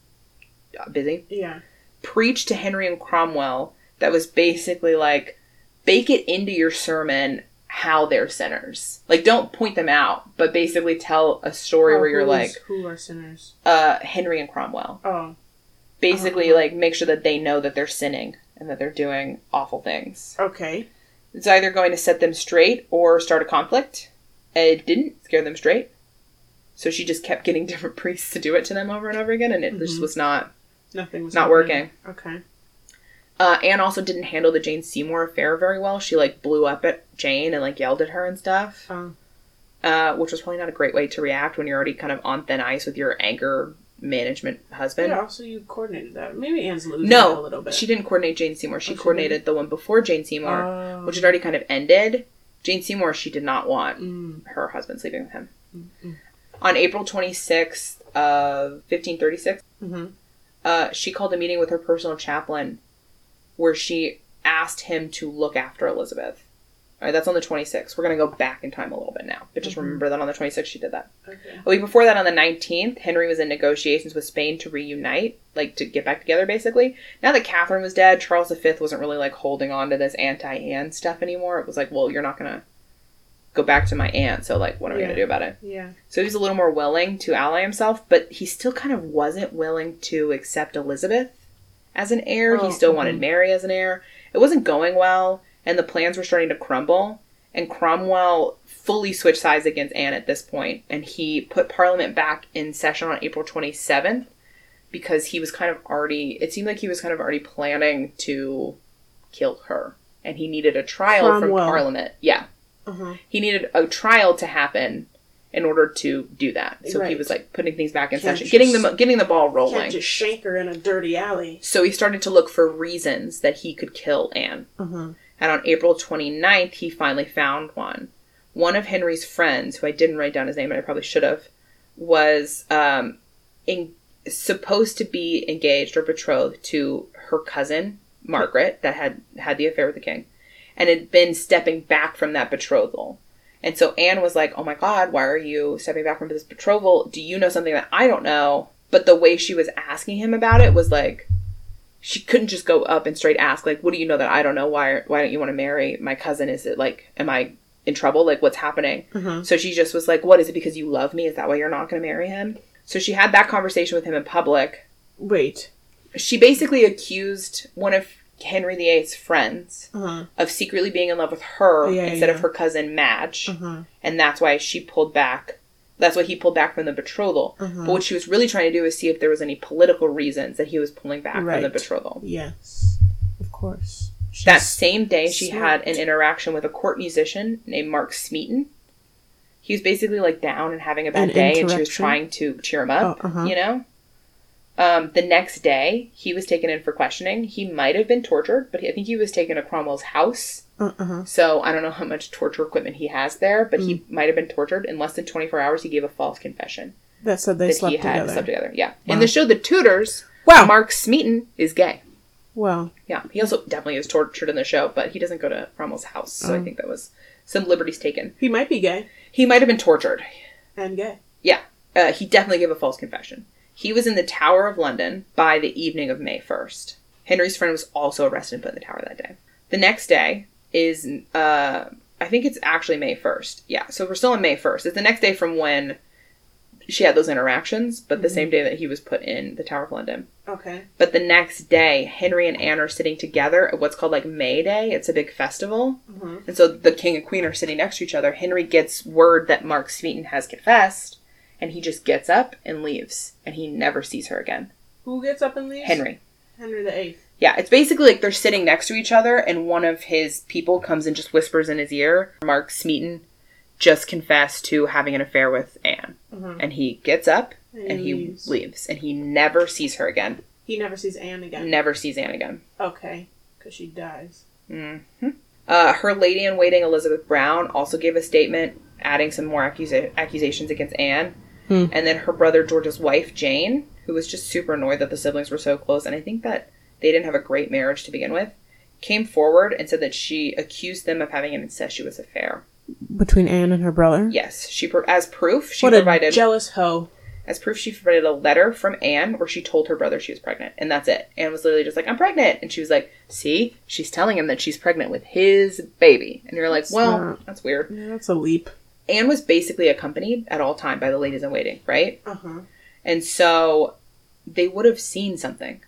busy, Yeah. Preach to Henry and Cromwell that was basically like, bake it into your sermon how they're sinners. Like, don't point them out, but basically tell a story Oh, where you're like, who are sinners? uh, Henry and Cromwell. Oh. Basically, Uh-huh. like, make sure that they know that they're sinning and that they're doing awful things. Okay. It's either going to set them straight or start a conflict. It didn't scare them straight. So she just kept getting (laughs) different priests to do it to them over and over again, and it just Mhm. was not Nothing was not happening. working. Okay. Uh, Anne also didn't handle the Jane Seymour affair very well. She like blew up at Jane and like yelled at her and stuff, Um. uh, which was probably not a great way to react when you're already kind of on thin ice with your anger management husband. Yeah. Also, you coordinated that. Maybe Anne's losing it a No, little bit. she didn't coordinate Jane Seymour. She Oh, she coordinated the one before Jane Seymour, Oh. which had already kind of ended. Jane Seymour, she did not want Mm. her husband sleeping with him. Mm-mm. On April 26th of 1536, Mhm. Uh, she called a meeting with her personal chaplain where she asked him to look after Elizabeth. All right, that's on the 26th. We're going to go back in time a little bit now, but just Mhm. remember that on the 26th she did that. Okay. A week before that, on the 19th, Henry was in negotiations with Spain to reunite, like to get back together, basically. Now that Catherine was dead, Charles V wasn't really like holding on to this anti Anne stuff anymore. It was like, well, you're not going to go back to my aunt, so like, what am we Yeah. going to do about it? Yeah. So he was a little more willing to ally himself, but he still kind of wasn't willing to accept Elizabeth as an heir. Oh, he still wanted mhm. Mary as an heir. It wasn't going well, and the plans were starting to crumble. And Cromwell fully switched sides against Anne at this point, and he put Parliament back in session on April 27th because he was kind of already, it seemed like he was kind of already planning to kill her. And he needed a trial from Parliament. Yeah Uh huh. he needed a trial to happen in order to do that. So he was like putting things back in Can't session, getting the getting the ball rolling. Can't just shank her in a dirty alley. So he started to look for reasons that he could kill Anne. Uh-huh. And on April 29th, he finally found one. One of Henry's friends, who I didn't write down his name and I probably should have, was um, in, supposed to be engaged or betrothed to her cousin, Margaret, that had had the affair with the king, and had been stepping back from that betrothal. And so Anne was like, Oh my God, why are you stepping back from this betrothal? Do you know something that I don't know? But the way she was asking him about it was like, she couldn't just go up and straight ask like what do you know that i don't know why why don't you want to marry my cousin is it like am i in trouble like what's happening Mhm. so she just was like what is it because you love me is that why you're not going to marry him so she had that conversation with him in public Wait. she basically accused one of henry viii's friends Uh-huh. of secretly being in love with her Yeah, instead of her cousin madge Uh-huh. and that's why she pulled back that's why he pulled back from the betrothal Uh-huh. but what she was really trying to do is see if there was any political reasons that he was pulling back from the betrothal Yes. Of course. That same day, she had an interaction with a court musician named Mark Smeaton. He was basically like down and having a bad An day, and she was trying to cheer him up. Oh, uh-huh. You know. Um, the next day, he was taken in for questioning. He might have been tortured, but he, I think he was taken to Cromwell's house. Uh-huh. So I don't know how much torture equipment he has there, but Mm. he might have been tortured. In less than 24 hours, he gave a false confession That said they that slept he had together. slept together. Yeah. Wow. In the show The Tudors, Wow. Mark Smeaton is gay. Well, Yeah, he also definitely is tortured in the show, but he doesn't go to Cromwell's house, so I Oh. think that was some liberties taken. he might be gay He might have been tortured. and gay. Yeah, uh, he definitely gave a false confession. He was in the Tower of London by the evening of May 1st. Henry's friend was also arrested and put in the tower that day. The next day is, uh, I think it's actually May 1st. Yeah, so we're still on May 1st. It's the next day from when she had those interactions, but the same day that he was put in the Tower of London. Okay. But the next day, Henry and Anne are sitting together at what's called like May Day. It's a big festival. Mhm. And so the king and queen are sitting next to each other. Henry gets word that Mark Smeaton has confessed, and he just gets up and leaves, and he never sees her again. Who gets up and leaves? Henry. Henry the Eighth. Yeah, it's basically like they're sitting next to each other, and one of his people comes and just whispers in his ear, Mark Smeaton just confessed to having an affair with Anne. Mhm. And he gets up And and he leaves. leaves, and he never sees her again. He never sees Anne again. Never sees Anne again. Okay. Because she dies. hmm Uh, her lady in waiting, Elizabeth Brown, also gave a statement adding some more accusa- accusations against Anne. Hmm. And then her brother George's wife, Jane, who was just super annoyed that the siblings were so close, and I think that they didn't have a great marriage to begin with, came forward and said that she accused them of having an incestuous affair. Between Anne and her brother? Yes, she as proof she what a provided jealous hoe. as proof she provided a letter from Anne where she told her brother she was pregnant, and that's it. Anne was literally just like, "I'm pregnant," and she was like, "See, she's telling him that she's pregnant with his baby," and you're like, That's "Well, not- that's weird." Yeah, that's a leap. Anne was basically accompanied at all time by the ladies in waiting, right? Uh huh. And so they would have seen something.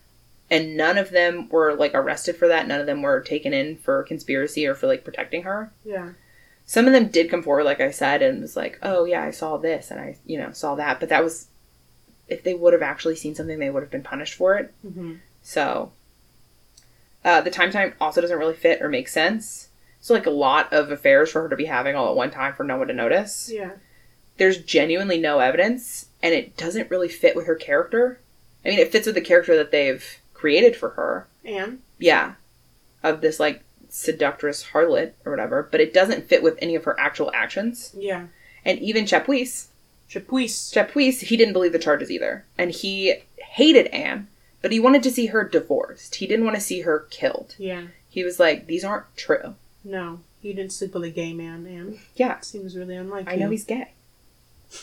And none of them were like arrested for that. None of them were taken in for conspiracy or for like protecting her. Yeah. Some of them did come forward, like I said, and was like, oh, yeah, I saw this and I, you know, saw that. But that was, if they would have actually seen something, they would have been punished for it. Mm-hmm. So uh, the time time also doesn't really fit or make sense. So, like, a lot of affairs for her to be having all at one time for no one to notice Yeah. there's genuinely no evidence and it doesn't really fit with her character. I mean, it fits with the character that they've created for her. Anne? Yeah. Of this like seductress harlot or whatever, but it doesn't fit with any of her actual actions. Yeah. And even Chapuys, Chapuys. Chapuys, he didn't believe the charges either. And he hated Anne, but he wanted to see her divorced. He didn't want to see her killed. Yeah. He was like, these aren't true. No. He didn't sleep with a gay man, Anne. Yeah. Seems really unlike I know he's gay.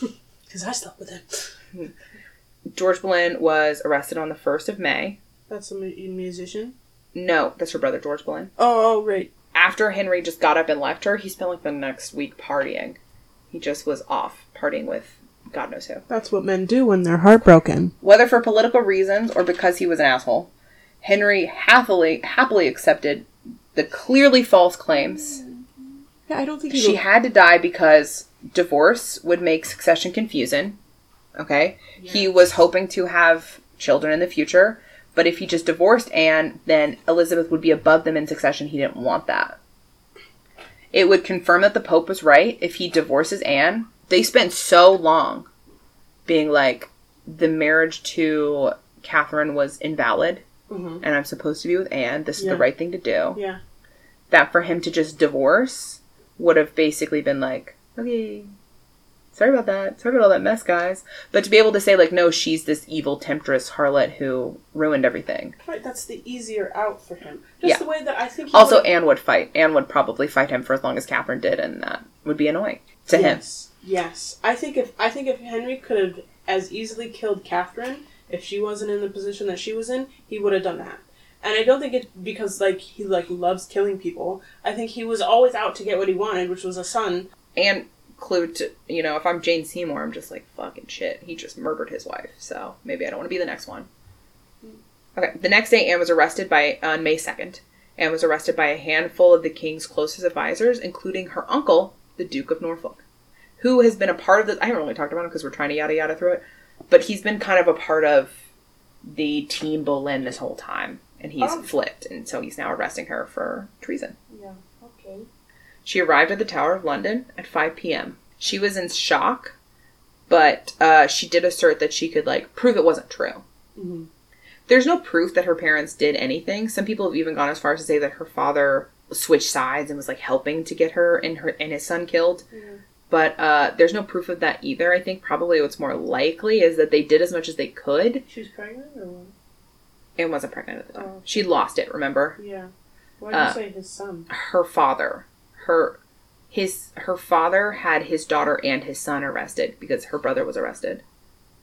(laughs) Because I slept with him. (laughs) George Boleyn was arrested on the 1st of May. That's a mu- musician. No, that's her brother, George Boleyn. Oh, oh, right. after Henry just got up and left her, he spent like the next week partying. He just was off partying with God knows who. That's what men do when they're heartbroken. Whether for political reasons or because he was an asshole, Henry happily happily accepted the clearly false claims. Yeah, I don't think She had to die because divorce would make succession confusing. Okay? He was hoping to have children in the future, but if he just divorced Anne, then Elizabeth would be above them in succession. He didn't want that. It would confirm that the Pope was right if he divorces Anne they spent so long being like the marriage to Catherine was invalid Mhm. and I'm supposed to be with Anne. This is Yeah. the right thing to do. Yeah. That for him to just divorce would have basically been like, okay, sorry about that. Sorry about all that mess, guys. But to be able to say like, no, she's this evil temptress harlot who ruined everything. Right, that's the easier out for him. Just Yeah. the way that I think. He Also, would've- Anne would fight. Anne would probably fight him for as long as Catherine did, and that would be annoying to him. yes, Yes, I think if I think if Henry could have as easily killed Catherine if she wasn't in the position that she was in, he would have done that. And I don't think it's because like he like loves killing people. I think he was always out to get what he wanted, which was a son. And clue to you know, if I'm Jane Seymour, I'm just like fucking shit. He just murdered his wife, so maybe I don't want to be the next one. Hmm. Okay, the next day, Anne was arrested by on May second. Anne was arrested by a handful of the king's closest advisors, including her uncle, the Duke of Norfolk, who has been a part of the. I haven't really talked about him because we're trying to yada yada through it, but he's been kind of a part of the Team Boleyn this whole time, and he's Oh. flipped, and so he's now arresting her for treason. Yeah. Okay. She arrived at the Tower of London at 5 p.m. She was in shock, but uh, she did assert that she could like prove it wasn't true. hmm There's no proof that her parents did anything. Some people have even gone as far as to say that her father switched sides and was like helping to get her and her and his son killed. Yeah. But uh, there's no proof of that either. I think probably what's more likely is that they did as much as they could She was pregnant or what? and wasn't pregnant at the time. Oh. She lost it. Remember Yeah. Why did Uh, you say his son? her father, her his her father had his daughter and his son arrested because her brother was arrested.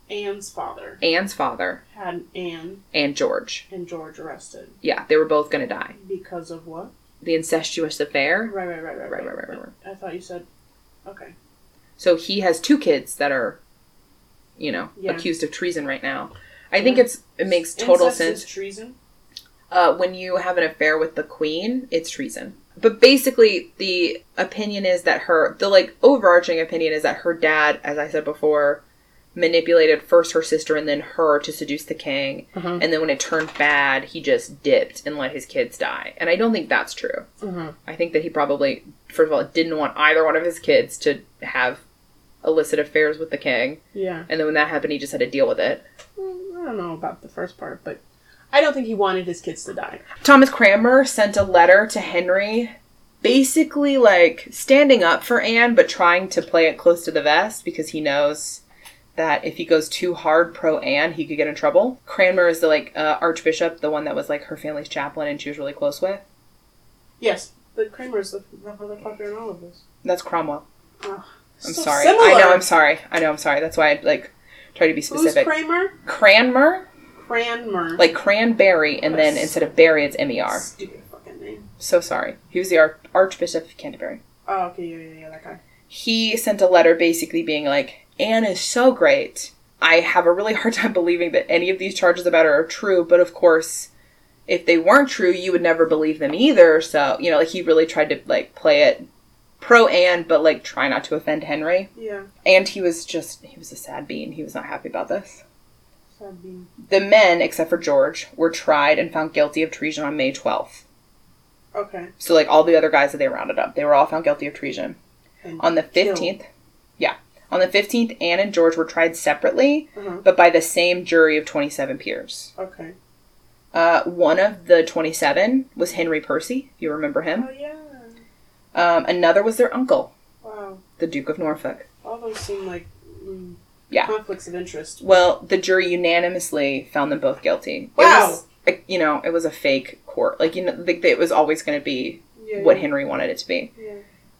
Anne's father Anne's father had Anne and George. and George arrested Yeah, they were both going to die. because of what? The incestuous affair. Right, right, right, right, Right, right, right, right, right. I thought you said. Okay. So he has two kids that are, you know, Yeah. accused of treason right now. I think it's it makes total Incest sense. Is treason. uh, when you have an affair with the queen, it's treason. But basically, the opinion is that her, the like overarching opinion is that her dad, as I said before, manipulated first her sister and then her to seduce the king. Uh-huh. And then when it turned bad, he just dipped and let his kids die. And I don't think that's true. Uh-huh. I think that he probably, first of all, didn't want either one of his kids to have illicit affairs with the king. Yeah. And then when that happened, he just had to deal with it. Mm, I don't know about the first part, but I don't think he wanted his kids to die. Thomas Cranmer sent a letter to Henry, basically like standing up for Anne, but trying to play it close to the vest because he knows that if he goes too hard pro Anne, he could get in trouble. Cranmer is the like uh, Archbishop, the one that was like her family's chaplain and she was really close with. Yes, but Kramer's the the motherfucker in all of this. That's Cromwell. Oh, I'm so sorry. Similar. I know. I'm sorry. I know. I'm sorry. That's why I like try to be Who's specific. Kramer? Cranmer, Cranmer. like cranberry, and then instead of berry, it's M E R. Stupid fucking name. So sorry. He was the Ar- Archbishop of Canterbury. Oh, okay, yeah, yeah, yeah, that guy. he sent a letter basically being like, Anne is so great. I have a really hard (laughs) time believing that any of these charges about her are true, but of course, if they weren't true, you would never believe them either. So, you know, like he really tried to like play it pro Anne, but like try not to offend Henry. Yeah, And he was just, he was a sad bean. He was not happy about this. sad bean. The men, except for George, were tried and found guilty of treason on May 12th. Okay. So, like all the other guys that they rounded up, they were all found guilty of treason. And On the. 15th, yeah. On the 15th, Anne and George were tried separately, Uh-huh. but by the same jury of 27 peers. Okay. Uh, one of the 27 was Henry Percy, if you remember him. Oh yeah. Um, another was their uncle, Wow. the Duke of Norfolk. All those seem like mm, Yeah. conflicts of interest. Well, the jury unanimously found them both guilty. It Wow. was, like, you know, it was a fake court. Like, you know, like, it was always going to be Yeah. what Henry wanted it to be. Yeah.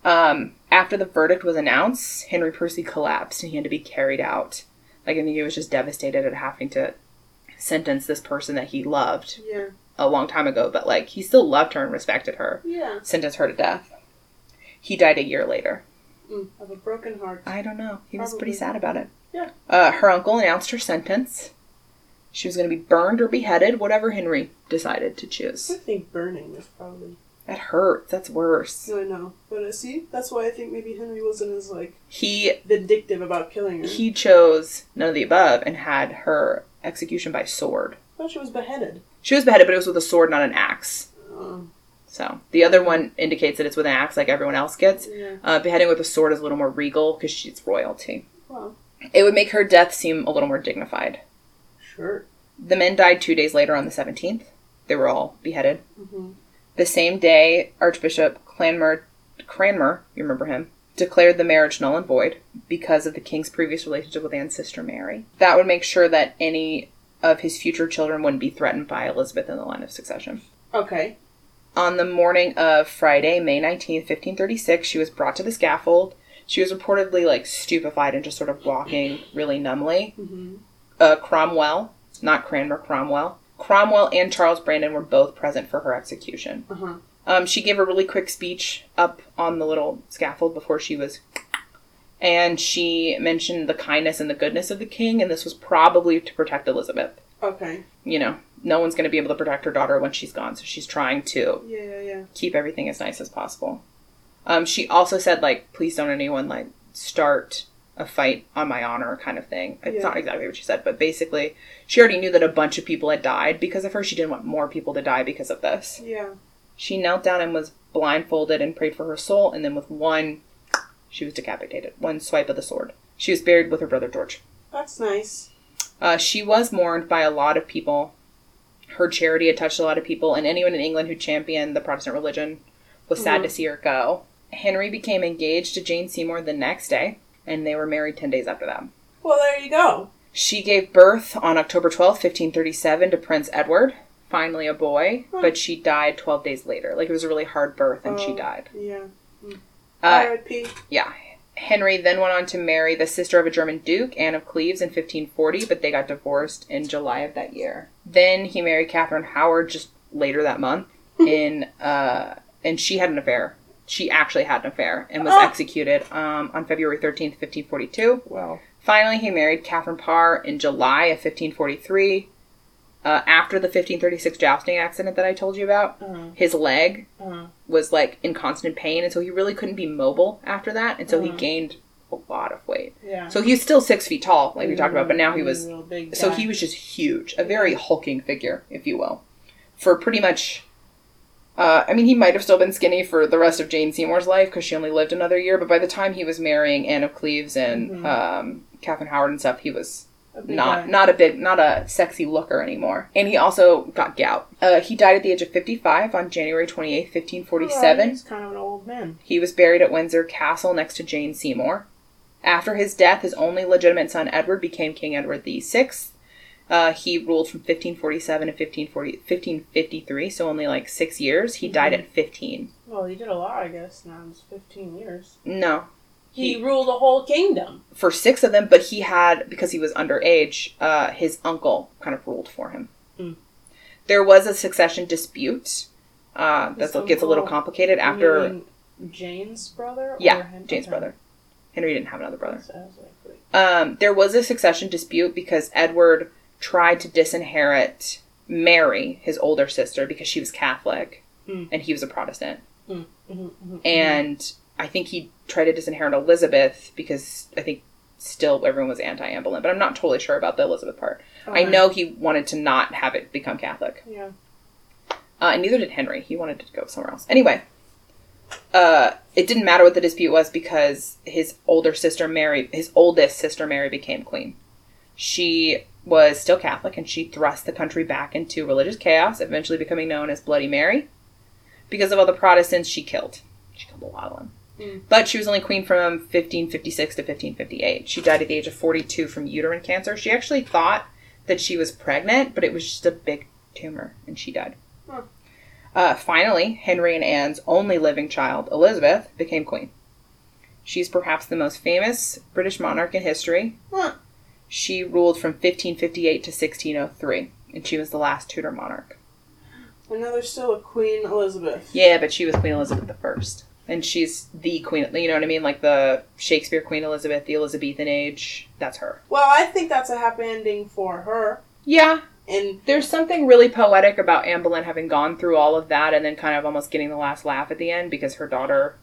Um, after the verdict was announced, Henry Percy collapsed and he had to be carried out. Like, I think he was just devastated at having to sentence this person that he loved Yeah. a long time ago, but like, he still loved her and respected her. Yeah. Sentence her to death. He died a year later. Mm, of a broken heart. I don't know. He was pretty sad about it. Yeah. Uh, her uncle announced her sentence. She was going to be burned or beheaded, whatever Henry decided to choose. I think burning is probably. That hurts. That's worse. I know, but uh, see, that's why I think maybe Henry wasn't as like He vindictive about killing her. he chose none of the above and had her execution by sword. I thought she was beheaded. She was beheaded, but it was with a sword, not an axe. Oh. So the other one indicates that it's with an axe, like everyone else gets. Yeah. Uh, beheading with a sword is a little more regal because she's royalty. Well, It would make her death seem a little more dignified. sure. The men died two days later on the 17th. They were all beheaded. Mm-hmm. The same day, Archbishop Cranmer, Cranmer, you remember him, declared the marriage null and void because of the king's previous relationship with Anne's sister Mary. That would make sure that any of his future children wouldn't be threatened by Elizabeth in the line of succession. Okay. On the morning of Friday, May 19th, 1536, she was brought to the scaffold. She was reportedly like stupefied and just sort of walking really numbly. Mm-hmm. Uh, Cromwell, not Cranmer, Cromwell. Cromwell and Charles Brandon were both present for her execution. Uh-huh. Um, she gave a really quick speech up on the little scaffold before she was. And she mentioned the kindness and the goodness of the king, and this was probably to protect Elizabeth. Okay. You know, no one's going to be able to protect her daughter when she's gone, so she's trying to Yeah, yeah, yeah. keep everything as nice as possible. Um, she also said, like, please don't anyone, like, start a fight on my honor kind of thing. It's Yeah. not exactly what she said, but basically, she already knew that a bunch of people had died because of her. She didn't want more people to die because of this. Yeah. She knelt down and was blindfolded and prayed for her soul, and then with one, she was decapitated. One swipe of the sword. She was buried with her brother George. That's nice. Uh, she was mourned by a lot of people. Her charity had touched a lot of people, and anyone in England who championed the Protestant religion was sad Mhm. to see her go. Henry became engaged to Jane Seymour the next day, and they were married 10 days after that. Well, there you go. She gave birth on October twelfth, 1537, to Prince Edward, finally a boy, Hmm. but she died 12 days later. Like, it was a really hard birth, and she Oh. died. Yeah. Uh, R.I.P. yeah. Henry then went on to marry the sister of a German duke, Anne of Cleves, in 1540, but they got divorced in July of that year. Then he married Catherine Howard just later that month, (laughs) in uh, and she had an affair. She actually had an affair and was Oh. executed um, on February 13th, 1542. Well. Finally, he married Catherine Parr in July of 1543. Uh, after the 1536 jousting accident that I told you about, Uh-huh. his leg Uh-huh. was like in constant pain, and so he really couldn't be mobile after that, and so he Mhm. gained a lot of weight. Yeah. So he was still six feet tall, like we talked about, but now he was. So he was just huge, a very hulking figure, if you will, for pretty much. Uh, I mean, he might have still been skinny for the rest of Jane Seymour's life because she only lived another year. But by the time he was marrying Anne of Cleves and Mhm. um, Catherine Howard and stuff, he was not guy. not a big not a sexy looker anymore. And he also got gout. Uh, he died at the age of fifty five on January twenty eighth, fifteen forty seven. Alright, seven. He's kind of an old man. He was buried at Windsor Castle next to Jane Seymour. After his death, his only legitimate son Edward became King Edward VI. Uh, he ruled from 1547 to 1540, 1553, so only like six years. He died at 15. Well, he did a lot, I guess. Now it's 15 years. No, He, He- ruled a whole kingdom. for six of them, but he had, because he was underage, uh, his uncle kind of ruled for him. Mm. There was a succession dispute. Uh, that gets a little complicated after. Jane's brother? or Yeah? Jane's Okay. brother. Henry didn't have another brother. So was like. Um, there was a succession dispute because Edward tried to disinherit Mary, his older sister, because she was Catholic Mm. and he was a Protestant. Mhm, mhm, And I think he tried to disinherit Elizabeth because I think still everyone was anti Anne Boleyn, but I'm not totally sure about the Elizabeth part. I know he wanted to not have it become Catholic. Yeah. Uh, and neither did Henry. He wanted to go somewhere else. Anyway, uh, it didn't matter what the dispute was because his older sister Mary, his oldest sister Mary, became queen. She was still Catholic and she thrust the country back into religious chaos, eventually becoming known as Bloody Mary. Because of all the Protestants she killed. She killed a lot of them. Mm. But she was only queen from 1556 to 1558. She died at the age of 42 from uterine cancer. She actually thought that she was pregnant, but it was just a big tumor and she died. Huh. Uh, finally, Henry and Anne's only living child, Elizabeth, became queen. She's perhaps the most famous British monarch in history. Huh. She ruled from 1558 to 1603, and she was the last Tudor monarch. And now there's still a Queen Elizabeth. Yeah, but she was Queen Elizabeth the First, and she's the queen. You know what I mean? Like the Shakespeare Queen Elizabeth, the Elizabethan age. That's her. Well, I think that's a happy ending for her. Yeah, And there's something really poetic about Anne Boleyn having gone through all of that and then kind of almost getting the last laugh at the end because her daughter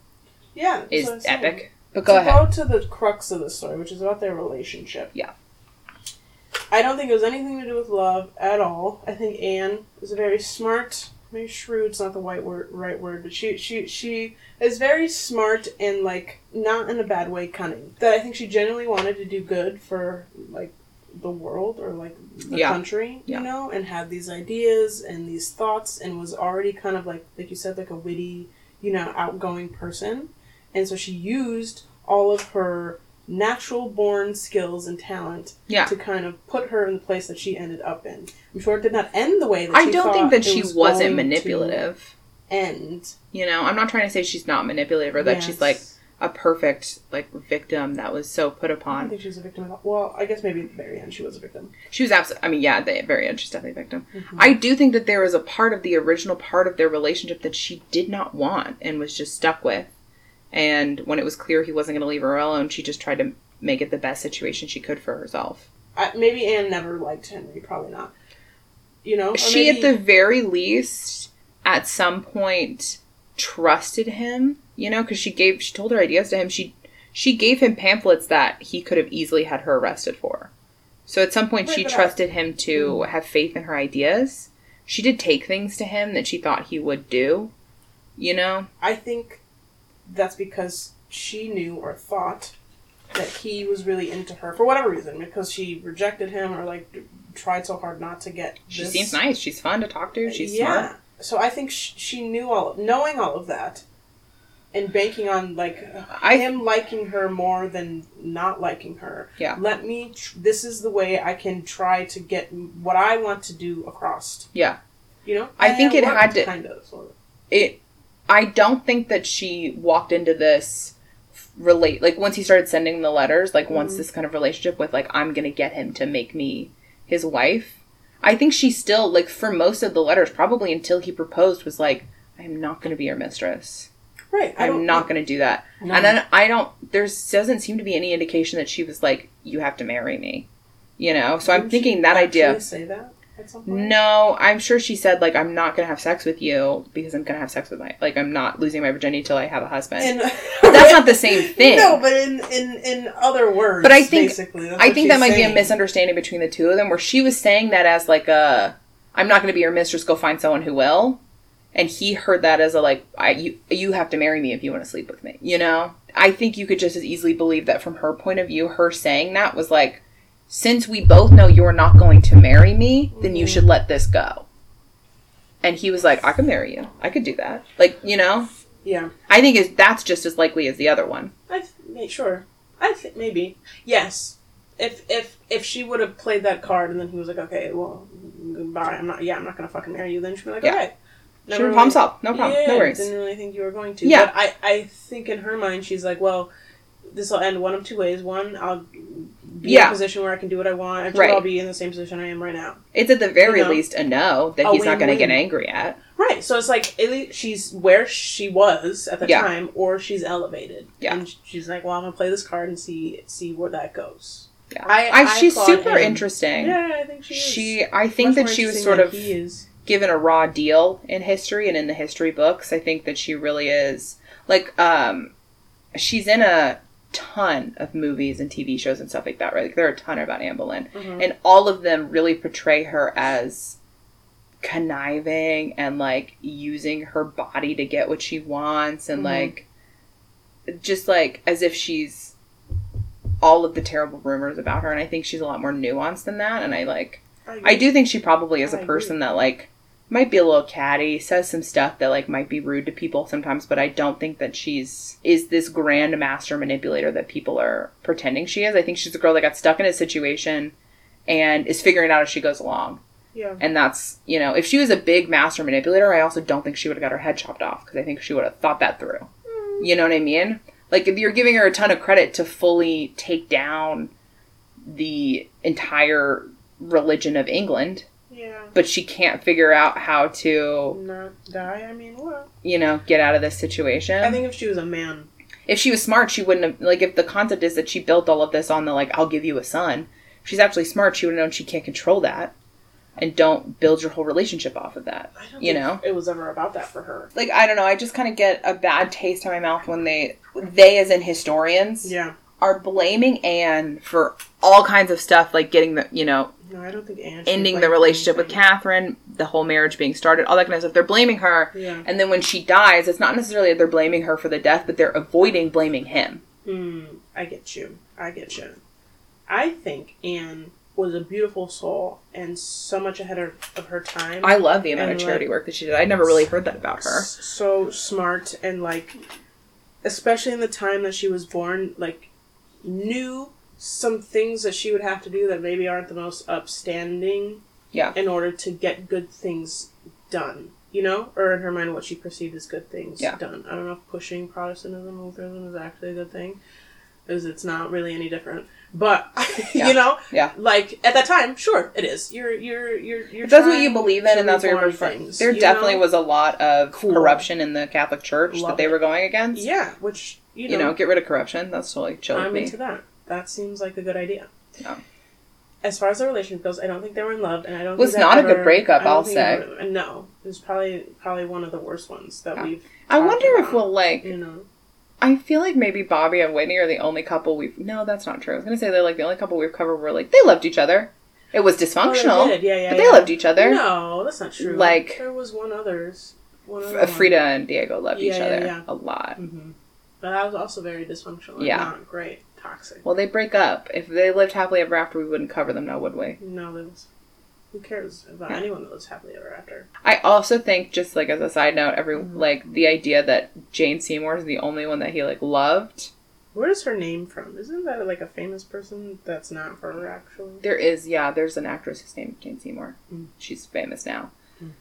yeah, is epic. But go to ahead. go to the crux of the story, which is about their relationship. Yeah. I don't think it was anything to do with love at all. I think Anne is a very smart, maybe shrewd's not the right word right word but she she she is very smart and like not in a bad way cunning that i think she genuinely wanted to do good for like the world or like the Yeah. country Yeah. you know and had these ideas and these thoughts and was already kind of like like you said like a witty you know outgoing person and so she used all of her natural born skills and talent Yeah. to kind of put her in the place that she ended up in. I'm sure it did not end the way that I don't think that she was wasn't manipulative. End. You know, I'm not trying to say she's not manipulative or that she's like a perfect like victim that was so put upon. I don't think she was a victim. Well, I guess maybe at the very end she was a victim. She was absolutely. I mean, yeah, at the very end, she's definitely a victim. Mm-hmm. I do think that there was a part of the original part of their relationship that she did not want and was just stuck with. And when it was clear he wasn't going to leave her alone, she just tried to make it the best situation she could for herself. I, maybe Anne never liked Henry. Probably not. You know, she, maybe- at the very least, at some point, trusted him. You know, because she gave, she told her ideas to him. She she gave him pamphlets that he could have easily had her arrested for. So at some point, Right, she but I- trusted him to hmm. have faith in her ideas. She did take things to him that she thought he would do. You know, I think that's because she knew or thought that he was really into her for whatever reason, because she rejected him or like tried so hard not to get. she this- seems nice. She's fun to talk to. She's smart. So I think sh- she knew all, knowing all of that, and banking on like I- him liking her more than not liking her. Yeah. Let me. Tr- this is the way I can try to get what I want to do across. Yeah. You know. I think it had to- kind of sort of. it i don't think that she walked into this relate like once he started sending the letters like once mm-hmm. this kind of relationship with like i'm gonna get him to make me his wife i think she still like for most of the letters probably until he proposed was like i'm not gonna be your mistress Right. I i'm don't not gonna do that No. and then i don't there's doesn't seem to be any indication that she was like you have to marry me you know so i'm Didn't she thinking that idea Say that at some point. no, I'm sure she said like I'm not gonna have sex with you because I'm gonna have sex with my like I'm not losing my virginity till I have a husband. (laughs) That's not the (laughs) same thing. No, but in in in other words. But I think- I think that might be a misunderstanding between the two of them, where she was saying that as like a I'm not gonna be your mistress, go find someone who will, and he heard that as a like I you you have to marry me if you want to sleep with me. You know, I think you could just as easily believe that from her point of view, her saying that was like. Since we both know you're not going to marry me, then you should mm-hmm. let this go. And he was like, I could marry you. I could do that. Like, you know, Yeah, I think is that's just as likely as the other one. I th- sure. I think maybe yes. If if if she would have played that card and then he was like, okay, well, goodbye. I'm not. Yeah, I'm not gonna fucking marry you. Then she'd be like, Yeah. okay. Sure, really- problem solved. No problem. Yeah, no worries. Didn't really think you were going to. Yeah. But I I think in her mind she's like, well, this will end one of two ways. One, I'll be in Yeah. a position where I can do what I want. Right. I'll be in the same position I am right now. It's at the very You know? least a no that A he's not going to get angry at. Right. So it's like at least she's where she was at the Yeah. time, or she's elevated. Yeah. And she's like, well, I'm gonna play this card and see see where that goes. Yeah, I- I, I she's super him. interesting. Yeah, I think she is. She, I think Much that she was sort of given a raw deal in history and in the history books. I think that she really is like, um, she's in a ton of movies and TV shows and stuff like that. Right? Like, there are a ton about Anne Boleyn, Mhm. and all of them really portray her as conniving and like using her body to get what she wants and Mhm. like just like as if she's all of the terrible rumors about her and i think she's a lot more nuanced than that and i like i do think she probably is I a agree. person that like might be a little catty says some stuff that like might be rude to people sometimes but i don't think that she's is this grand master manipulator that people are pretending she is i think she's a girl that got stuck in a situation and is figuring out as she goes along Yeah. and that's, you know, if she was a big master manipulator, I also don't think she would have got her head chopped off because I think she would have thought that through. Mm. You know what I mean? Like, if you're giving her a ton of credit to fully take down the entire religion of England, Yeah. but she can't figure out how to, Not die. I mean, well, you know, get out of this situation. I think if she was a man, if she was smart, she wouldn't have, like, if the concept is that she built all of this on the, like, I'll give you a son, if she's actually smart, she would have known she can't control that. And don't build your whole relationship off of that. I don't You think know? it was ever about that for her. like I don't know, I just kind of get a bad taste in my mouth when they they as in historians Yeah. are blaming Anne for all kinds of stuff like getting the, you know, No, I don't think Anne. ending the relationship with. Catherine, the whole marriage being started, all that kind of stuff. They're blaming her. Yeah. And then when she dies, it's not necessarily that they're blaming her for the death, but they're avoiding blaming him. Hmm. I get you. I get you. I think Anne was a beautiful soul and so much ahead of, of her time. I love the amount And, of charity like, work that she did. I never really heard that about her. so smart and like especially in the time that she was born like knew some things that she would have to do that maybe aren't the most upstanding Yeah. in order to get good things done you know or in her mind what she perceived as good things Yeah. done i don't know if pushing protestantism lutheranism is actually a good thing because it's not really any different but (laughs) Yeah. you know Yeah. like at that time sure it is you're you're you're you're that's what you believe in and that's what you're things, There you definitely know? was a lot of Cool. corruption in the Catholic Church Love that they were going against. yeah which you know, You know, get rid of corruption. That's totally chill I'm me. into that. That seems like a good idea. Yeah. As far as the relationship goes, I don't think they were in love, and I don't. Was not a good breakup, I'll say. ever- no, it was probably probably one of the worst ones that Yeah. we've. I wonder if we'll like. You know, I feel like maybe Bobby and Whitney are the only couple we've. No, that's not true. I was gonna say they're like the only couple we've covered where like they loved each other. It was Oh, they dysfunctional, did, yeah, yeah, but they loved each other. No, that's not true. Like- there was one others. One other Frida and Diego loved each Yeah, yeah, other yeah. a lot. hmm But that was also very dysfunctional. Yeah. Not great. Toxic. Well, they break up. If they lived happily ever after, we wouldn't cover them now, would we? No, was. Who cares about Yeah. anyone that lives happily ever after? I also think, just like as a side note, every Mhm. like the idea that Jane Seymour is the only one that he like loved. Where is her name from? Isn't that like a famous person that's not her actually? There is, yeah, there's an actress who's named Jane Seymour. Mm. She's famous now. Mm.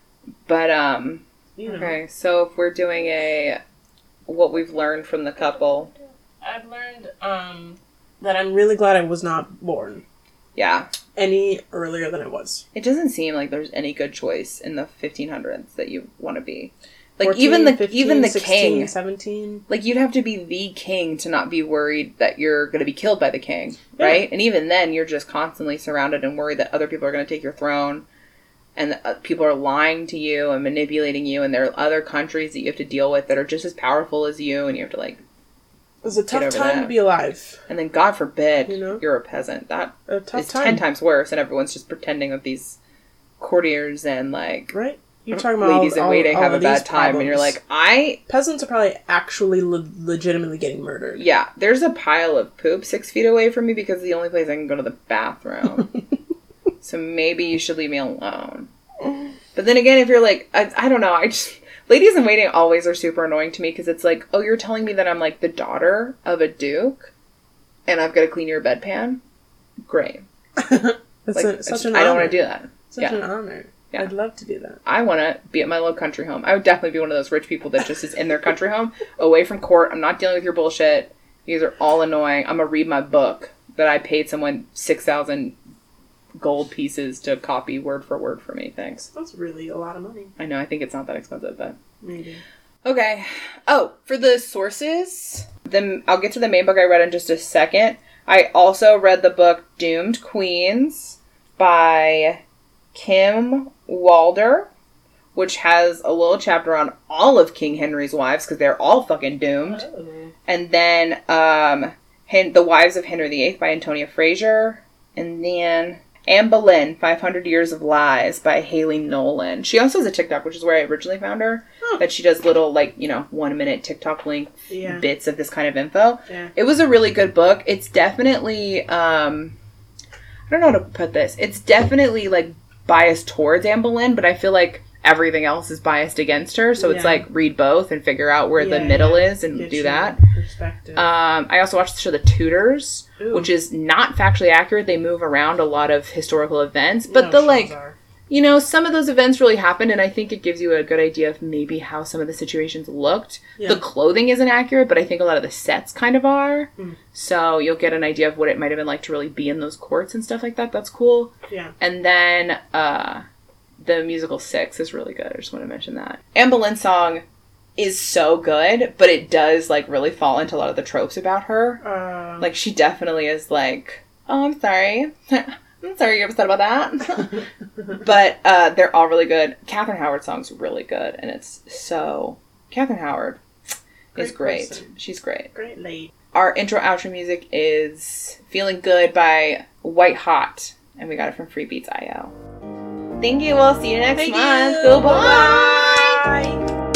But um, You know. okay, so if we're doing a what we've learned from the couple, I've learned um that I'm really glad I was not born yeah, any earlier than I was. it doesn't seem like there's any good choice in the 1500s that you want to be. Like 14, even the 15, even the 16, king, 17. like you'd have to be the king to not be worried that you're going to be killed by the king, Yeah. right? And even then, you're just constantly surrounded and worried that other people are going to take your throne, and that uh, people are lying to you and manipulating you, and there are other countries that you have to deal with that are just as powerful as you, and you have to like, It was a tough time that. to be alive. and then God forbid You know? you're a peasant. That A is time. ten times worse, and everyone's just pretending that these courtiers and like Right? You're uh, talking about ladies all, in waiting all have a bad time, and you're like, I peasants are probably actually le- legitimately getting murdered. Yeah, there's a pile of poop six feet away from me because it's the only place I can go to the bathroom. (laughs) so maybe you should leave me alone. But then again, if you're like, I, I don't know, I just. Ladies in waiting always are super annoying to me because it's like, oh, you're telling me that I'm like the daughter of a duke and I've got to clean your bedpan? Great. (laughs) Like, a, I, such an I don't want to do that. Such yeah. an honor. Yeah. I'd love to do that. I want to be at my little country home. I would definitely be one of those rich people that just is in their country home, (laughs) away from court. I'm not dealing with your bullshit. These are all annoying. I'm gonna read my book that I paid someone six thousand gold pieces to copy word for word for me. Thanks. That's really a lot of money. I know. I think it's not that expensive, but Maybe. okay. Oh, for the sources, then I'll get to the main book I read in just a second. I also read the book Doomed Queens by Kim Waldherr, which has a little chapter on all of King Henry's wives because they're all fucking doomed. Oh. And then um, Hen- The Wives of Henry VIII by Antonia Fraser. And then Anne Boleyn, 500 Years of Lies by Hayley Nolan. She also has a TikTok, which is where I originally found her. Huh. That she does little, like, you know, one minute TikTok link Yeah. bits of this kind of info. Yeah. It was a really good book. It's definitely um I don't know how to put this. It's definitely like biased towards Anne Boleyn, but I feel like everything else is biased against her. So it's like read both and figure out where the middle yeah. is and Get do that. Perspective. Um, I also watched the show The Tudors, Ooh. which is not factually accurate. They move around a lot of historical events, but No, the like are. you know, some of those events really happened, and I think it gives you a good idea of maybe how some of the situations looked. Yeah. The clothing isn't accurate, but I think a lot of the sets kind of are. Mm. So you'll get an idea of what it might have been like to really be in those courts and stuff like that. That's cool. Yeah. And then uh, the musical Six is really good. I just want to mention that. Anne Boleyn's song is so good, but it does like really fall into a lot of the tropes about her. Uh, Like she definitely is like, oh, I'm sorry. (laughs) I'm sorry you're upset about that. (laughs) but uh, they're all really good. Catherine Howard's song's really good, and it's so Catherine Howard is Great great. person. She's great. great lady. Our intro outro music is "Feeling Good" by White Hot, and we got it from Freebeats.io. Thank you. We'll see you next Thank month. you. Goodbye. Bye.